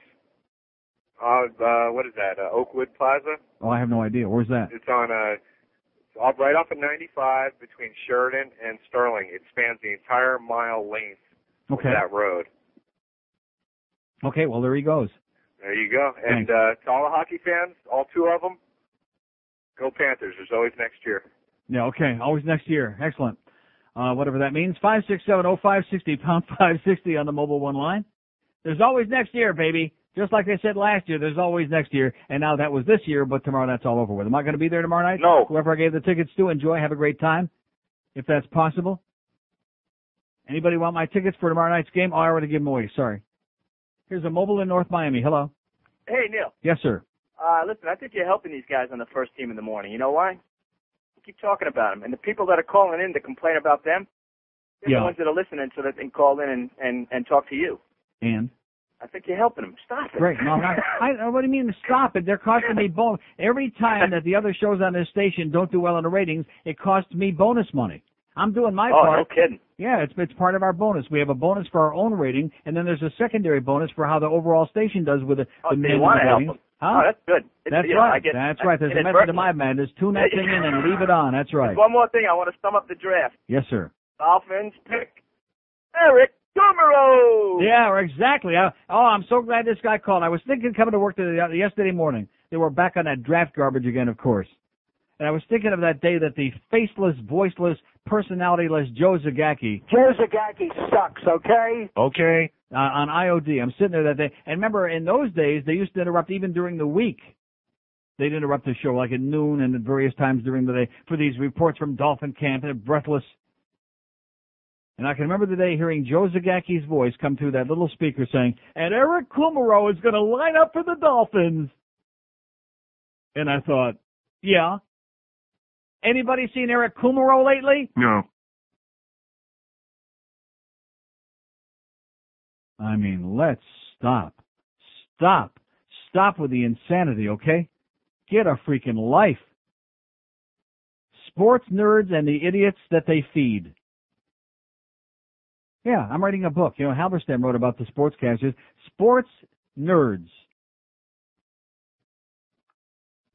Speaker 52: Uh, uh, what is that? Uh, Oakwood Plaza.
Speaker 1: Oh, I have no idea. Where's that?
Speaker 52: It's on uh, it's right off of 95 between Sheridan and Stirling. It spans the entire mile length
Speaker 1: Okay.
Speaker 52: of that road.
Speaker 1: Okay. Well, there he goes.
Speaker 52: There you go. And uh, to all the hockey fans, all two of them, go Panthers. There's always next year.
Speaker 1: Yeah, okay. Always next year. Excellent. Uh, whatever that means. Five six seven oh five sixty pound five sixty on the mobile one line. There's always next year, baby. Just like they said last year, there's always next year. And now that was this year, but tomorrow that's all over with. Am I going to be there tomorrow night?
Speaker 52: No.
Speaker 1: Whoever I gave the tickets to, enjoy, have a great time, if that's possible. Anybody want my tickets for tomorrow night's game? Oh, I already gave them away. Sorry. Here's a mobile in North Miami. Hello.
Speaker 53: Hey, Neil.
Speaker 1: Yes, sir.
Speaker 53: Uh, listen, I think you're helping these guys on the first team in the morning. You know why? Keep talking about them, and the people that are calling in to complain about them, They're
Speaker 1: Yeah.
Speaker 53: the ones that are listening so that they can call in and, and, and talk to you.
Speaker 1: And
Speaker 53: I think you're helping them. Stop it.
Speaker 1: great. No, I'm I, what do you mean stop it? They're costing me bonus every time that the other shows on this station don't do well in the ratings. It costs me bonus money. I'm doing my
Speaker 53: oh,
Speaker 1: part.
Speaker 53: no kidding.
Speaker 1: Yeah, it's it's part of our bonus. We have a bonus for our own rating, and then there's a secondary bonus for how the overall station does with the,
Speaker 53: Oh,
Speaker 1: the
Speaker 53: so
Speaker 1: men
Speaker 53: you want to help them.
Speaker 1: Huh?
Speaker 53: Oh, that's good. It's,
Speaker 1: That's
Speaker 53: you know,
Speaker 1: right.
Speaker 53: I get,
Speaker 1: That's
Speaker 53: I-
Speaker 1: right. There's a method to
Speaker 53: inadvertently.
Speaker 1: my madness. Tune that thing in and leave it on. That's right.
Speaker 53: One more thing. I want to sum up the draft.
Speaker 1: Yes, sir.
Speaker 53: Dolphins pick Eric Kumerow.
Speaker 1: Yeah, or exactly. I, oh, I'm so glad this guy called. I was thinking coming to work the, uh, yesterday morning. They were back on that draft garbage again, of course. And I was thinking of that day that the faceless, voiceless, personalityless Joe Zagacki
Speaker 25: Joe Zagacki sucks, okay?
Speaker 42: Okay.
Speaker 1: Uh, on IOD. I'm sitting there that day, and remember in those days they used to interrupt even during the week. They'd interrupt the show like at noon and at various times during the day for these reports from Dolphin Camp. They're breathless. And I can remember the day hearing Joe Zagacki's voice come through that little speaker saying, and Eric Kumerow is going to line up for the Dolphins. And I thought, yeah. Anybody seen Eric Kumerow lately?
Speaker 42: No.
Speaker 1: I mean, let's stop. Stop. Stop with the insanity, okay? Get a freaking life. Sports nerds and the idiots that they feed. Yeah, I'm writing a book. You know, Halberstam wrote about the sportscasters. Sports nerds.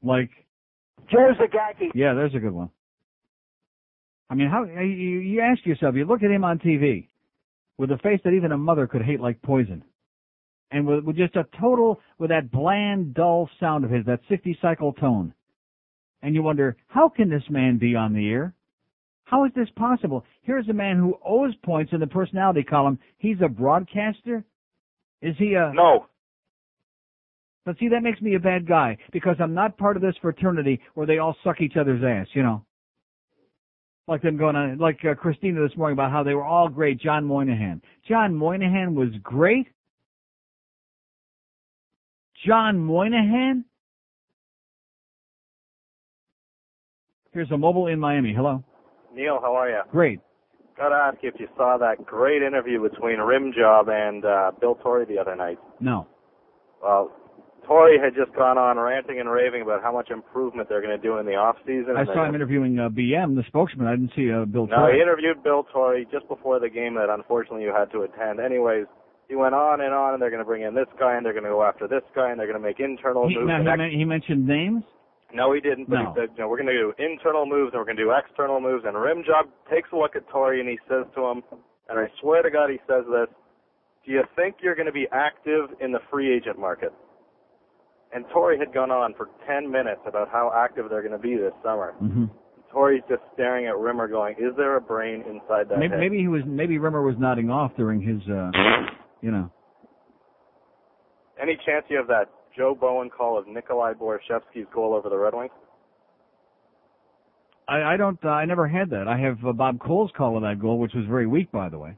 Speaker 1: Like,
Speaker 25: Joe Zagacki.
Speaker 1: yeah, there's a good one. I mean, how you, you ask yourself, you look at him on TV with a face that even a mother could hate like poison, and with, with just a total with that bland, dull sound of his, that 60 cycle tone, and you wonder how can this man be on the air? How is this possible? Here's a man who owes points in the personality column. He's a broadcaster. Is he a
Speaker 49: No.
Speaker 1: but see, that makes me a bad guy because I'm not part of this fraternity where they all suck each other's ass, you know. Like them going on, like uh, Christina this morning about how they were all great. John Moynihan. John Moynihan was great. John Moynihan? Here's a mobile in Miami. Hello.
Speaker 49: Neil, how are you?
Speaker 1: Great.
Speaker 49: Got to ask you if you saw that great interview between Rim Job and uh, Bill Torrey the other night.
Speaker 1: No.
Speaker 49: Well, Torrey had just gone on ranting and raving about how much improvement they're going to do in the off season.
Speaker 1: I saw him interviewing uh, BM, the spokesman. I didn't see uh, Bill
Speaker 49: No,
Speaker 1: Torrey.
Speaker 49: he interviewed Bill Torrey just before the game that unfortunately you had to attend. Anyways, he went on and on, and they're going to bring in this guy, and they're going to go after this guy, and they're going to make internal
Speaker 1: He,
Speaker 49: moves.
Speaker 1: now, he,
Speaker 49: ex-
Speaker 1: he mentioned names.
Speaker 49: no, he didn't. But
Speaker 1: No.
Speaker 49: he said, you know, we're going to do internal moves and we're going to do external moves. And Rimjob takes a look at Torrey and he says to him, and I swear to God, he says this: Do you think you're going to be active in the free agent market? And Torrey had gone on for 10 minutes about how active they're going to be this summer.
Speaker 1: hmm
Speaker 49: Torrey's just staring at Rimmer, going, "Is there a brain inside that
Speaker 1: Maybe,
Speaker 49: head?"
Speaker 1: maybe he was. Maybe Rimmer was nodding off during his. uh You know.
Speaker 49: Any chance you have that Joe Bowen call of Nikolai Borschevsky's goal over the Red Wings?
Speaker 1: I, I don't. Uh, I never had that. I have uh, Bob Cole's call of that goal, which was very weak, by the way.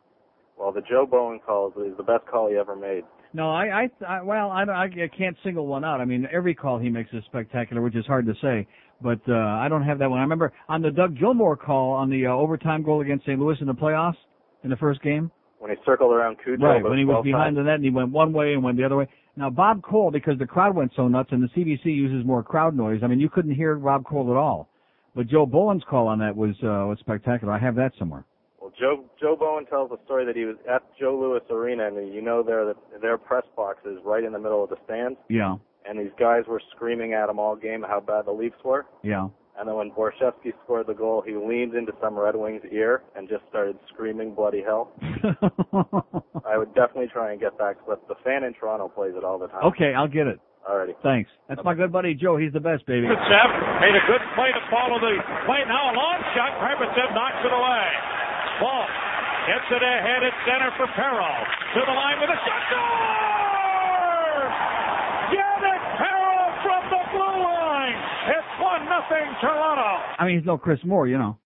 Speaker 49: Well, the Joe Bowen call is the best call he ever made.
Speaker 1: No, I, I, I well, I, I, can't single one out. I mean, every call he makes is spectacular, which is hard to say. But uh, I don't have that one. I remember on the Doug Gilmour call on the uh, overtime goal against St. Louis in the playoffs in the first game.
Speaker 49: When he circled around Cujo,
Speaker 1: Right, when he was behind
Speaker 49: times.
Speaker 1: the net and he went one way and went the other way. Now Bob Cole, because the crowd went so nuts and the CBC uses more crowd noise, I mean you couldn't hear Rob Cole at all. But Joe Bowen's call on that was uh, was spectacular. I have that somewhere.
Speaker 49: Well, Joe Joe Bowen tells the story that he was at Joe Louis Arena, and you know their their press box is right in the middle of the stands,
Speaker 1: Yeah,
Speaker 49: and these guys were screaming at him all game how bad the Leafs were.
Speaker 1: yeah.
Speaker 49: And then when Borschevsky scored the goal, he leaned into some Red Wings ear and just started screaming bloody hell. I would definitely try and get that clip. The fan in Toronto plays it all the time.
Speaker 1: okay, I'll get it.
Speaker 49: Alrighty.
Speaker 1: Thanks. That's my good buddy Joe. He's the best, baby.
Speaker 54: Pripetsev made a good play to follow the play. Now a long shot. Pripetsev knocks it away. Gets it ahead at center for Perreault. To the line with a shot. Score! Yanic Perreault from the blue line. It's one nothing Toronto.
Speaker 1: I mean, he's no Chris Moore, you know.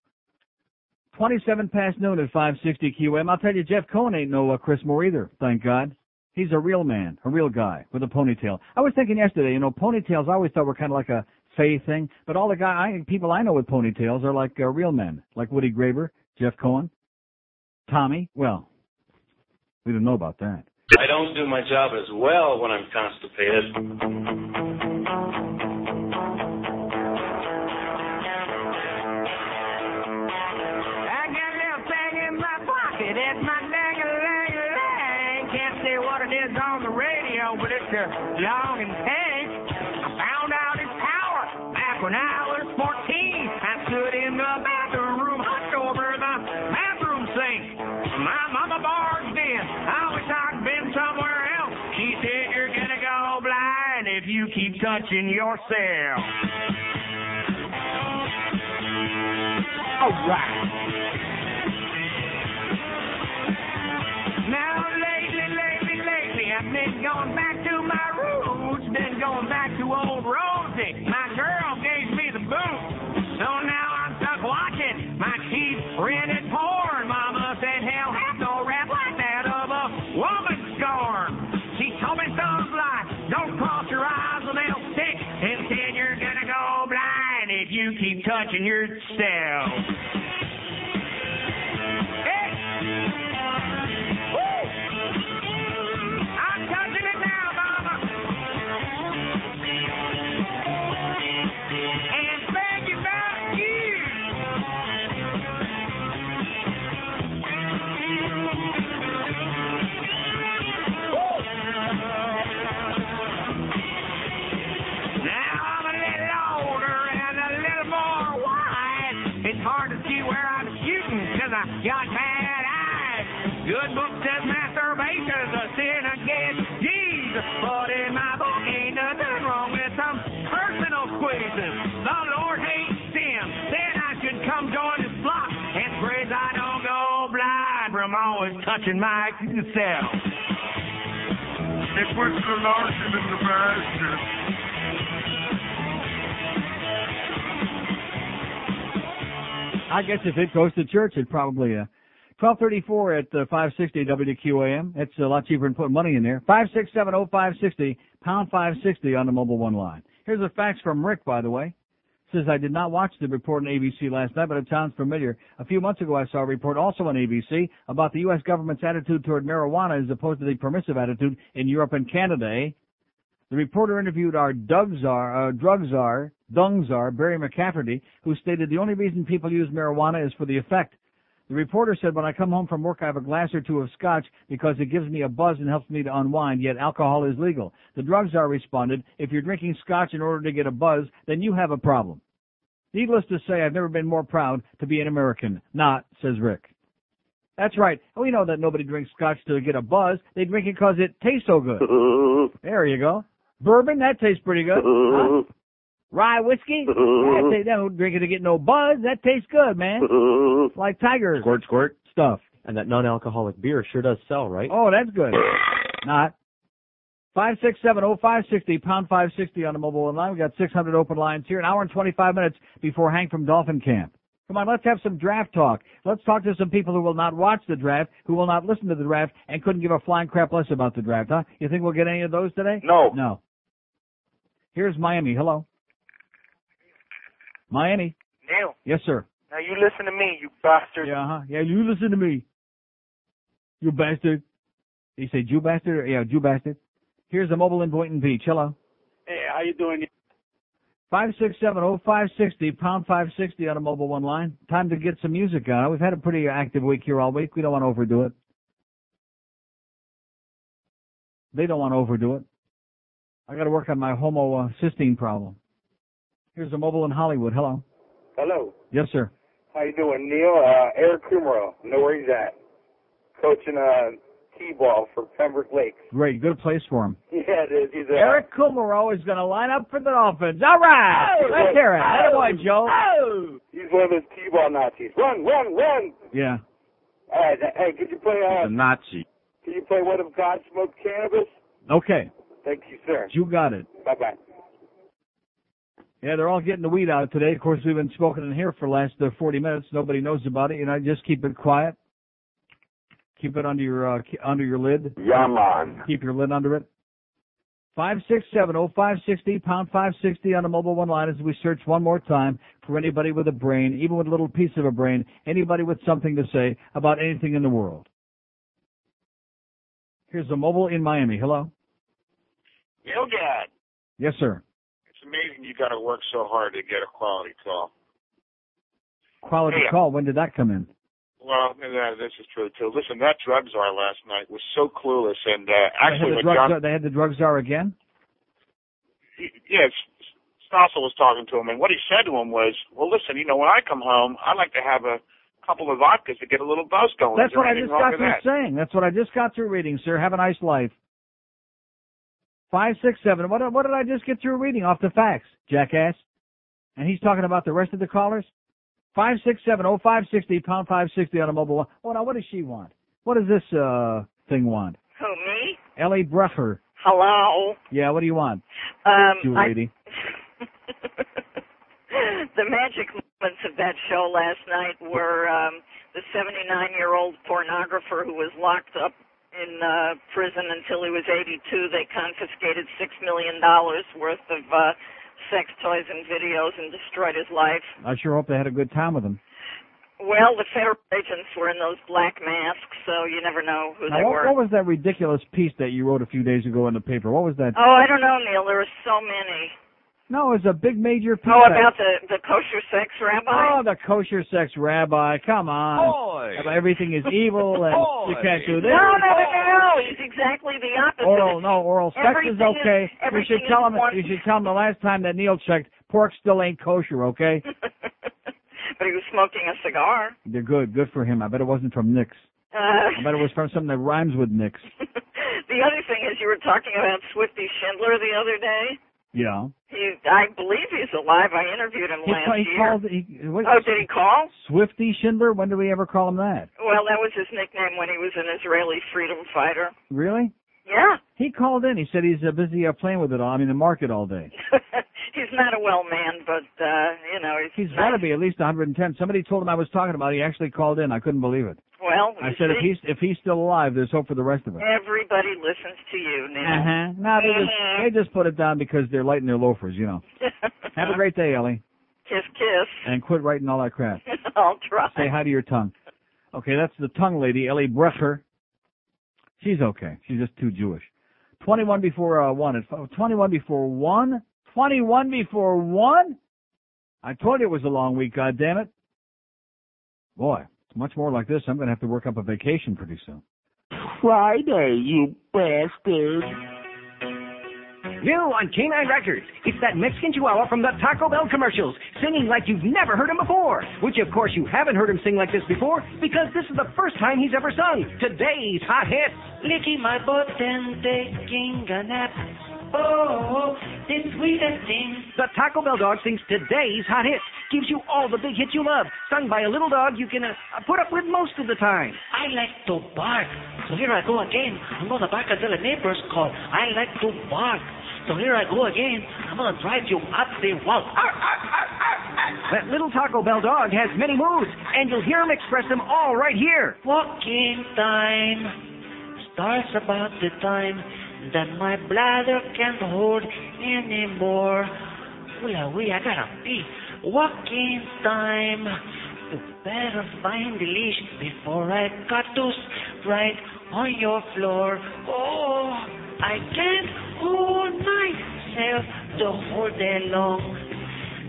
Speaker 1: 27 past noon at 560 QM. I'll tell you, Jeff Cohen ain't no uh, Chris Moore either, thank God. He's a real man, a real guy with a ponytail. I was thinking yesterday, you know, ponytails I always thought were kind of like a fey thing, but all the guy, I, people I know with ponytails are like uh, real men, like Woody Graber, Jeff Cohen. Tommy? Well, we don't know about that.
Speaker 55: I don't do my job as well when I'm constipated.
Speaker 48: I got a little thing in my pocket. It's my dang-a-lang-a-lang. Can't say what it is on the radio, but it's a long and tank. I found out its power back when I was 14. I touching yourself. All right. Now lately, lately, lately, I've been going back to my roots, been going back to old Rosie. My girl gave me the boot, touching yourself. Masturbation's a sin against Jesus. But in my book ain't nothing wrong with some personal squeezes. The Lord hates sin. Then I should come join his flock and praise I don't go blind from always touching myself. It puts the lotion in the basket.
Speaker 1: I guess if it goes to church, it probably uh, twelve thirty four at uh, five sixty WQAM. It's a lot cheaper than putting money in there. Five six seven oh five sixty pound five sixty on the mobile one line. Here's a fax from Rick, by the way. Says I did not watch the report on ABC last night, but it sounds familiar. A few months ago, I saw a report also on ABC about the U.S. government's attitude toward marijuana as opposed to the permissive attitude in Europe and Canada. eh? The reporter interviewed our drug czar, uh, drug czar, dung czar, Barry McCaffrey, who stated the only reason people use marijuana is for the effect. The reporter said, when I come home from work, I have a glass or two of scotch because it gives me a buzz and helps me to unwind, yet alcohol is legal. The drug czar responded, if you're drinking scotch in order to get a buzz, then you have a problem. Needless to say, I've never been more proud to be an American. Not, says Rick. That's right. We know that nobody drinks scotch to get a buzz. They drink it because it tastes so good. There you go. Bourbon, that tastes pretty good. Huh? Rye whiskey? That ta- they don't drink it to get no buzz. That tastes good, man. Like Tiger
Speaker 56: Squirt, squirt.
Speaker 1: stuff.
Speaker 56: And that non-alcoholic beer sure does sell, right?
Speaker 1: Oh, that's good. Not. Five six seven oh five sixty pound five sixty on the mobile line. We got six hundred open lines here. An hour and twenty five minutes before Hank from Dolphin Camp. Come on, let's have some draft talk. Let's talk to some people who will not watch the draft, who will not listen to the draft, and couldn't give a flying crap less about the draft, huh? You think we'll get any of those today?
Speaker 33: No.
Speaker 1: No. Here's Miami. Hello. Miami.
Speaker 57: Neil,
Speaker 1: Yes, sir.
Speaker 57: now you listen to me, you bastard.
Speaker 1: Yeah, huh? Yeah, you listen to me. You bastard. He said, you bastard? Yeah, you bastard. Here's the mobile in Boynton Beach. Hello.
Speaker 4: Hey, how you doing?
Speaker 1: Five six seven oh five sixty pound five sixty on a mobile one line. Time to get some music on. We've had a pretty active week here all week. We don't want to overdo it. They don't want to overdo it. I got to work on my homocysteine problem. Here's a mobile in Hollywood. Hello.
Speaker 52: Hello.
Speaker 1: Yes, sir.
Speaker 52: How you doing, Neil? Uh, Eric Kumerow. Know where he's at. Coaching uh, T-ball for Pembroke Lakes.
Speaker 1: Great, good place for him.
Speaker 52: Yeah, it is. He's uh,
Speaker 1: Eric Kumerow is going to line up for the Dolphins. All right.
Speaker 52: Oh!
Speaker 1: Let's hear it. That boy, Joe.
Speaker 52: Oh! He's one of those T-ball Nazis. Run, run, run!
Speaker 1: Yeah.
Speaker 52: All right. Hey, could you play? Uh,
Speaker 1: Nazi.
Speaker 52: Can you play What If God Smoked Cannabis?
Speaker 1: Okay.
Speaker 52: Thank you, sir.
Speaker 1: You got it.
Speaker 52: Bye bye.
Speaker 1: Yeah, they're all getting the weed out today. Of course, we've been smoking in here for the last uh, 40 minutes. Nobody knows about it. You know, just keep it quiet. Keep it under your uh, ke- under your lid.
Speaker 52: Yeah, man.
Speaker 1: Keep your lid under it. 5670560, pound 560 on the mobile one line as we search one more time for anybody with a brain, even with a little piece of a brain, anybody with something to say about anything in the world. Here's the mobile in Miami. Hello?
Speaker 58: Gilgad,
Speaker 1: Yes, sir.
Speaker 58: Amazing you got to work so hard to get a quality call.
Speaker 1: Quality call. When did that come in?
Speaker 58: Well, uh, this is true too. Listen, that drug czar last night was so clueless, and uh,
Speaker 1: They had
Speaker 58: actually,
Speaker 1: the drug
Speaker 58: John,
Speaker 1: czar, they had the drug czar again?
Speaker 58: yes, Stossel was talking to him, and what he said to him was, "Well, listen, you know, when I come home, I like to have a couple of vodkas to get a little buzz going."
Speaker 1: That's what I just got through
Speaker 58: that?
Speaker 1: saying. That's what I just got through reading, sir. Have a nice life. Five, six, seven. What, what did I just get through reading off the facts, jackass? And he's talking about the rest of the callers? Five, six, seven, oh, five, sixty, pound five sixty on a mobile one. Oh, now what does she want? What does this, uh, thing want?
Speaker 59: Who, me?
Speaker 1: Ellie Brecher.
Speaker 59: Hello.
Speaker 1: Yeah, what do you want?
Speaker 59: Um,
Speaker 1: You
Speaker 59: I-
Speaker 1: lady.
Speaker 59: the magic moments of that show last night were um, the 79 year old pornographer who was locked up in uh, prison until he was 82. They confiscated six million dollars worth of uh, sex toys and videos and destroyed his life.
Speaker 1: I sure hope they had a good time with him.
Speaker 59: Well, the federal agents were in those black masks, so you never know who they
Speaker 1: Now, what,
Speaker 59: were.
Speaker 1: what was that ridiculous piece that you wrote a few days ago in the paper? What was that?
Speaker 59: Oh, I don't know, Neil. There were so many.
Speaker 1: No, it was a big major piece.
Speaker 59: Oh, about the the kosher sex rabbi.
Speaker 1: Oh, the kosher sex rabbi. Come on.
Speaker 59: Boy.
Speaker 1: Everything is evil and you can't do this.
Speaker 59: No, no, no, no, no. He's exactly the opposite.
Speaker 1: Oral, no, oral sex is okay.
Speaker 59: is-
Speaker 1: you should tell him.
Speaker 59: one-
Speaker 1: You should tell him the last time that Neil checked, pork still ain't kosher. Okay,
Speaker 59: but he was smoking a cigar.
Speaker 1: they're good. Good for him. I bet it wasn't from Nick's.
Speaker 59: Uh,
Speaker 1: I bet it was from something that rhymes with Nick's.
Speaker 59: the other thing is, you were talking about Swifty Schindler the other day.
Speaker 1: Yeah.
Speaker 59: He, I believe he's alive. I interviewed him
Speaker 1: He,
Speaker 59: last
Speaker 1: he
Speaker 59: year.
Speaker 1: called. He, what,
Speaker 59: oh, did he call?
Speaker 1: Swifty Schindler. When did we ever call him that?
Speaker 59: Well, that was his nickname when he was an Israeli freedom fighter.
Speaker 1: Really?
Speaker 59: Yeah.
Speaker 1: He called in. He said he's uh, busy uh, playing with it all. I mean, the market all day.
Speaker 59: he's not a well man, but uh, you know, he's,
Speaker 1: He's got to be at least 110. Somebody told him I was talking about. it. He actually called in. I couldn't believe it.
Speaker 59: Well.
Speaker 1: I said if he's if he's still alive, there's hope for the rest of us.
Speaker 59: everybody listens to you now.
Speaker 1: Uh huh. No, they just
Speaker 59: Mhm.
Speaker 1: they just put it down because they're lighting their loafers, you know. Have a great day, Ellie,
Speaker 59: kiss, kiss.
Speaker 1: and quit writing all that crap.
Speaker 59: I'll try.
Speaker 1: Say hi to your tongue. Okay, that's the tongue lady, Ellie Brecher. She's okay. She's just too Jewish. Twenty-one before uh, one. Twenty-one before one. Twenty-one before one. I told you it was a long week. God damn it. Boy, much more like this. I'm going to have to work up a vacation pretty soon.
Speaker 4: Friday, you bastard.
Speaker 60: New on K9 Records. It's that Mexican Chihuahua from the Taco Bell commercials, singing like you've never heard him before. Which, of course, you haven't heard him sing like this before, because this is the first time he's ever sung today's hot hits.
Speaker 61: Licking my butt and taking a nap. Oh, the sweetest thing.
Speaker 60: The Taco Bell dog sings today's hot hits, gives you all the big hits you love, sung by a little dog you can uh, put up with most of the time.
Speaker 61: I like to bark. So here I go again. I'm gonna bark until the neighbors call. I like to bark. So here I go again. I'm gonna drive you up the wall. Arr, arr, arr.
Speaker 60: That little Taco Bell dog has many moods, and you'll hear him express them all right here.
Speaker 61: Walking time starts about the time that my bladder can't hold anymore. Well, we, I gotta pee. Walking time. You better find the leash before I cut loose right on your floor. Oh, I can't hold myself the whole day long.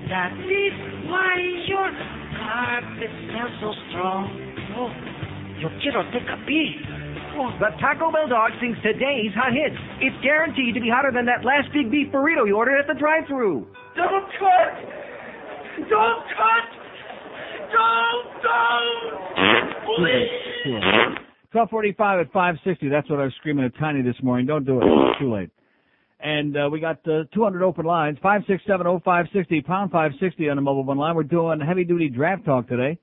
Speaker 61: That is why your carpet smells so strong. Oh, yo quiero take a pee.
Speaker 60: The Taco Bell dog sings today's hot hits. It's guaranteed to be hotter than that last big beef burrito you ordered at the drive-thru.
Speaker 4: Don't cut! Don't cut! Don't, don't! Please!
Speaker 1: 1245 at 560. That's what I was screaming at Tiny this morning. Don't do it. It's too late. And uh, we got uh, 200 open lines. 5670560, pound 560 on the mobile one line. We're doing heavy duty draft talk today.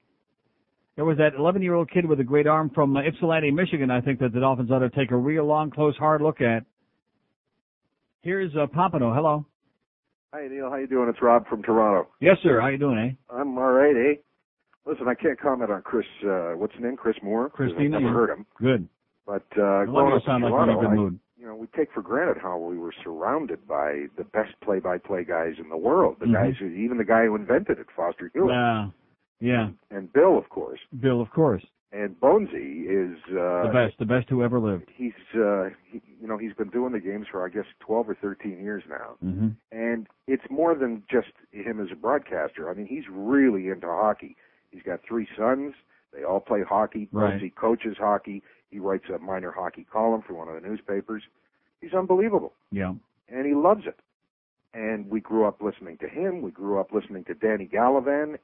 Speaker 1: There was that 11 year old kid with a great arm from uh, Ypsilanti, Michigan. I think that the Dolphins ought to take a real long, close, hard look at. Here's uh, Pompano. Hello.
Speaker 62: Hi Neil, how you doing? It's Rob from Toronto.
Speaker 1: Yes, sir. How you doing, eh?
Speaker 62: I'm all right, eh? Listen, I can't comment on Chris. Uh, what's his name? Chris Moore?
Speaker 1: Christina.
Speaker 62: I've never heard him.
Speaker 1: Good.
Speaker 62: But uh, growing
Speaker 1: you
Speaker 62: up in
Speaker 1: sound like in a
Speaker 62: Toronto,
Speaker 1: good
Speaker 62: I- you know, we take for granted how we were surrounded by the best play-by-play guys in the world. The
Speaker 1: Mhm.
Speaker 62: guys, who, even the guy who invented it, Foster Hewitt,
Speaker 1: Yeah. Yeah.
Speaker 62: and Bill, of course.
Speaker 1: Bill, of course.
Speaker 62: And Bonesy is uh,
Speaker 1: The best, the best who ever lived.
Speaker 62: He's, uh, he, you know, he's been doing the games for I guess 12 or 13 years now,
Speaker 1: hmm
Speaker 62: and it's more than just him as a broadcaster. I mean, he's really into hockey. He's got three sons. They all play hockey.
Speaker 1: Right.
Speaker 62: Bonesy coaches hockey. He writes a minor hockey column for one of the newspapers. He's unbelievable
Speaker 1: Yeah.
Speaker 62: and he loves it. And we grew up listening to him. We grew up listening to Danny Gallivan.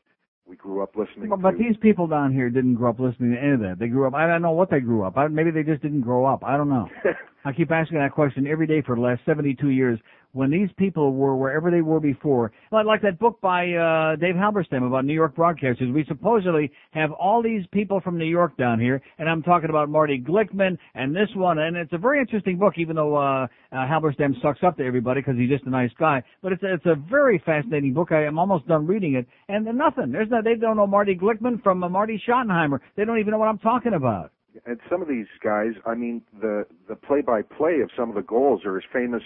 Speaker 62: We grew up listening
Speaker 1: But, but
Speaker 62: to
Speaker 1: these people down here didn't grow up listening to any of that. They grew up. I don't know what they grew up. I, maybe they just didn't grow up. I don't know. I keep asking that question every day for the last 72 years. When these people were wherever they were before, like, like that book by uh, Dave Halberstam about New York broadcasters, we supposedly have all these people from New York down here, and I'm talking about Marty Glickman and this one, and it's a very interesting book, even though uh, uh, Halberstam sucks up to everybody because he's just a nice guy. But it's a, it's a very fascinating book. I am almost done reading it, and nothing. There's no, they don't know Marty Glickman from uh, Marty Schottenheimer. They don't even know what I'm talking about.
Speaker 62: and some of these guys, I mean, the the play-by-play of some of the goals are as famous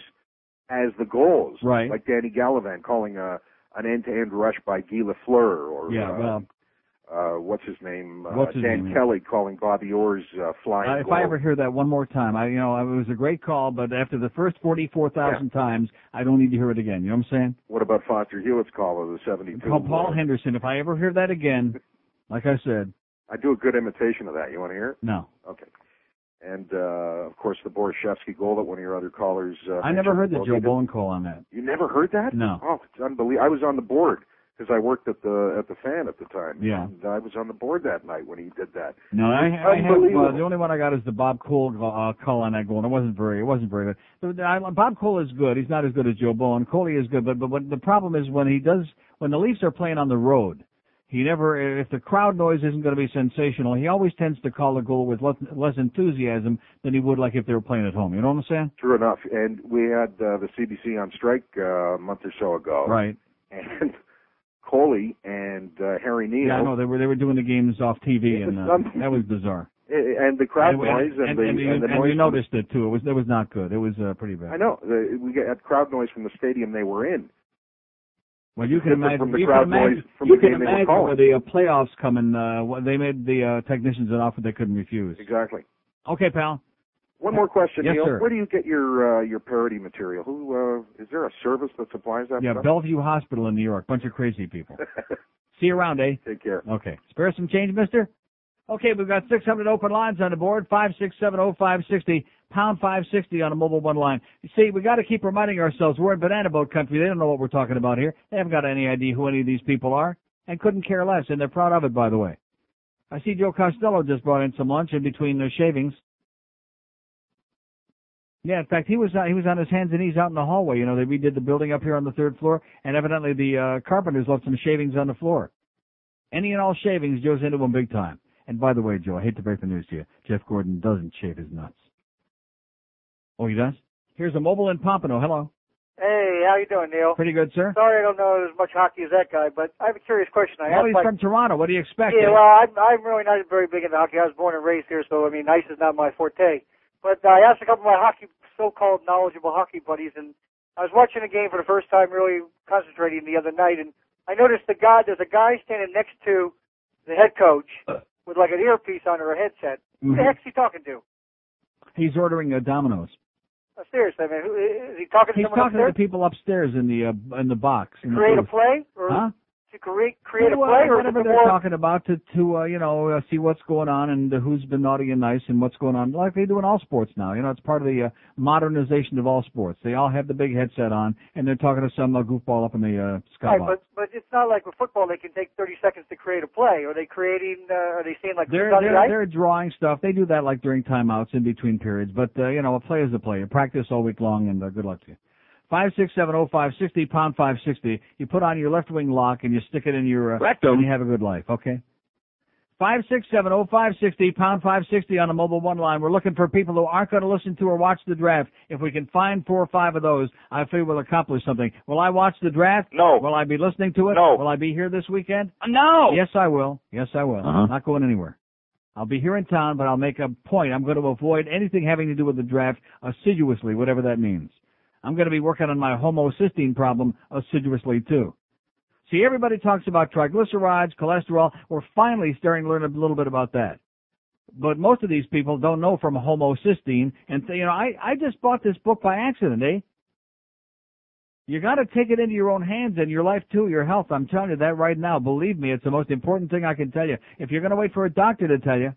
Speaker 62: as the goals.
Speaker 1: Right.
Speaker 62: Like Danny Gallivan calling a an end-to-end rush by Guy Lafleur, or
Speaker 1: Yeah,
Speaker 62: uh,
Speaker 1: well,
Speaker 62: uh, what's his name?
Speaker 1: What's
Speaker 62: uh,
Speaker 1: his
Speaker 62: Dan
Speaker 1: name?
Speaker 62: Kelly calling Bobby Orr's uh, flying
Speaker 1: Uh, if
Speaker 62: goal.
Speaker 1: I ever hear that one more time, I you know it was a great call, but after the first forty-four thousand times, I don't need to hear it again. You know what I'm saying?
Speaker 62: What about Foster Hewitt's call of the 72?
Speaker 1: Paul, Paul Henderson. If I ever hear that again, like I said,
Speaker 62: I do a good imitation of that. You want to hear it?
Speaker 1: no.
Speaker 62: Okay. And uh, of course, the Borschevsky goal that one of your other callers. Uh,
Speaker 1: I never heard the. Joe Bowen call on that.
Speaker 62: You never heard that?
Speaker 1: No.
Speaker 62: Oh, it's unbelievable. I was on the board because I worked at the at the fan at the time.
Speaker 1: Yeah.
Speaker 62: And I was on the board that night when he did that.
Speaker 1: No, I, I have, the only one I got is the Bob Cole uh, call on that goal, and it wasn't very, it wasn't very good. But I, Bob Cole is good. He's not as good as Joe Bowen. Coley is good, but but what, the problem is when he does when the Leafs are playing on the road, he never if the crowd noise isn't going to be sensational, he always tends to call a goal with less, less enthusiasm than he would like if they were playing at home. You know what I'm saying?
Speaker 62: True enough. And we had uh, the CBC on strike uh, a month or so ago.
Speaker 1: Right.
Speaker 62: And Coley and uh, Harry Neale.
Speaker 1: Yeah, I know they were they were doing the games off TV, and uh, that was bizarre.
Speaker 62: and the crowd
Speaker 1: and,
Speaker 62: noise and,
Speaker 1: and,
Speaker 62: the
Speaker 1: and, you-
Speaker 62: and the noise.
Speaker 1: you noticed it too. It was it was not good. It was uh, pretty bad.
Speaker 62: I know. The, we had crowd noise from the stadium they were in.
Speaker 1: Well, you can imagine.
Speaker 62: from the
Speaker 1: you
Speaker 62: crowd
Speaker 1: can imagine,
Speaker 62: noise from
Speaker 1: you
Speaker 62: the
Speaker 1: can
Speaker 62: game they were calling.
Speaker 1: the uh, playoffs coming. Uh, they made the uh, technicians an offer they couldn't refuse.
Speaker 62: Exactly.
Speaker 1: Okay, pal.
Speaker 62: One more question,
Speaker 1: Yes,
Speaker 62: Neil.
Speaker 1: sir.
Speaker 62: Where do you get your uh, your parody material? Who uh, is there a service that supplies that
Speaker 1: Yeah,
Speaker 62: stuff?
Speaker 1: Bellevue Hospital in New York. Bunch of crazy people. See you around, eh?
Speaker 62: Take care.
Speaker 1: Okay. Spare some change, mister? Okay, we've got 600 open lines on the board. 5670560, pound 560 on a mobile one line. You see, we got to keep reminding ourselves we're in banana boat country. They don't know what we're talking about here. They haven't got any idea who any of these people are and couldn't care less, and they're proud of it, by the way. I see Joe Costello just brought in some lunch in between the shavings. Yeah, in fact, he was uh, he was on his hands and knees out in the hallway. You know, they redid the building up here on the third floor, and evidently the uh, carpenters left some shavings on the floor. Any and all shavings, Joe's into them big time. And by the way, Joe, I hate to break the news to you, Jeff Gordon doesn't shave his nuts. Oh, he does? Here's a mobile in Pompano. Hello.
Speaker 25: Hey, how you doing, Neil?
Speaker 1: Pretty good, sir.
Speaker 25: Sorry I don't know as much hockey as that guy, but I have a curious question. I
Speaker 1: Well,
Speaker 25: asked
Speaker 1: he's
Speaker 25: my,
Speaker 1: from Toronto. What do you expect?
Speaker 25: Yeah,
Speaker 1: eh?
Speaker 25: well, I'm, I'm really not very big into hockey. I was born and raised here, so I mean, ice is not my forte. But uh, I asked a couple of my hockey, so-called knowledgeable hockey buddies, and I was watching a game for the first time, really concentrating the other night, and I noticed the guy, there's a guy standing next to the head coach with like an earpiece on or a headset. Who the
Speaker 1: Mhm.
Speaker 25: heck's he talking to?
Speaker 1: He's ordering a Domino's.
Speaker 25: Uh, seriously, I mean, who, is he talking to
Speaker 1: He's talking to
Speaker 25: upstairs?
Speaker 1: the people upstairs in the uh, in the box. In the
Speaker 25: create a play, or
Speaker 1: Huh?
Speaker 25: To create create a play, or
Speaker 1: whatever they're
Speaker 25: more
Speaker 1: talking about to to uh, you know uh, see what's going on and uh, who's been naughty and nice and what's going on like they do in all sports now. You know, it's part of the uh, modernization of all sports. They all have the big headset on and they're talking to some uh, goofball up in the uh,
Speaker 25: Right, but but it's not like with football they can take 30 seconds to create a play. Are they creating? Uh, are they saying like
Speaker 1: They're
Speaker 25: who's on the
Speaker 1: they're
Speaker 25: ice?
Speaker 1: they're drawing stuff. They do that like during timeouts in between periods. But uh, you know, a play is a play. You practice all week long, and uh, good luck to you. Five six seven oh five sixty pound five sixty. You put on your left wing lock and you stick it in your uh,
Speaker 42: Rectum.
Speaker 1: and you have a good life. Okay. Five six seven oh five sixty pound five sixty on the mobile one line. We're looking for people who aren't going to listen to or watch the draft. If we can find four or five of those, I feel we'll accomplish something. Will I watch the draft?
Speaker 33: No.
Speaker 1: Will I be listening to it?
Speaker 33: No.
Speaker 1: Will I be here this weekend?
Speaker 33: No.
Speaker 1: Yes, I will. Yes, I will.
Speaker 33: Uh-huh.
Speaker 1: Not going anywhere. I'll be here in town, but I'll make a point. I'm going to avoid anything having to do with the draft assiduously, whatever that means. I'm going to be working on my homocysteine problem assiduously too. See, everybody talks about triglycerides, cholesterol. We're finally starting to learn a little bit about that. But most of these people don't know from homocysteine and you know, I, I just bought this book by accident, eh? You got to take it into your own hands and your life too, your health. I'm telling you that right now. Believe me, it's the most important thing I can tell you. If you're going to wait for a doctor to tell you,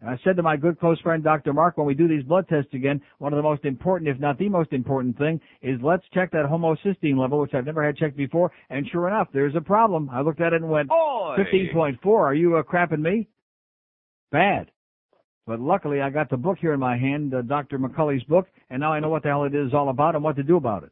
Speaker 1: and I said to my good close friend Dr. Mark when we do these blood tests again, one of the most important, if not the most important thing, is let's check that homocysteine level, which I've never had checked before. And sure enough, there's a problem. I looked at it and went,
Speaker 63: Oy.
Speaker 1: 15.4. Are you uh, crapping me? Bad. But luckily, I got the book here in my hand, uh, Dr. McCully's book, and now I know what the hell it is all about and what to do about it.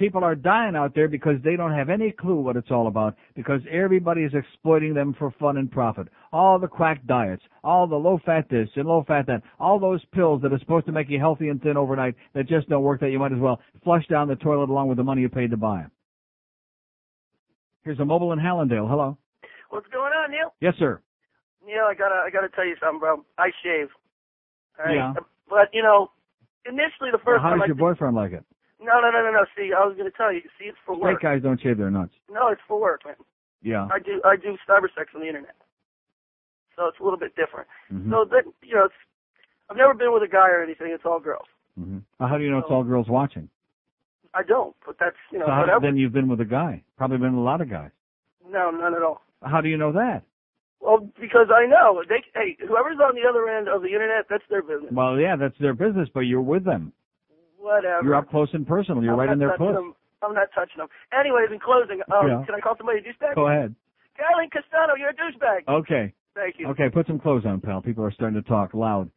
Speaker 1: People are dying out there because they don't have any clue what it's all about because everybody is exploiting them for fun and profit. All the quack diets, all the low fat this and low fat that, all those pills that are supposed to make you healthy and thin overnight that just don't work that you might as well flush down the toilet along with the money you paid to buy them. Here's a mobile in Hallandale. Hello.
Speaker 64: What's going on, Neil?
Speaker 1: Yes, sir.
Speaker 64: Neil, I gotta I gotta tell you something, bro. I shave. All right?
Speaker 1: Yeah.
Speaker 64: But you know, initially the
Speaker 1: Well,
Speaker 64: first
Speaker 1: how
Speaker 64: time
Speaker 1: does
Speaker 64: I
Speaker 1: your boyfriend like it?
Speaker 64: No no no no no. See, I was gonna tell you. See, it's for
Speaker 1: work.
Speaker 64: work.
Speaker 1: guys don't shave their nuts.
Speaker 64: No, it's for work, man.
Speaker 1: Yeah.
Speaker 64: I do I do cyber sex on the internet, so it's a little bit different.
Speaker 1: Mhm.
Speaker 64: So that you know, it's I've never been with a guy or anything. It's all girls.
Speaker 1: hmm how do you know it's all girls watching?
Speaker 64: I don't, but that's you know
Speaker 1: so how,
Speaker 64: whatever.
Speaker 1: then you've been with a guy. Probably been with a lot of guys.
Speaker 64: No, none at all.
Speaker 1: How do you know that?
Speaker 64: Well, because I know they. Hey, whoever's on the other end of the internet, that's their business.
Speaker 1: Well, yeah, that's their business, but you're with them.
Speaker 64: Whatever.
Speaker 1: You're up close and personal. You're
Speaker 64: I'm
Speaker 1: right in their
Speaker 64: touching
Speaker 1: puss.
Speaker 64: them. I'm not touching them. Anyways, in closing, um,
Speaker 1: Yeah.
Speaker 64: can I call somebody a douchebag?
Speaker 1: Go ahead.
Speaker 64: Carolyn Castano, you're a douchebag.
Speaker 1: Okay.
Speaker 64: Thank you.
Speaker 1: Okay, put some clothes on, pal. People are starting to talk loud.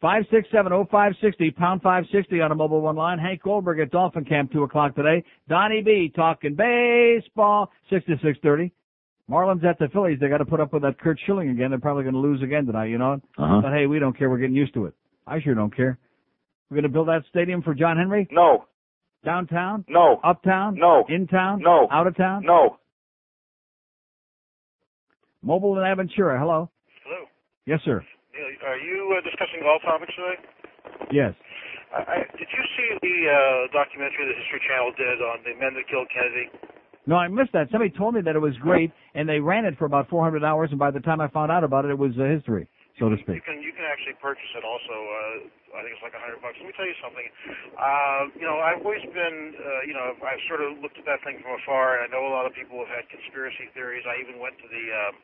Speaker 1: Five six seven oh five sixty pound five sixty on a mobile one line. Hank Goldberg at Dolphin Camp two o'clock today. Donnie B talking baseball six to six thirty. Marlins at the Phillies. They got to put up with that Curt Schilling again. They're probably going to lose again tonight. You know.
Speaker 63: Uh-huh.
Speaker 1: But hey, we don't care. We're getting used to it. I sure don't care. We're going to build that stadium for John Henry.
Speaker 33: No.
Speaker 1: Downtown.
Speaker 33: No.
Speaker 1: Uptown.
Speaker 33: No.
Speaker 1: In town.
Speaker 33: No.
Speaker 1: Out of town.
Speaker 33: No.
Speaker 1: Mobile in Aventura. Hello.
Speaker 65: Hello.
Speaker 1: Yes, sir.
Speaker 65: Are you uh, discussing golf topics today?
Speaker 1: Yes.
Speaker 65: I, I, did you see the uh, documentary the History Channel did on the men that killed Kennedy?
Speaker 1: No, I missed that. Somebody told me that it was great, and they ran it for about 400 hours, and by the time I found out about it, it was uh, history, so to speak.
Speaker 65: You can you can actually purchase it also. Uh, I think it's like a hundred bucks. Let me tell you something. Uh, you know, I've always been, uh, you know, I've sort of looked at that thing from afar, and I know a lot of people have had conspiracy theories. I even went to the um,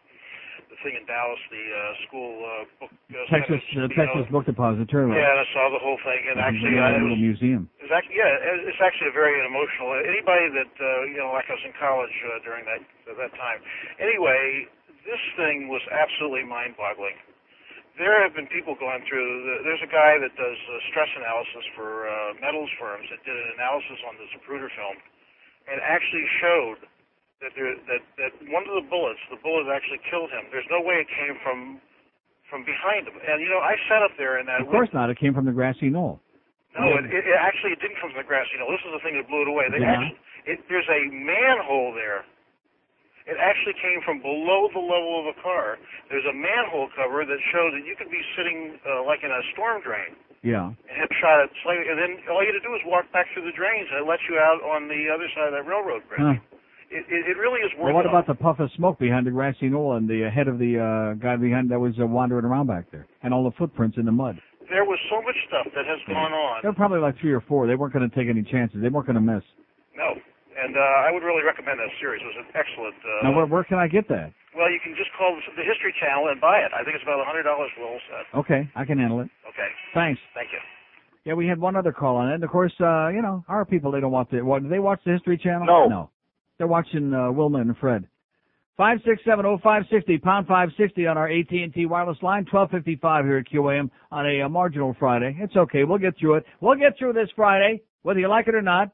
Speaker 65: the thing in Dallas, the uh, school uh, book. Uh,
Speaker 1: Texas,
Speaker 65: studies,
Speaker 1: uh, Texas
Speaker 65: know.
Speaker 1: Book Depository.
Speaker 65: Yeah, and I saw the whole thing, and actually,
Speaker 1: yeah,
Speaker 65: uh, it
Speaker 1: little
Speaker 65: was
Speaker 1: museum.
Speaker 65: it's actually yeah, it's actually a very emotional. Anybody that uh, you know, like I was in college uh, during that at that time. Anyway, this thing was absolutely mind-boggling. There have been people going through. The, there's a guy that does uh, stress analysis for uh, metals firms that did an analysis on the Zapruder film, and actually showed that there that that one of the bullets, the bullet actually killed him. There's no way it came from from behind him. And you know, I sat up there in that.
Speaker 1: Of course not. It came from the grassy knoll.
Speaker 65: No, it, it, it actually it didn't come from the grass. You know, this is the thing that blew it away. They
Speaker 1: Did
Speaker 65: actually, it, there's a manhole there. It actually came from below the level of the car. There's a manhole cover that shows that you could be sitting uh, like in a storm drain
Speaker 1: Yeah.
Speaker 65: and have shot it slightly, and then all you had to do is walk back through the drains, and it lets you out on the other side of that railroad bridge.
Speaker 1: Huh.
Speaker 65: It, it, it really is worth
Speaker 1: Well, what about the puff of smoke behind the grassy knoll and the uh, head of the uh, guy behind that was uh, wandering around back there, and all the footprints in the mud?
Speaker 65: There was so much stuff that has gone on.
Speaker 1: There were probably like three or four. They weren't going to take any chances. They weren't going to miss.
Speaker 65: No, and uh, I would really recommend that series. It was an excellent. Uh,
Speaker 1: now, where, where can I get that?
Speaker 65: Well, you can just call the, the History Channel and buy it. I think it's about a hundred dollars for the whole set.
Speaker 1: Okay, I can handle it.
Speaker 65: Okay.
Speaker 1: Thanks.
Speaker 65: Thank you.
Speaker 1: Yeah, we had one other call on it. And of course, uh, you know, our people, they don't want the, what, do they watch the History Channel?
Speaker 33: No.
Speaker 1: No. They're watching, uh, Wilma and Fred. Five six seven oh five sixty pound five sixty on our AT and T wireless line. Twelve fifty five here at QAM on a, uh marginal Friday. It's okay. We'll get through it. We'll get through this Friday, whether you like it or not.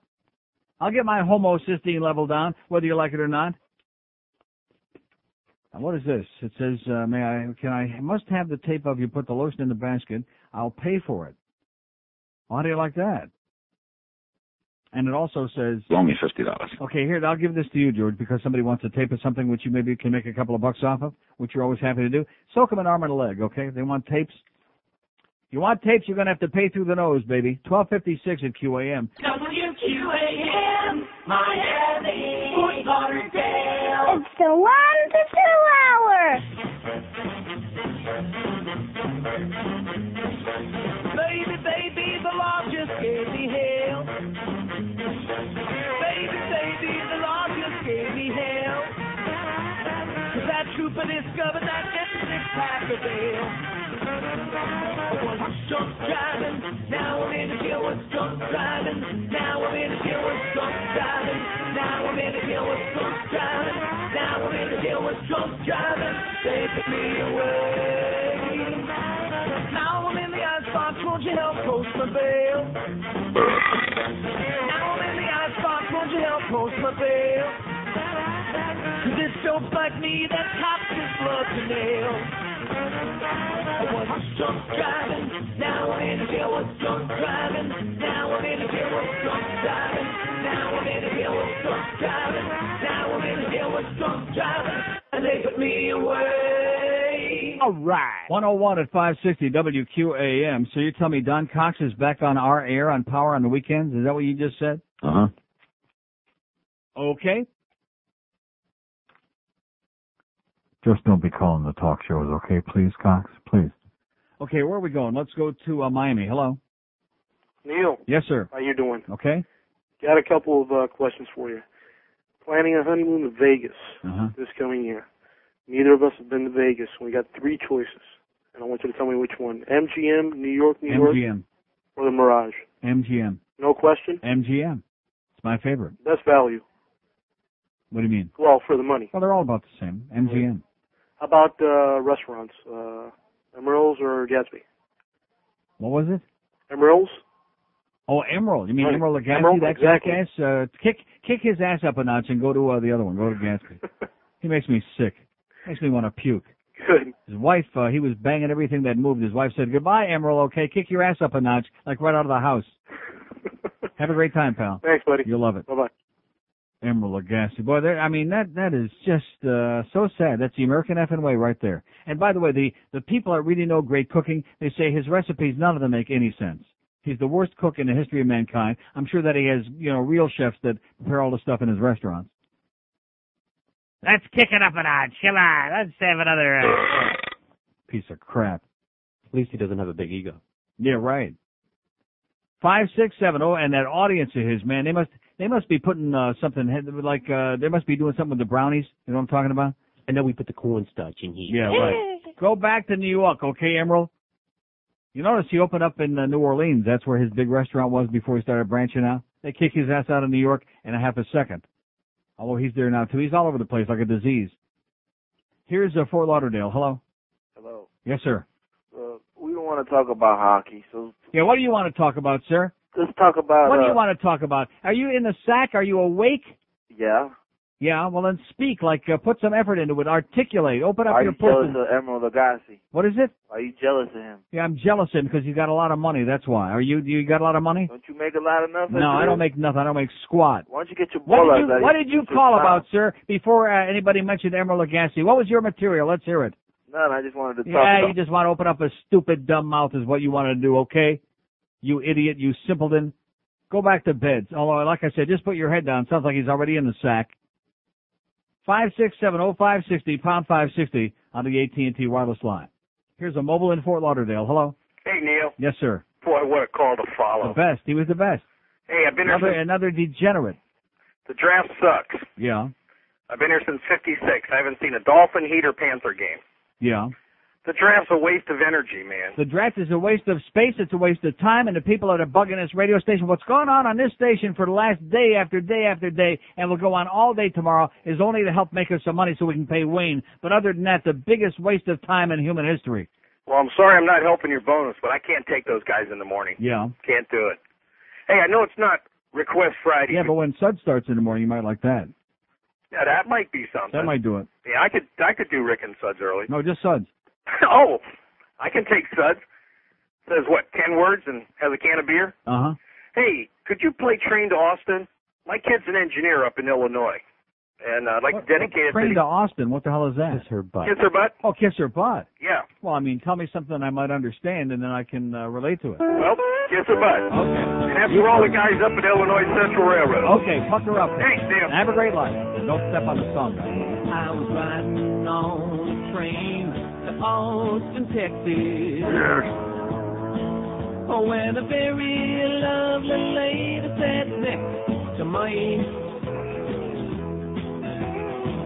Speaker 1: I'll get my homocysteine level down, whether you like it or not. Now, what is this? It says, uh, may I, can I, must have the tape of you put the lotion in the basket. I'll pay for it. How do you like that? And it also says,
Speaker 66: Loan me fifty dollars.
Speaker 1: okay, here, I'll give this to you, George, because somebody wants a tape of something which you maybe can make a couple of bucks off of, which you're always happy to do. Soak them an arm and a leg, okay? They want tapes. You want tapes, you're gonna have to pay through the nose, baby. 1256 at QAM.
Speaker 4: WQAM, Miami, Fort Lauderdale.
Speaker 63: It's the one to two hour.
Speaker 4: Baby, baby, the law just gave me hell. Baby, baby, the law just gave me hell. 'Cause that trooper discovered that six pack of ale. Now I'm in jail with drunk driving. Now I'm in jail with drunk driving. Now I'm in jail with drunk driving. Now I'm in jail with drunk driving. Take me away. Now I'm in the icebox, won't you help post my bail? Now I'm in the icebox, won't you help post my bail? Cause it's jokes like me that cops just love to nail. I was drunk driving, now I'm in jail with drunk driving. Now I'm in jail with drunk driving. Now I'm in jail with drunk driving. Now I'm in jail with drunk driving. And they put me away.
Speaker 1: All right. 101 at 560 WQAM. So you tell me Don Cox is back on our air on Power on the weekends? Is that what you just said?
Speaker 66: Uh huh.
Speaker 1: Okay. Just don't be calling the talk shows, okay, please, Cox? Please. Okay, where are we going? Let's go to uh, Miami. Hello.
Speaker 67: Neil,
Speaker 1: Yes, sir.
Speaker 67: how you doing?
Speaker 1: Okay.
Speaker 67: Got a couple of uh, questions for you. Planning a honeymoon to Vegas
Speaker 1: Uh-huh.
Speaker 67: this coming year. Neither of us have been to Vegas. We got three choices, and I want you to tell me which one: MGM, New York, New York,
Speaker 1: MGM.
Speaker 67: or the Mirage.
Speaker 1: MGM.
Speaker 67: No question.
Speaker 1: MGM. It's my favorite.
Speaker 67: Best value.
Speaker 1: What do you mean?
Speaker 67: Well, for the money.
Speaker 1: Well, they're all about the same. MGM.
Speaker 67: How about uh, restaurants? Uh, Emeril's or Gatsby?
Speaker 1: What was it?
Speaker 67: Emeril's.
Speaker 1: Oh, Emeril. You mean
Speaker 67: Right.
Speaker 1: Emeril Gatsby?
Speaker 67: Emeril,
Speaker 1: that
Speaker 67: exactly.
Speaker 1: Uh, kick kick his ass up a notch and go to uh, the other one. Go to Gatsby. he makes me sick. Makes me want to puke.
Speaker 67: Good.
Speaker 1: His wife, uh, he was banging everything that moved. His wife said, "Goodbye, Emeril. Okay, kick your ass up a notch, like right out of the house." Have a great time, pal.
Speaker 67: Thanks, buddy.
Speaker 1: You'll love it.
Speaker 67: Bye bye.
Speaker 1: Emeril Lagasse. Boy, there- I mean that that is just uh so sad. That's the American effing way right there. And by the way, the the people that really know great cooking, they say his recipes none of them make any sense. He's the worst cook in the history of mankind. I'm sure that he has, you know, real chefs that prepare all the stuff in his restaurants.
Speaker 68: Let's kick it up a notch. Come on, let's have another. Uh...
Speaker 1: Piece of crap.
Speaker 56: At least he doesn't have a big ego.
Speaker 1: Yeah, right. Five, six, seven, oh, and that audience of his, man, they must they must be putting uh something like uh they must be doing something with the brownies. You know what I'm talking about?
Speaker 56: I know we put the cornstarch in here.
Speaker 1: Yeah, right. Go back to New York, okay, Emeril? You notice he opened up in uh, New Orleans. That's where his big restaurant was before he started branching out. They kick his ass out of New York in a half a second. Although he's there now too. He's all over the place like a disease. Here's uh, Fort Lauderdale. Hello.
Speaker 69: Hello.
Speaker 1: Yes, sir.
Speaker 69: Uh, we don't want to talk about hockey, so
Speaker 1: Yeah, what do you want to talk about, sir?
Speaker 69: Let's talk about.
Speaker 1: What do
Speaker 69: uh,
Speaker 1: you want to talk about? Are you in the sack? Are you awake?
Speaker 69: Yeah.
Speaker 1: Yeah, well then speak, like uh, put some effort into it. Articulate. Open up
Speaker 69: Are
Speaker 1: your
Speaker 69: you jealous of Emeril Lagasse?
Speaker 1: What is it?
Speaker 69: Are you jealous of him?
Speaker 1: Yeah, I'm jealous of him because he's got a lot of money. That's why. Are you? Do you got a lot of money?
Speaker 69: Don't you make a lot of enough?
Speaker 1: No, I don't make nothing. I don't make squat.
Speaker 69: Why don't you get your
Speaker 1: What did you What did you call about, sir? Before uh, anybody mentioned Emeril Lagasse, what was your material? Let's hear it.
Speaker 69: None. I just wanted to talk
Speaker 1: Yeah, you just want to open up a stupid dumb mouth is what you want to do, okay? You idiot, you simpleton. Go back to bed. Although, like I said, just put your head down. Sounds like he's already in the sack. Five six seven oh five sixty pound five sixty on the AT and T wireless line. Here's a mobile in Fort Lauderdale. Hello.
Speaker 70: Hey Neil,
Speaker 1: Yes, sir.
Speaker 70: boy, what a call to follow.
Speaker 1: The best. He was the best.
Speaker 70: Hey, I've been here
Speaker 1: Another
Speaker 70: since
Speaker 1: another degenerate.
Speaker 70: the draft sucks.
Speaker 1: Yeah.
Speaker 70: I've been here since '56. I haven't seen a Dolphin, Heat, or Panther game.
Speaker 1: Yeah.
Speaker 70: The draft's a waste of energy, man.
Speaker 1: The draft is a waste of space. It's a waste of time. And the people that are bugging this radio station, what's going on on this station for the last day after day after day, and will go on all day tomorrow, is only to help make us some money so we can pay Wayne. But other than that, the biggest waste of time in human history.
Speaker 70: Well, I'm sorry I'm not helping your bonus, but I can't take those guys in the morning.
Speaker 1: Yeah.
Speaker 70: Can't do it. Hey, I know it's not Request Friday.
Speaker 1: Yeah, but when Sud starts in the morning, you might like that.
Speaker 70: yeah, that might be something.
Speaker 1: That might do it.
Speaker 70: Yeah, I could I could do Rick and Suds early.
Speaker 1: No, just Suds.
Speaker 70: oh, I can take Suds. Says what? Ten words and has a can of beer.
Speaker 1: Uh huh.
Speaker 71: Hey, could you play Train to Austin? My kid's an engineer up in Illinois, and uh, I'd like to dedicate it
Speaker 1: Train
Speaker 71: to
Speaker 1: to Austin. What the hell is that?
Speaker 5: Kiss her butt.
Speaker 71: Kiss her butt.
Speaker 1: Oh, kiss her butt.
Speaker 71: Yeah.
Speaker 1: Well, I mean, tell me something I might understand, and then I can uh, relate to it.
Speaker 71: Well, kiss her butt.
Speaker 1: Okay.
Speaker 71: And that's for all the guys up at Illinois Central Railroad.
Speaker 1: Okay, fuck her up.
Speaker 71: Thanks, Neil.
Speaker 1: Have a great life. Don't step on the song, guys.
Speaker 4: I was riding on a train to Austin, Texas. Oh, when a very lovely lady sat next to me.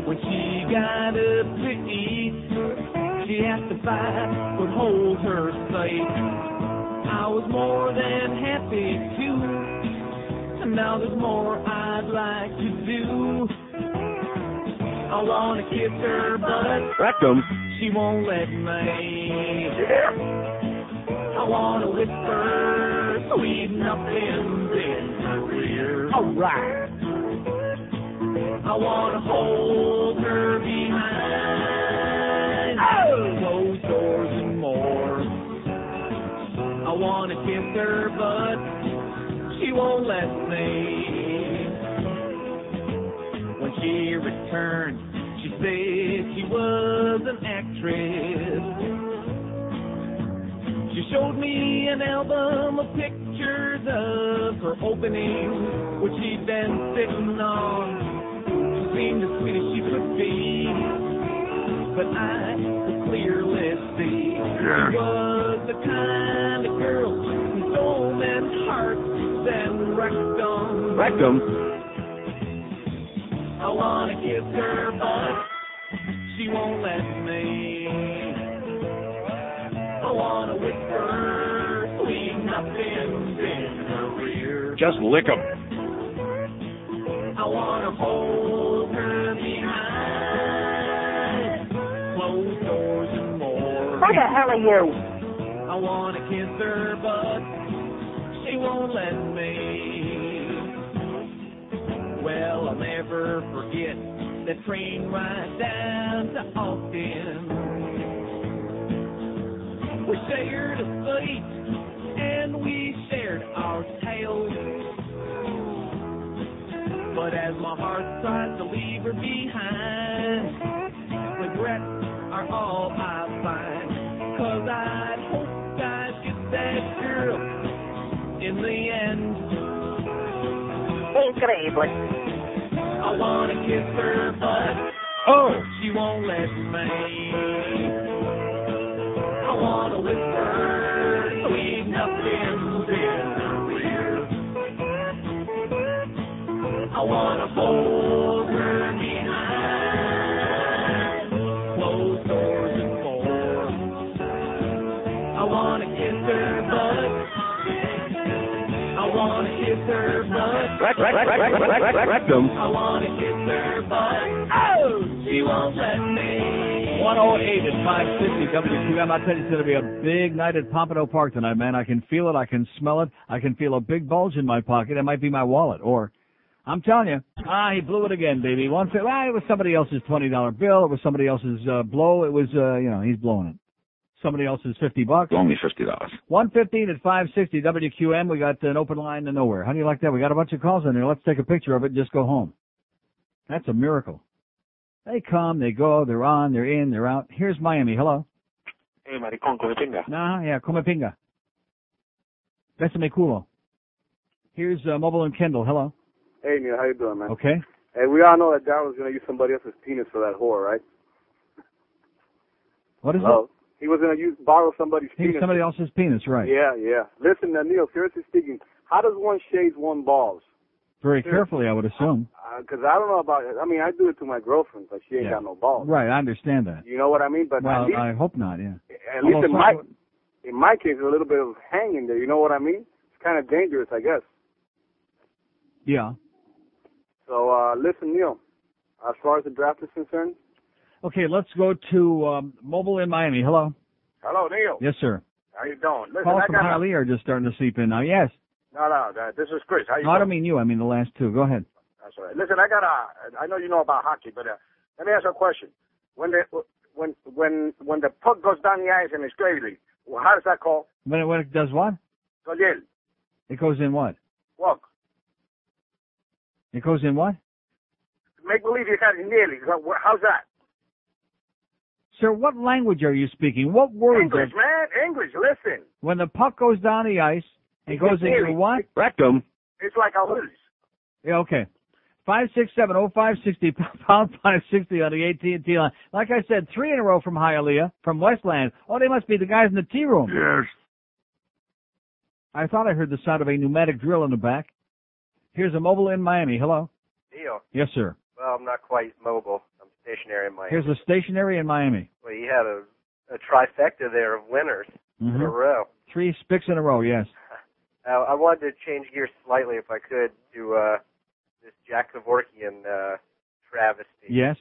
Speaker 4: When she got up to eat, she asked if I would hold her safe. I was more than happy to. And now there's more I'd like to do. I wanna kiss her butt.
Speaker 30: Rectum.
Speaker 4: She won't let me. Yeah. I wanna whisper sweet nothings in her ear. Alright. I wanna hold her behind closed doors and more. I wanna kiss her, but she won't let me. She returned, she said she was an actress. She showed me an album of pictures of her opening, which she'd been sitting on. She seemed as sweet as she could be, but I could clearly see she was the kind of girl who stole men's hearts and wrecked them.
Speaker 30: Rectum.
Speaker 4: I wanna kiss her, but she won't let me. I wanna whisper sweet nothings in her ear.
Speaker 30: Just lick 'em.
Speaker 4: I wanna hold her behind closed doors and more.
Speaker 64: Who the hell are you?
Speaker 4: I wanna kiss her, but she won't let me. Well, I'll never forget the train ride down to Austin. We shared a seat and we shared our tales. But as my heart tries to leave her behind, regrets are all I find. Cause I'd hope I'd get that girl in the end.
Speaker 64: Increíble.
Speaker 4: I wanna kiss her, but
Speaker 30: oh,
Speaker 4: she won't let me. I wanna whisper sweet nothings in her ear. I wanna hold but
Speaker 30: Rectum.
Speaker 4: I wanna kiss her, but oh, she won't let me.
Speaker 1: 108 at 550 WQAM. I tell you, it's going to be a big night at Pompano Park tonight, man. I can feel it. I can smell it. I can feel a big bulge in my pocket. It might be my wallet. Or, I'm telling you, ah, he blew it again, baby. One, fi- ah, it was somebody else's $20 bill. It was somebody else's uh, blow. It was, uh, you know, he's blowing it. Somebody else's 50 bucks.
Speaker 66: Only fifty dollars.
Speaker 1: 115 at 560 WQAM. We got an open line to nowhere. How do you like that? We got a bunch of calls in there. Let's take a picture of it and just go home. That's a miracle. They come, they go, they're on, they're in, they're out. Here's Miami. Hello.
Speaker 72: Hey, maricón, come pinga.
Speaker 1: Nah, yeah, come pinga. Bésame culo. Here's uh, Mobile and Kendall. Hello.
Speaker 37: Hey Neil, how you doing, man?
Speaker 1: Okay.
Speaker 37: Hey, we all know that Daryl's gonna use somebody else's penis for that whore, right?
Speaker 1: What is
Speaker 37: Hello? He was gonna use borrow somebody's penis.
Speaker 1: somebody else's penis, right?
Speaker 37: Yeah, yeah. Listen, uh, Neil, seriously speaking, how does one shave one balls?
Speaker 1: Very carefully, I would assume.
Speaker 37: Because I don't know about. I mean, I do it to my girlfriend, but she ain't
Speaker 1: Yeah.
Speaker 37: got no balls.
Speaker 1: Right, I understand that.
Speaker 37: You know what I mean? But
Speaker 1: well,
Speaker 37: least,
Speaker 1: I hope not, yeah.
Speaker 37: at least in my
Speaker 1: some-
Speaker 37: in my case, a little bit of hanging there. You know what I mean? It's kind of dangerous, I guess.
Speaker 1: Yeah.
Speaker 37: So uh listen, Neil. As far as the draft is concerned,
Speaker 1: Okay, let's go to um, Mobile in Miami. Hello.
Speaker 73: Hello, Neil.
Speaker 1: Yes, sir.
Speaker 73: How you doing? Listen, I
Speaker 1: from
Speaker 73: a,
Speaker 1: Hialeah are just starting to sleep in now. Yes.
Speaker 73: no, no. This is Chris. How you
Speaker 1: No, I don't mean you. I mean the last two. Go ahead.
Speaker 73: That's all right. Listen, I got a. I know you know about hockey, but uh, let me ask you a question. When the when when when the puck goes down the ice in Australia, well, how does that call?
Speaker 1: When it, when it does what?
Speaker 73: Goyel.
Speaker 1: It goes in what?
Speaker 74: Look,
Speaker 1: It goes in what?
Speaker 74: make believe you got it nearly. How's that?
Speaker 1: Sir, what language are you speaking? What words
Speaker 74: English,
Speaker 1: are
Speaker 74: man. English. Listen.
Speaker 1: when the puck goes down the ice and goes into
Speaker 74: nearly.
Speaker 1: what?
Speaker 42: Rectum.
Speaker 74: It's like a lose.
Speaker 1: Yeah, okay. Five six seven oh five sixty pound five sixty on the AT and T line. Like I said, three in a row from Hialeah, from Westland. Oh, they must be the guys in the tea room.
Speaker 74: Yes.
Speaker 1: I thought I heard the sound of a pneumatic drill in the back. Here's a mobile in Miami. Hello.
Speaker 34: Neil.
Speaker 1: Yes, sir.
Speaker 34: Well, I'm not quite mobile. Stationary in Miami.
Speaker 1: Here's a stationary in Miami.
Speaker 34: Well, you had a, a trifecta there of winners in a
Speaker 1: Mhm.
Speaker 34: row.
Speaker 1: Three spicks in a row. Yes.
Speaker 34: Uh, I wanted to change gears slightly, if I could, to uh, this Jack Kevorkian uh, travesty.
Speaker 1: Yes.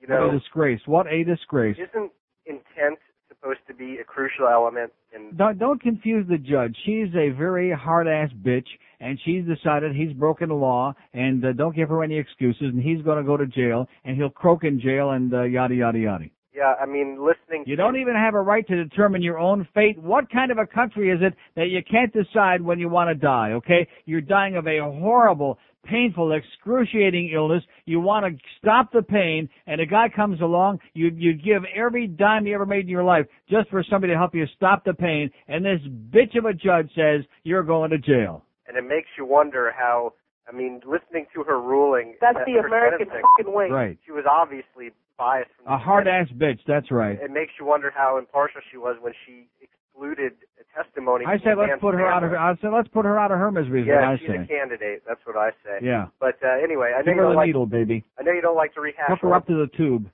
Speaker 34: You
Speaker 1: what
Speaker 34: know,
Speaker 1: a disgrace. What a disgrace.
Speaker 34: isn't intent supposed to be a crucial element in
Speaker 1: Don't, don't confuse the judge. She's a very hard ass bitch, and she's decided he's broken the law, and uh, don't give her any excuses, and he's going to go to jail, and he'll croak in jail, and uh, yada yada yada.
Speaker 34: Yeah, I mean, listening.
Speaker 1: You don't even have a right to determine your own fate. What kind of a country is it that you can't decide when you want to die, okay? You're dying of a horrible, painful, excruciating illness. You want to stop the pain, and a guy comes along, you, you give every dime you ever made in your life just for somebody to help you stop the pain, and this bitch of a judge says you're going to jail.
Speaker 34: and it makes you wonder how. I mean, listening to her ruling.
Speaker 64: That's
Speaker 34: at
Speaker 64: the American fucking way.
Speaker 1: Right.
Speaker 34: She was obviously biased. From
Speaker 1: A hard ass bitch, that's right.
Speaker 34: It makes you wonder how impartial she was when she excluded a testimony.
Speaker 1: I said let's put her out of
Speaker 34: family.
Speaker 1: I said let's put her out of her misery
Speaker 34: Yeah, she's
Speaker 1: say.
Speaker 34: a candidate. That's what I say.
Speaker 1: Yeah.
Speaker 34: But uh, anyway, I know
Speaker 1: Give
Speaker 34: you
Speaker 1: her
Speaker 34: don't like.
Speaker 1: needle, baby.
Speaker 34: I know you don't like to rehash.
Speaker 1: Hook her up to the tube.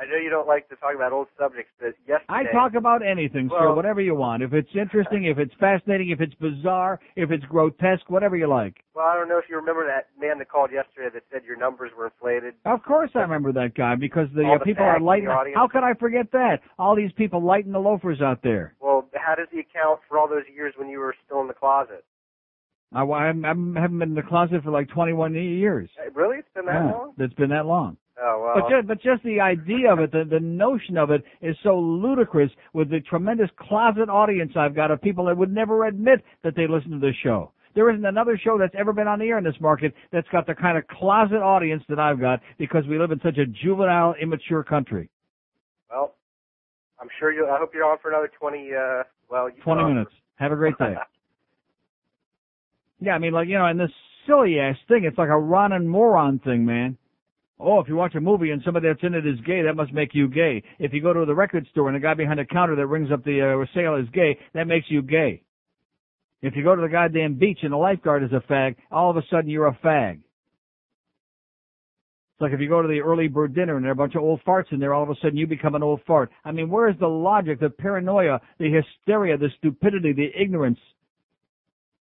Speaker 34: I know you don't like to talk about old subjects, but yesterday.
Speaker 1: I talk about anything, sir, whatever you want. If it's interesting, if it's fascinating, if it's bizarre, if it's grotesque, whatever you like.
Speaker 34: Well, I don't know if you remember that man that called yesterday that said your numbers were inflated.
Speaker 1: Of course I remember that guy because the, uh,
Speaker 34: the
Speaker 1: people are lighting. How could I forget that? All these people lighting the loafers out there.
Speaker 34: Well, how does he account for all those years when you were still in the closet?
Speaker 1: I, I, haven't been in the closet for like 21 years.
Speaker 34: Really, it's been that
Speaker 1: Yeah,
Speaker 34: long?
Speaker 1: It's been that long.
Speaker 34: Oh well.
Speaker 1: But just, but just the idea of it, the, the notion of it is so ludicrous with the tremendous closet audience I've got of people that would never admit that they listen to this show. There isn't another show that's ever been on the air in this market that's got the kind of closet audience that I've got because we live in such a juvenile, immature country.
Speaker 34: Well, I'm sure you. I hope you're on for another twenty. Uh, well, you
Speaker 1: 20 minutes. Have a great day. yeah, I mean, like, you know, and this silly ass thing, it's like a Ron and moron thing, man. Oh, if you watch a movie and somebody that's in it is gay, that must make you gay. If you go to the record store and the guy behind the counter that rings up the uh, sale is gay, that makes you gay. If you go to the goddamn beach and the lifeguard is a fag, all of a sudden you're a fag. It's like if you go to the early bird dinner and there are a bunch of old farts in there, all of a sudden you become an old fart. I mean, where is the logic, the paranoia, the hysteria, the stupidity, the ignorance?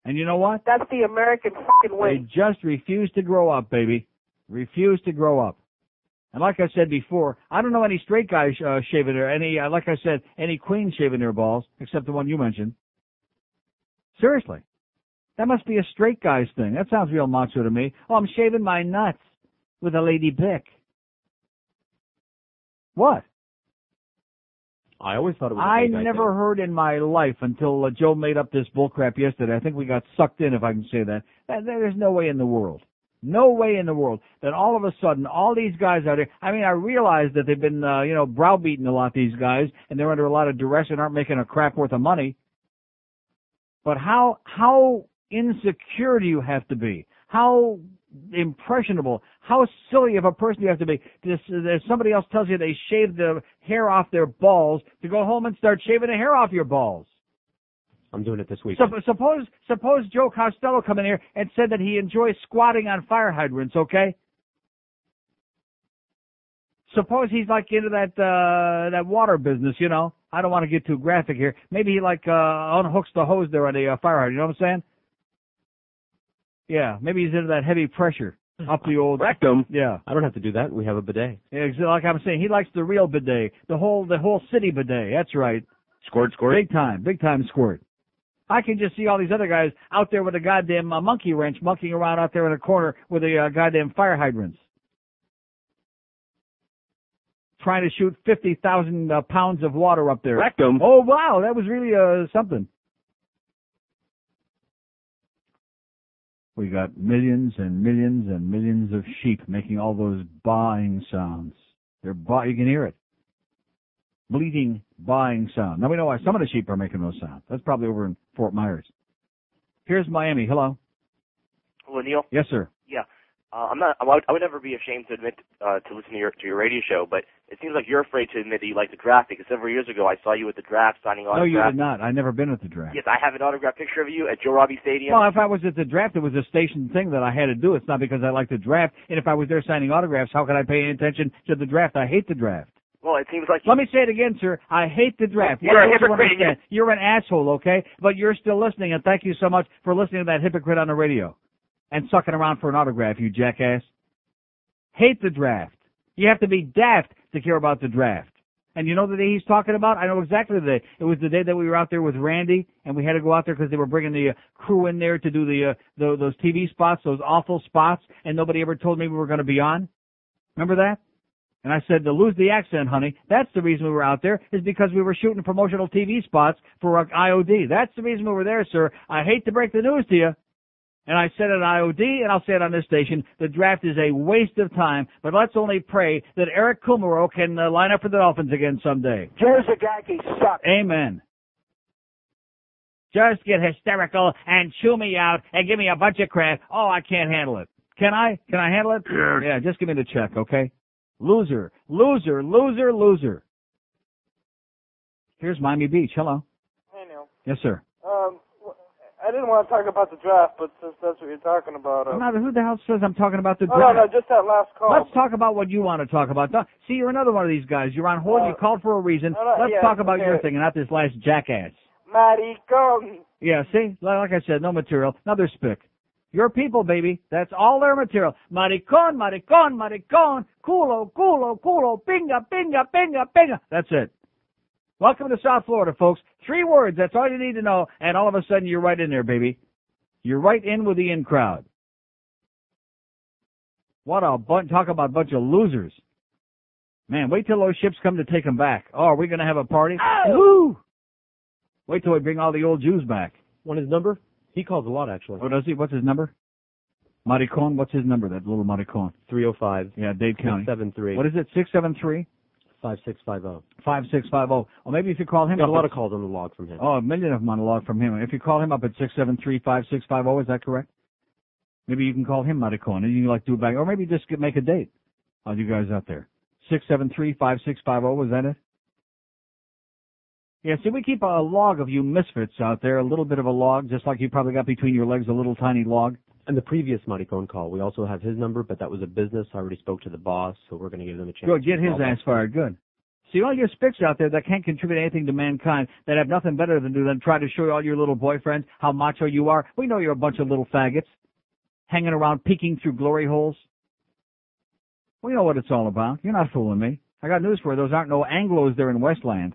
Speaker 1: And you know what?
Speaker 64: That's the American fucking way.
Speaker 1: They just refuse to grow up, baby. Refuse to grow up. And like I said before, I don't know any straight guys uh, shaving their any. Uh, like I said, any queen shaving their balls, except the one you mentioned. Seriously, that must be a straight guy's thing. That sounds real macho to me. Oh, I'm shaving my nuts with a lady Bic. What?
Speaker 56: I always thought it was. a
Speaker 1: I never
Speaker 56: thing.
Speaker 1: heard in my life until uh, Joe made up this bullcrap yesterday. I think we got sucked in, if I can say that. That- There's no way in the world. No way in the world that all of a sudden all these guys out there. I mean, I realize that they've been, uh, you know, browbeaten a lot. These guys, and they're under a lot of duress and aren't making a crap worth of money. But how how insecure do you have to be? How impressionable? How silly of a person do you have to be? This, if somebody else tells you they shaved the hair off their balls, to go home and start shaving the hair off your balls.
Speaker 56: I'm doing it this week.
Speaker 1: Sup- suppose suppose Joe Costello come in here and said that he enjoys squatting on fire hydrants, okay? Suppose he's like into that uh that water business, you know. I don't want to get too graphic here. Maybe he like uh unhooks the hose there on the uh, fire hydrant, you know what I'm saying? Yeah, maybe he's into that heavy pressure up the old
Speaker 56: rectum.
Speaker 1: Yeah.
Speaker 56: I don't have to do that. We have a bidet.
Speaker 1: Yeah, like I'm saying, he likes the real bidet, the whole the whole city bidet. That's right.
Speaker 56: Squirt, squirt.
Speaker 1: Big time, big time squirt. I can just see all these other guys out there with a goddamn uh, monkey wrench, monkeying around out there in a corner with a uh, goddamn fire hydrants, trying to shoot fifty thousand uh, pounds of water up there.
Speaker 56: Rectum.
Speaker 1: Oh wow, that was really uh something. We got millions and millions and millions of sheep making all those baaing sounds. They're ba- you can hear it. Bleating, baaing sound. Now we know why some of the sheep are making those sounds. That's probably over in Fort Myers. Here's Miami. Hello.
Speaker 75: Hello, Neil.
Speaker 1: Yes, sir.
Speaker 75: Yeah, uh, I'm not. I would, I would never be ashamed to admit uh, to listen to your to your radio show, but it seems like you're afraid to admit that you like the draft because several years ago I saw you at the draft signing autographs.
Speaker 1: No, you did not. I've never been at the draft.
Speaker 75: Yes, I have an autograph picture of you at Joe Robbie Stadium.
Speaker 1: Well, if I was at the draft, it was a station thing that I had to do. It's not because I like the draft. And if I was there signing autographs, how could I pay any attention to the draft? I hate the draft.
Speaker 75: Well, it seems like
Speaker 1: Let me say it again, sir. I hate the draft.
Speaker 75: You're a
Speaker 1: don't you
Speaker 75: hypocrite.
Speaker 1: You're an asshole, okay? But you're still listening, and thank you so much for listening to that hypocrite on the radio and sucking around for an autograph, you jackass. Hate the draft. You have to be daft to care about the draft. And you know the day he's talking about? I know exactly the day. It was the day that we were out there with Randy, and we had to go out there because they were bringing the uh, crew in there to do the, uh, the those TV spots, those awful spots, and nobody ever told me we were going to be on. Remember that? And I said, to lose the accent, honey, that's the reason we were out there, is because we were shooting promotional TV spots for uh, IOD. That's the reason we were there, sir. I hate to break the news to you. And I said it on IOD, and I'll say it on this station, the draft is a waste of time, but let's only pray that Eric Kumerow can uh, line up for the Dolphins again someday.
Speaker 74: Joe Zagacki sucks.
Speaker 1: Amen.
Speaker 68: Just get hysterical and chew me out and give me a bunch of crap.
Speaker 1: Oh, I can't handle it. Can I? Can I handle it?
Speaker 68: Yes.
Speaker 1: Yeah, just give me the check, okay? Loser, loser, loser, loser. Here's Miami Beach. Hello.
Speaker 76: Hey, Neil.
Speaker 1: Yes, sir.
Speaker 76: Um, I didn't want to talk about the draft, but since that's what you're talking about, uh,
Speaker 1: not, who the hell says I'm talking about the
Speaker 76: oh, no, no, just that last call.
Speaker 1: Let's talk about what you want to talk about. See, you're another one of these guys. You're on hold. you called for a reason.
Speaker 76: no,
Speaker 1: Let's
Speaker 76: yeah,
Speaker 1: talk about your thing and not this last jackass.
Speaker 76: Maricón.
Speaker 1: Yeah, see? Like I said, no material. Another spick. Your people, baby. That's all their material. Maricon, maricon, maricon, culo, culo, culo, pinga, pinga, pinga, pinga. That's it. Welcome to South Florida, folks. Three words. That's all you need to know. And all of a sudden, you're right in there, baby. You're right in with the in crowd. What a bunch, talk about a bunch of losers. Man, wait till those ships come to take them back. Oh, are we going to have a party? Oh! Woo! Wait till we bring all the old Jews back.
Speaker 56: Want his number? He calls a lot, actually.
Speaker 1: Oh, does he? What's his number? Maricon, what's his number, that little Maricon?
Speaker 56: 305.
Speaker 1: Yeah, Dade County.
Speaker 56: 673.
Speaker 1: What is it, 673?
Speaker 56: 5650.
Speaker 1: 5650. Or maybe if you call him
Speaker 56: Got a lot of calls on the log from him.
Speaker 1: Oh, a million of them on the log from him. If you call him up at 673-5650, is that correct? Maybe you can call him Maricon and you can like do it back. Or maybe just get, make a date. All you guys out there. 673-5650, is that it? Yeah, see, we keep a log of you misfits out there, a little bit of a log, just like you probably got between your legs a little tiny log.
Speaker 56: And the previous Maricon call, we also have his number, but that was a business. I already spoke to the boss, so we're going to give them a chance.
Speaker 1: Good, get his ass fired. Good. See, all your spicks out there that can't contribute anything to mankind, that have nothing better than do than try to show all your little boyfriends how macho you are. We know you're a bunch of little faggots, hanging around peeking through glory holes. We know what it's all about. You're not fooling me. I got news for you. Those aren't no Anglos there in Westland.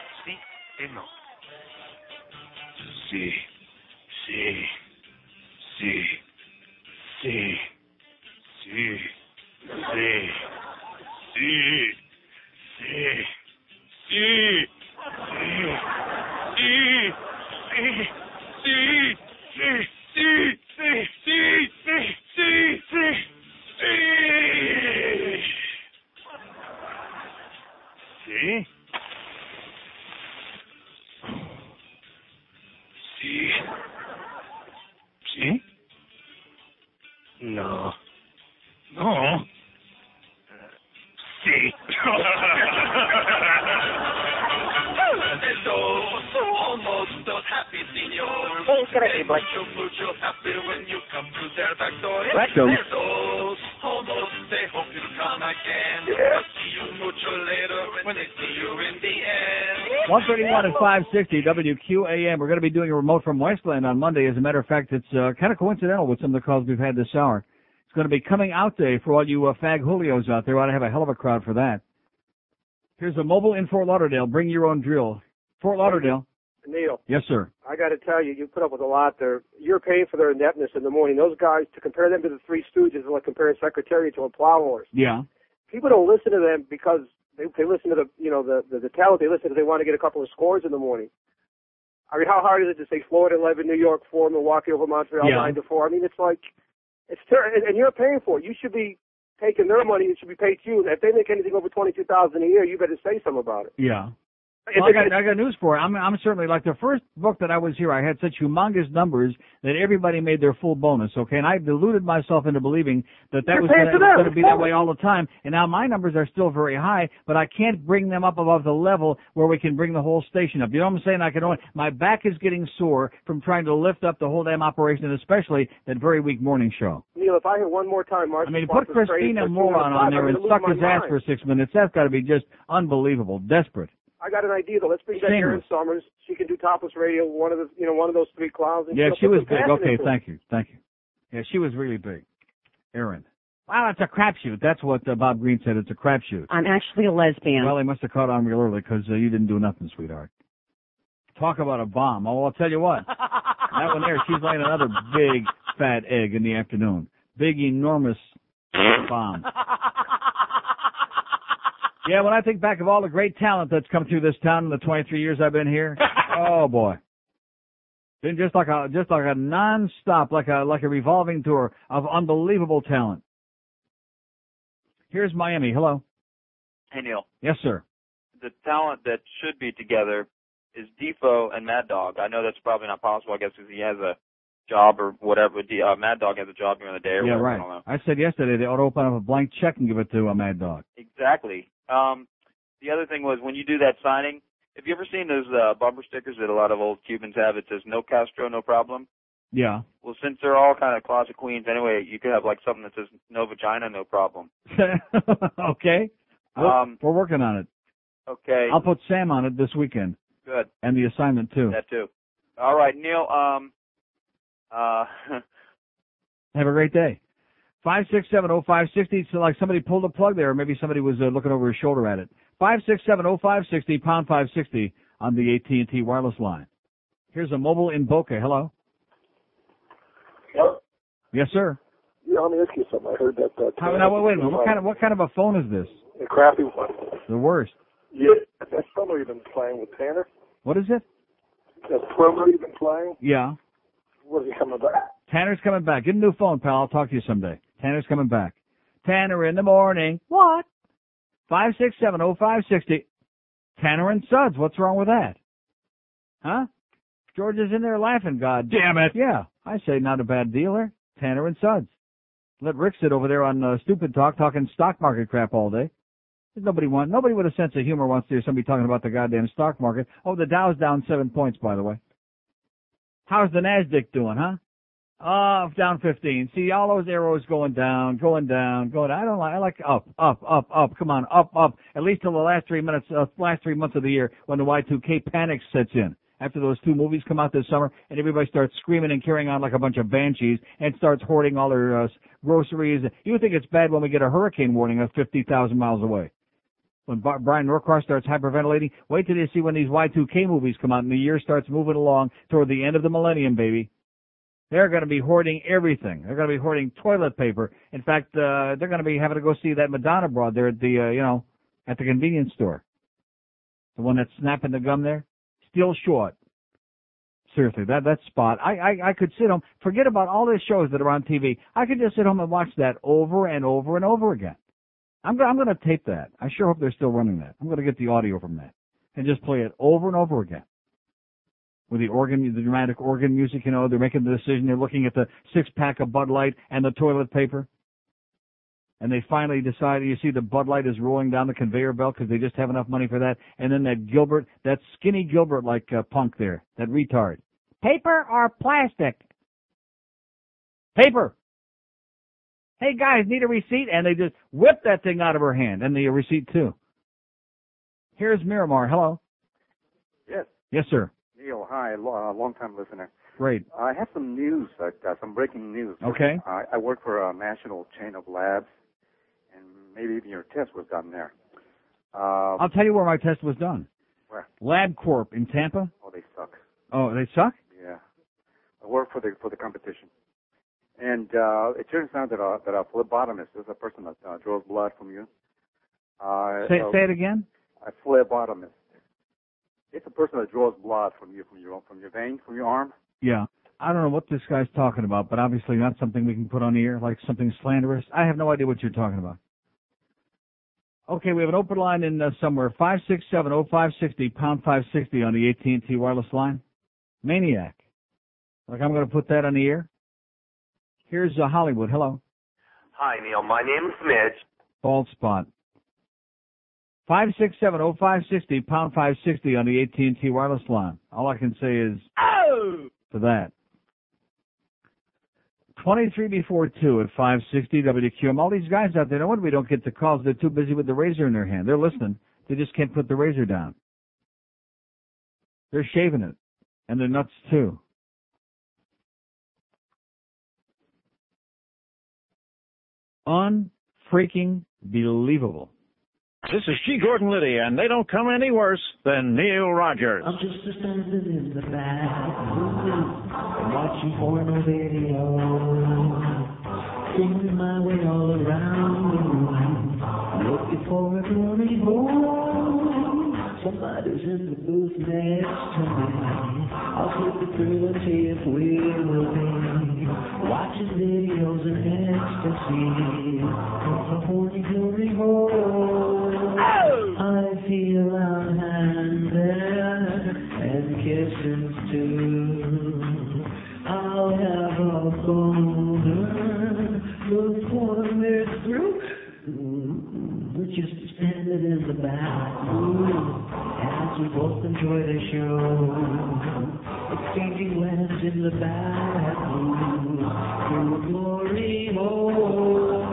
Speaker 1: 560 WQAM. We're going to be doing a remote from Westland on Monday. As a matter of fact, it's uh, kind of coincidental with some of the calls we've had this hour. It's going to be coming out day for all you uh, fag Julios out there. Ought to have a hell of a crowd for that. Here's a mobile in Fort Lauderdale. Bring your own drill. Fort Lauderdale.
Speaker 77: Neil,
Speaker 1: Yes, sir.
Speaker 77: I got to tell you, you put up with a lot there. You're paying for their ineptness in the morning. Those guys, to compare them to the Three Stooges, is like comparing Secretariat to a plow horse.
Speaker 1: Yeah.
Speaker 77: People don't listen to them because they they listen to the you know the the, the talent. They listen to they want to get a couple of scores in the morning. I mean, how hard is it to say Florida 11, New York 4, Milwaukee over Montreal
Speaker 1: Yeah.
Speaker 77: 9 to 4? I mean, it's like, it's ter- and, and you're paying for it. You should be taking their money. It should be paid to you. If they make anything over 22000 a year, you better say something about it.
Speaker 1: Yeah. Well, I got, I got news for you. I'm, I'm certainly like the first book that I was here. I had such humongous numbers that everybody made their full bonus. Okay, and I deluded myself into believing that that
Speaker 77: You're
Speaker 1: was going to be that way all the time. And now my numbers are still very high, but I can't bring them up above the level where we can bring the whole station up. You know what I'm saying? I can only. My back is getting sore from trying to lift up the whole damn operation, and especially that very weak morning show.
Speaker 77: Neil, if I hear one more time, Mark.
Speaker 1: I mean, put Christina Moron on there and suck his ass for six minutes. That's got to be just unbelievable, desperate.
Speaker 77: I got an idea though. Let's bring back
Speaker 1: Shameless.
Speaker 77: Erin Summers. She can do topless radio. One of the, you know, one of those three clowns. and
Speaker 1: Yeah,
Speaker 77: she'll
Speaker 1: she
Speaker 77: put
Speaker 1: was big. Okay, thank you, thank you. Yeah, she was really big. Erin. Wow, it's a crapshoot. That's what uh, Bob Green said. It's a crapshoot.
Speaker 78: I'm actually a lesbian.
Speaker 1: Well, they must have caught on real early because uh, you didn't do nothing, sweetheart. Talk about a bomb. Oh, I'll tell you what. that one there, she's laying another big fat egg in the afternoon. Big, enormous bomb. Yeah, when I think back of all the great talent that's come through this town in the 23 years I've been here, oh boy. Been just like a just like a non-stop, like a like a revolving tour of unbelievable talent. Here's Miami. Hello.
Speaker 79: Hey Neil,
Speaker 1: Yes, sir.
Speaker 79: the talent that should be together is Defo and Mad Dog. I know that's probably not possible, I guess, because he has a job or whatever. D- uh, Mad Dog has a job during the day or
Speaker 1: Yeah,
Speaker 79: whatever. I
Speaker 1: right.
Speaker 79: don't know.
Speaker 1: I said yesterday they ought to open up a blank check and give it to a Mad Dog.
Speaker 79: Exactly. Um, the other thing was when you do that signing, have you ever seen those uh, bumper stickers that a lot of old Cubans have? It says "No Castro, no problem."
Speaker 1: Yeah.
Speaker 79: Well, since they're all kind of closet queens anyway, you could have like something that says "No vagina, no problem."
Speaker 1: okay. We're,
Speaker 79: Um,
Speaker 1: we're working on it.
Speaker 79: Okay.
Speaker 1: I'll put Sam on it this weekend
Speaker 79: Good.
Speaker 1: and the assignment too.
Speaker 79: That too. All right, Neil. Um. Uh.
Speaker 1: Have a great day. Five six seven oh five sixty. So like somebody pulled a plug there, or maybe somebody was uh, looking over his shoulder at it. Five six seven oh five sixty pound five sixty on the AT and T wireless line. Here's a mobile in Boca. Hello.
Speaker 80: Hello?
Speaker 1: Yes, sir.
Speaker 80: Yeah, let me ask you something. I heard that. Uh,
Speaker 1: How, now wait, wait a minute. What kind of what kind of a phone is this?
Speaker 80: A crappy one.
Speaker 1: The worst.
Speaker 80: Yeah, that promo you've been playing with Tanner.
Speaker 1: What is it?
Speaker 80: That promo you've been playing.
Speaker 1: Yeah.
Speaker 80: When's he coming back?
Speaker 1: Tanner's coming back. Get a new phone, pal. I'll talk to you someday. Tanner's coming back. Tanner in the morning. What? Five six seven oh five sixty. Tanner and Suds. What's wrong with that? Huh? George is in there laughing. God damn it. Yeah, I say not a bad dealer. Tanner and Suds. Let Rick sit over there on uh, stupid talk talking stock market crap all day. There's nobody want nobody with a sense of humor wants to hear somebody talking about the goddamn stock market. Oh, the Dow's down seven points, by the way. How's the Nasdaq doing, huh? Oh, down 15. See all those arrows going down, going down, going. Down. I don't like. I like up, up, up, up. Come on, up, up. At least till the last three minutes, uh, last three months of the year when the Y2K panic sets in. After those two movies come out this summer, and everybody starts screaming and carrying on like a bunch of banshees, and starts hoarding all their uh, groceries. You think it's bad when we get a hurricane warning of 50,000 miles away. When Bar- Bryan Norcross starts hyperventilating, wait till you see when these Y2K movies come out and the year starts moving along toward the end of the millennium, baby. They're going to be hoarding everything. They're going to be hoarding toilet paper. In fact, uh, they're going to be having to go see that Madonna broad there at the, uh, you know, at the convenience store. The one that's snapping the gum there. Still short. Seriously, that that spot. I, I I could sit home. Forget about all the shows that are on TV. I could just sit home and watch that over and over and over again. I'm go- I'm going to tape that. I sure hope they're still running that. I'm going to get the audio from that and just play it over and over again. With the organ, the dramatic organ music, you know, they're making the decision. They're looking at the six pack of Bud Light and the toilet paper. And they finally decide, you see the Bud Light is rolling down the conveyor belt because they just have enough money for that. And then that Gilbert, that skinny Gilbert like uh, punk there, that retard. Paper or plastic? Paper. Hey guys, need a receipt? And they just whip that thing out of her hand and the receipt too. Here's Miramar. Hello.
Speaker 81: Yes.
Speaker 1: Yes, sir.
Speaker 81: Neil, hi, uh, long time listener.
Speaker 1: great.
Speaker 82: I have some news, uh, uh, some breaking news.
Speaker 1: Okay.
Speaker 82: I, I work for a national chain of labs, and maybe even your test was done there. Uh,
Speaker 1: I'll tell you where my test was done.
Speaker 82: Where?
Speaker 1: LabCorp in Tampa.
Speaker 82: Oh, they suck.
Speaker 1: Oh, they suck?
Speaker 82: Yeah. I work for the for the competition, and uh, it turns out that a that a phlebotomist is a person that uh, draws blood from you. Uh,
Speaker 1: Say, say it again.
Speaker 82: A phlebotomist. It's a person that draws blood from you from your from your vein from your arm.
Speaker 1: Yeah. I don't know what this guy's talking about, but obviously not something we can put on the air, like something slanderous. I have no idea what you're talking about. Okay, we have an open line in uh, somewhere, 5670560, pound 560 on the AT&T wireless line. Maniac. Like I'm going to put that on the air. Here's uh, Hollywood. Hello.
Speaker 83: Hi, Neil. My name's Mitch.
Speaker 1: Bald spot. 5670560, pound 560 on the AT&T wireless line. All I can say is,
Speaker 83: Oh!
Speaker 1: to that. 23 before 2 at 560 WQAM. All these guys out there, no wonder we don't get the calls. They're too busy with the razor in their hand. They're listening. They just can't put the razor down. They're shaving it. And they're nuts too. Unfreaking believable.
Speaker 81: This is G. Gordon Liddy, and they don't come any worse than Neil Rogers.
Speaker 61: I'm just a standing in the back room, watching porno videos, singing my way all around the room, looking for a glory hole. Somebody's in the booth next to me. I'll flip through see if we will be watching videos in ecstasy. From a horny glory hole. I feel I'm handed and kisses too. I'll have a boner before we're through. Mm, We're just standing in the back room as we both enjoy the show. Exchanging glances in the back room through glory hole.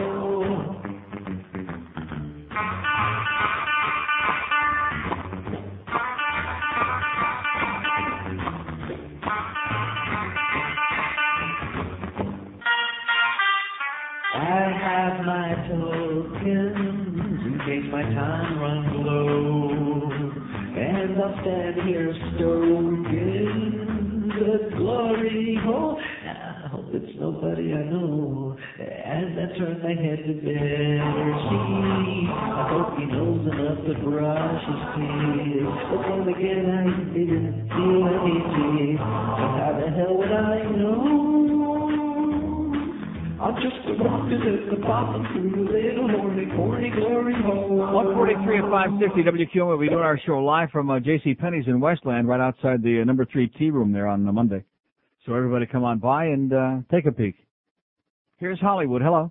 Speaker 61: I have my tokens in case my time runs low. And I'll stand here stoking the glory oh, hole. I hope it's nobody I know. As I turn my head to better see, I hope he knows enough to brush his teeth. But then again, I didn't feel any teeth. So how the hell would I know? I'm just a rocket at the bottom through a little horny, horny glory hole.
Speaker 1: 143 at 560 WQAM. We'll be doing our show live from uh, J.C. Penney's in Westland, right outside the uh, number three tea room there on uh, Monday. So everybody come on by and uh, take a peek. Here's Hollywood. Hello.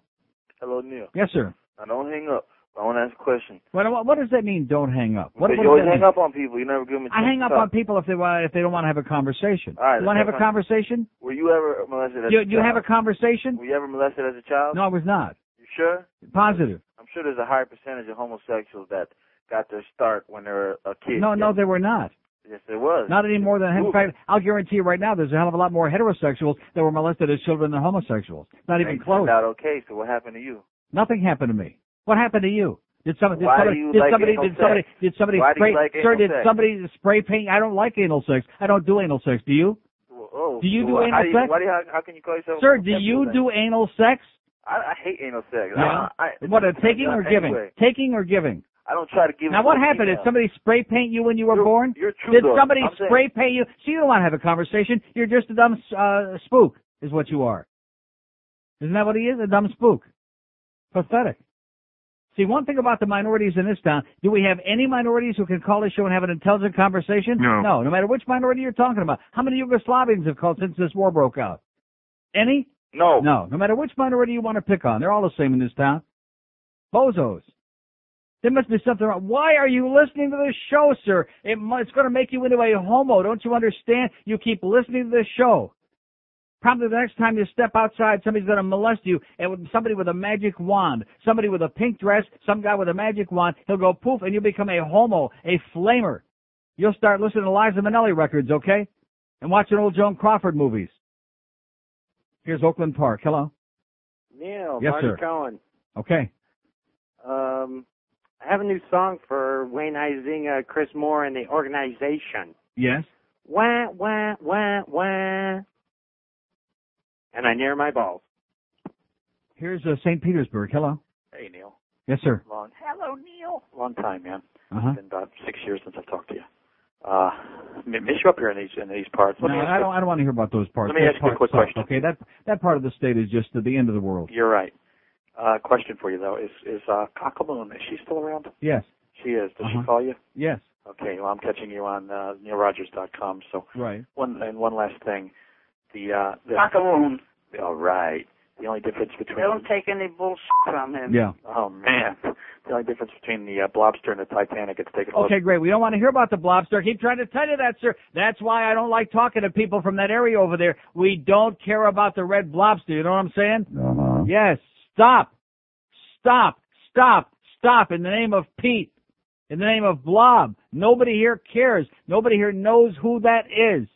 Speaker 53: Hello, Neil.
Speaker 1: Yes, sir.
Speaker 53: I don't hang up. I want to ask a question.
Speaker 1: What, what, what does that mean? Don't hang up. What, what
Speaker 53: you always hang
Speaker 1: mean?
Speaker 53: up on people. You never give them a
Speaker 1: I
Speaker 53: I
Speaker 1: hang up on people if they want if they don't want to have a conversation.
Speaker 53: All right,
Speaker 1: you want to have a conversation?
Speaker 53: Were you ever molested as
Speaker 1: You
Speaker 53: a
Speaker 1: you
Speaker 53: child?
Speaker 1: have a conversation?
Speaker 53: Were you ever molested as a child?
Speaker 1: No, I was not.
Speaker 53: You sure?
Speaker 1: Positive.
Speaker 53: I'm sure there's a higher percentage of homosexuals that got their start when they were a kid.
Speaker 1: No, no, they were not.
Speaker 53: Yes, there was.
Speaker 1: Not any more than in fact. I'll guarantee you right now, there's a hell of a lot more heterosexuals that were molested as children than homosexuals. Not even close.
Speaker 53: out okay. So what happened to you?
Speaker 1: Nothing happened to me. What happened to you? Did somebody? Did
Speaker 53: Why do
Speaker 1: somebody?
Speaker 53: you
Speaker 1: did
Speaker 53: like
Speaker 1: somebody?
Speaker 53: anal
Speaker 1: Did somebody? Did somebody
Speaker 53: Why do
Speaker 1: spray?
Speaker 53: you like
Speaker 1: sir,
Speaker 53: anal
Speaker 1: did
Speaker 53: sex?
Speaker 1: somebody spray paint? I don't like anal sex. I don't do anal sex. Do you?
Speaker 53: Oh,
Speaker 1: Do you do
Speaker 53: what-
Speaker 1: anal
Speaker 53: how do you,
Speaker 1: sex?
Speaker 53: Why do you, how, how can you call yourself?
Speaker 1: Sir, do you do anal sex?
Speaker 53: I, I hate anal sex.
Speaker 1: Yeah.
Speaker 53: I, I,
Speaker 1: What? A taking or giving?
Speaker 53: Anyway,
Speaker 1: Taking or giving?
Speaker 53: I don't try to give.
Speaker 1: Now, what happened? Did somebody spray paint you when you were born?
Speaker 53: You're true.
Speaker 1: Did
Speaker 53: though.
Speaker 1: somebody
Speaker 53: I'm saying-
Speaker 1: spray paint you? So you don't want to have a conversation. You're just a dumb uh, spook, is what you are. Isn't that what he is? A dumb spook. Pathetic. See, one thing about the minorities in this town, do we have any minorities who can call this show and have an intelligent conversation?
Speaker 9: No.
Speaker 1: No, no matter which minority you're talking about. How many Yugoslavians have called since this war broke out? Any?
Speaker 53: No.
Speaker 1: No. No matter which minority you want to pick on, they're all the same in this town. Bozos. There must be something wrong. Why are you listening to this show, sir? It, mu- it's going to make you into a homo. Don't you understand? You keep listening to this show. Probably the next time you step outside, somebody's going to molest you, and with somebody with a magic wand, somebody with a pink dress, some guy with a magic wand, he'll go poof, and you'll become a homo, a flamer. You'll start listening to Liza Minnelli records, okay? and watching old Joan Crawford movies. Here's Oakland Park. Hello.
Speaker 84: Neil,
Speaker 1: Yes,
Speaker 84: Marty
Speaker 1: sir.
Speaker 84: Cohen.
Speaker 1: Okay.
Speaker 84: Um, I have a new song for Wayne Huizenga, Chris Moore, and the organization.
Speaker 1: Yes.
Speaker 84: Wah, wah, wah, wah. And I near my balls.
Speaker 1: Here's uh, St. Petersburg. Hello.
Speaker 85: Hey, Neil.
Speaker 1: Yes, sir.
Speaker 85: Long. Hello, Neil. Long time, man.
Speaker 1: Uh-huh.
Speaker 85: It's been about six years since I've talked to you. Uh, miss you up here in these in these parts. Let
Speaker 1: No,
Speaker 85: me
Speaker 1: I don't. I don't want to hear about those parts.
Speaker 85: Let me
Speaker 1: Those
Speaker 85: ask you a quick
Speaker 1: suck,
Speaker 85: question.
Speaker 1: Okay, that that part of the state is just to the end of the world.
Speaker 85: You're right. Uh, question for you though: Is is uh, Cockaloon? Is she still around?
Speaker 1: Yes.
Speaker 85: She is. Does
Speaker 1: Uh-huh.
Speaker 85: she call you?
Speaker 1: Yes.
Speaker 85: Okay. Well, I'm catching you on uh, NeilRogers.com. So
Speaker 1: Right.
Speaker 85: one and one last thing: the uh, the
Speaker 69: Cockaloon.
Speaker 85: All right. The only difference between
Speaker 69: Don't take any bullshit from him.
Speaker 1: Yeah.
Speaker 85: oh man, the only difference between the uh, Blobster and the Titanic is taking a.
Speaker 1: Okay, great. We don't want to hear about the blobster. I keep trying to tell you that, sir. That's why I don't like talking to people from that area over there. We don't care about the red blobster. You know what I'm saying?
Speaker 86: Uh-huh.
Speaker 1: Yes. Stop. Stop. Stop. Stop. In the name of Pete. In the name of Blob. Nobody here cares. Nobody here knows who that is.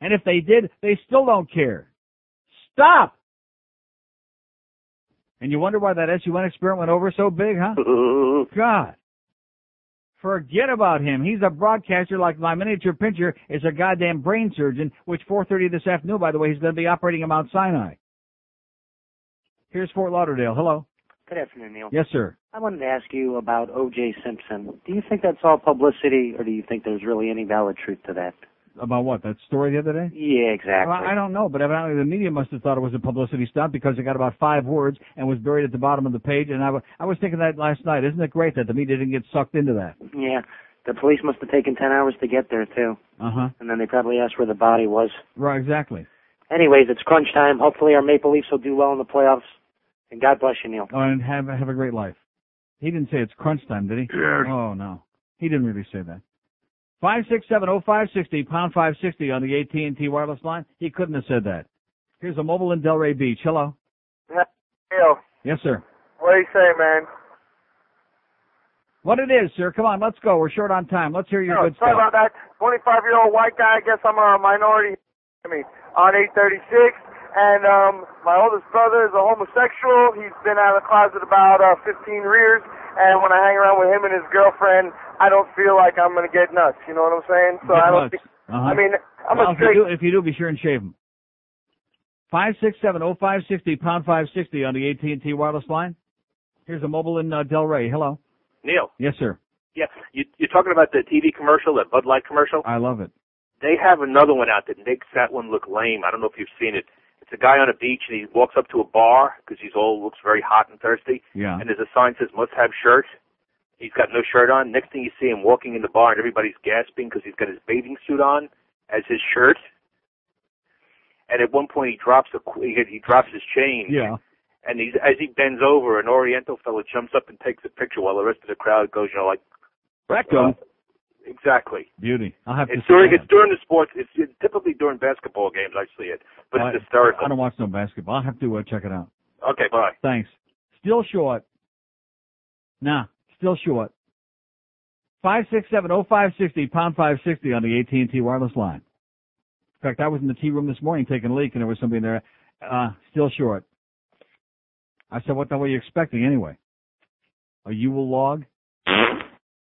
Speaker 1: And if they did, they still don't care. Stop. And you wonder why that SUN experiment went over so big, huh? God. Forget about him. He's a broadcaster like my miniature pinscher is a goddamn brain surgeon, which 4.30 this afternoon, by the way, he's going to be operating in Mount Sinai. Here's Fort Lauderdale. Hello.
Speaker 84: Good afternoon, Neil.
Speaker 1: Yes, sir.
Speaker 84: I wanted to ask you about O.J. Simpson. Do you think that's all publicity, or do you think there's really any valid truth to that?
Speaker 1: About what? That story the other day?
Speaker 84: Yeah, exactly.
Speaker 1: Well, I don't know, but evidently the media must have thought it was a publicity stunt because it got about five words and was buried at the bottom of the page. And I wa- I was thinking that last night. Isn't it great that the media didn't get sucked into that?
Speaker 84: Yeah, the police must have taken ten hours to get there too,
Speaker 1: Uh huh.
Speaker 84: and then they probably asked where the body was.
Speaker 1: Right, exactly.
Speaker 84: Anyways, it's crunch time. Hopefully, our Maple Leafs will do well in the playoffs. And God bless you, Neil.
Speaker 1: Oh, and have have a great life. He didn't say it's crunch time, did he?
Speaker 84: Yes.
Speaker 1: Oh no, he didn't really say that. Five six seven oh five sixty pound five sixty on the AT and T wireless line. He couldn't have said that. Here's a mobile in Delray Beach. Hello.
Speaker 76: Neil,
Speaker 1: Yes, sir.
Speaker 76: what do you say, man?
Speaker 1: What it is, sir? Come on, let's go. We're short on time. Let's hear your
Speaker 76: No,
Speaker 1: good
Speaker 76: sorry
Speaker 1: stuff.
Speaker 76: Sorry about that. 25 year old white guy. I guess I'm a minority. I mean, on 836. And um, my oldest brother is a homosexual. He's been out of the closet about uh, 15 years. And when I hang around with him and his girlfriend, I don't feel like I'm gonna get nuts. You know what I'm saying? So
Speaker 1: Get
Speaker 76: I don't.
Speaker 1: nuts.
Speaker 76: Think,
Speaker 1: Uh-huh.
Speaker 76: I mean, I'm
Speaker 1: well,
Speaker 76: a
Speaker 1: if you
Speaker 76: straight.
Speaker 1: do, if you do, be sure and shave them. Five six seven oh five sixty pound five sixty on the AT and T wireless line. Here's a mobile in uh, Delray. Hello.
Speaker 87: Neil,
Speaker 1: Yes, sir.
Speaker 87: yeah, you, you're talking about the TV commercial, that Bud Light commercial.
Speaker 1: I love it.
Speaker 87: They have another one out that makes that one look lame. I don't know if you've seen it. It's a guy on a beach and he walks up to a bar because he's all looks very hot and thirsty.
Speaker 1: Yeah.
Speaker 87: And there's a sign that says "Must have shirt." He's got no shirt on. Next thing you see him walking in the bar and everybody's gasping because he's got his bathing suit on as his shirt. And at one point he drops a he, he drops his chain.
Speaker 1: Yeah.
Speaker 87: And he's as he bends over, an Oriental fellow jumps up and takes a picture while the rest of the crowd goes, you know, like
Speaker 1: Rectum.
Speaker 87: Exactly.
Speaker 1: Beauty. I'll have to.
Speaker 87: It's
Speaker 1: see
Speaker 87: during
Speaker 1: that.
Speaker 87: it's during the sports. It's, it's typically during basketball games I see it, but
Speaker 1: I,
Speaker 87: it's hysterical.
Speaker 1: I don't watch no basketball. I'll have to uh, check it out.
Speaker 87: Okay, bye.
Speaker 1: Thanks. Still short. Nah, still short. Five six seven oh five sixty pound five sixty on the AT and T wireless line. In fact, I was in the tea room this morning taking a leak, and there was somebody there. Uh, still short. I said, "What the hell were you expecting anyway? Are you a log?"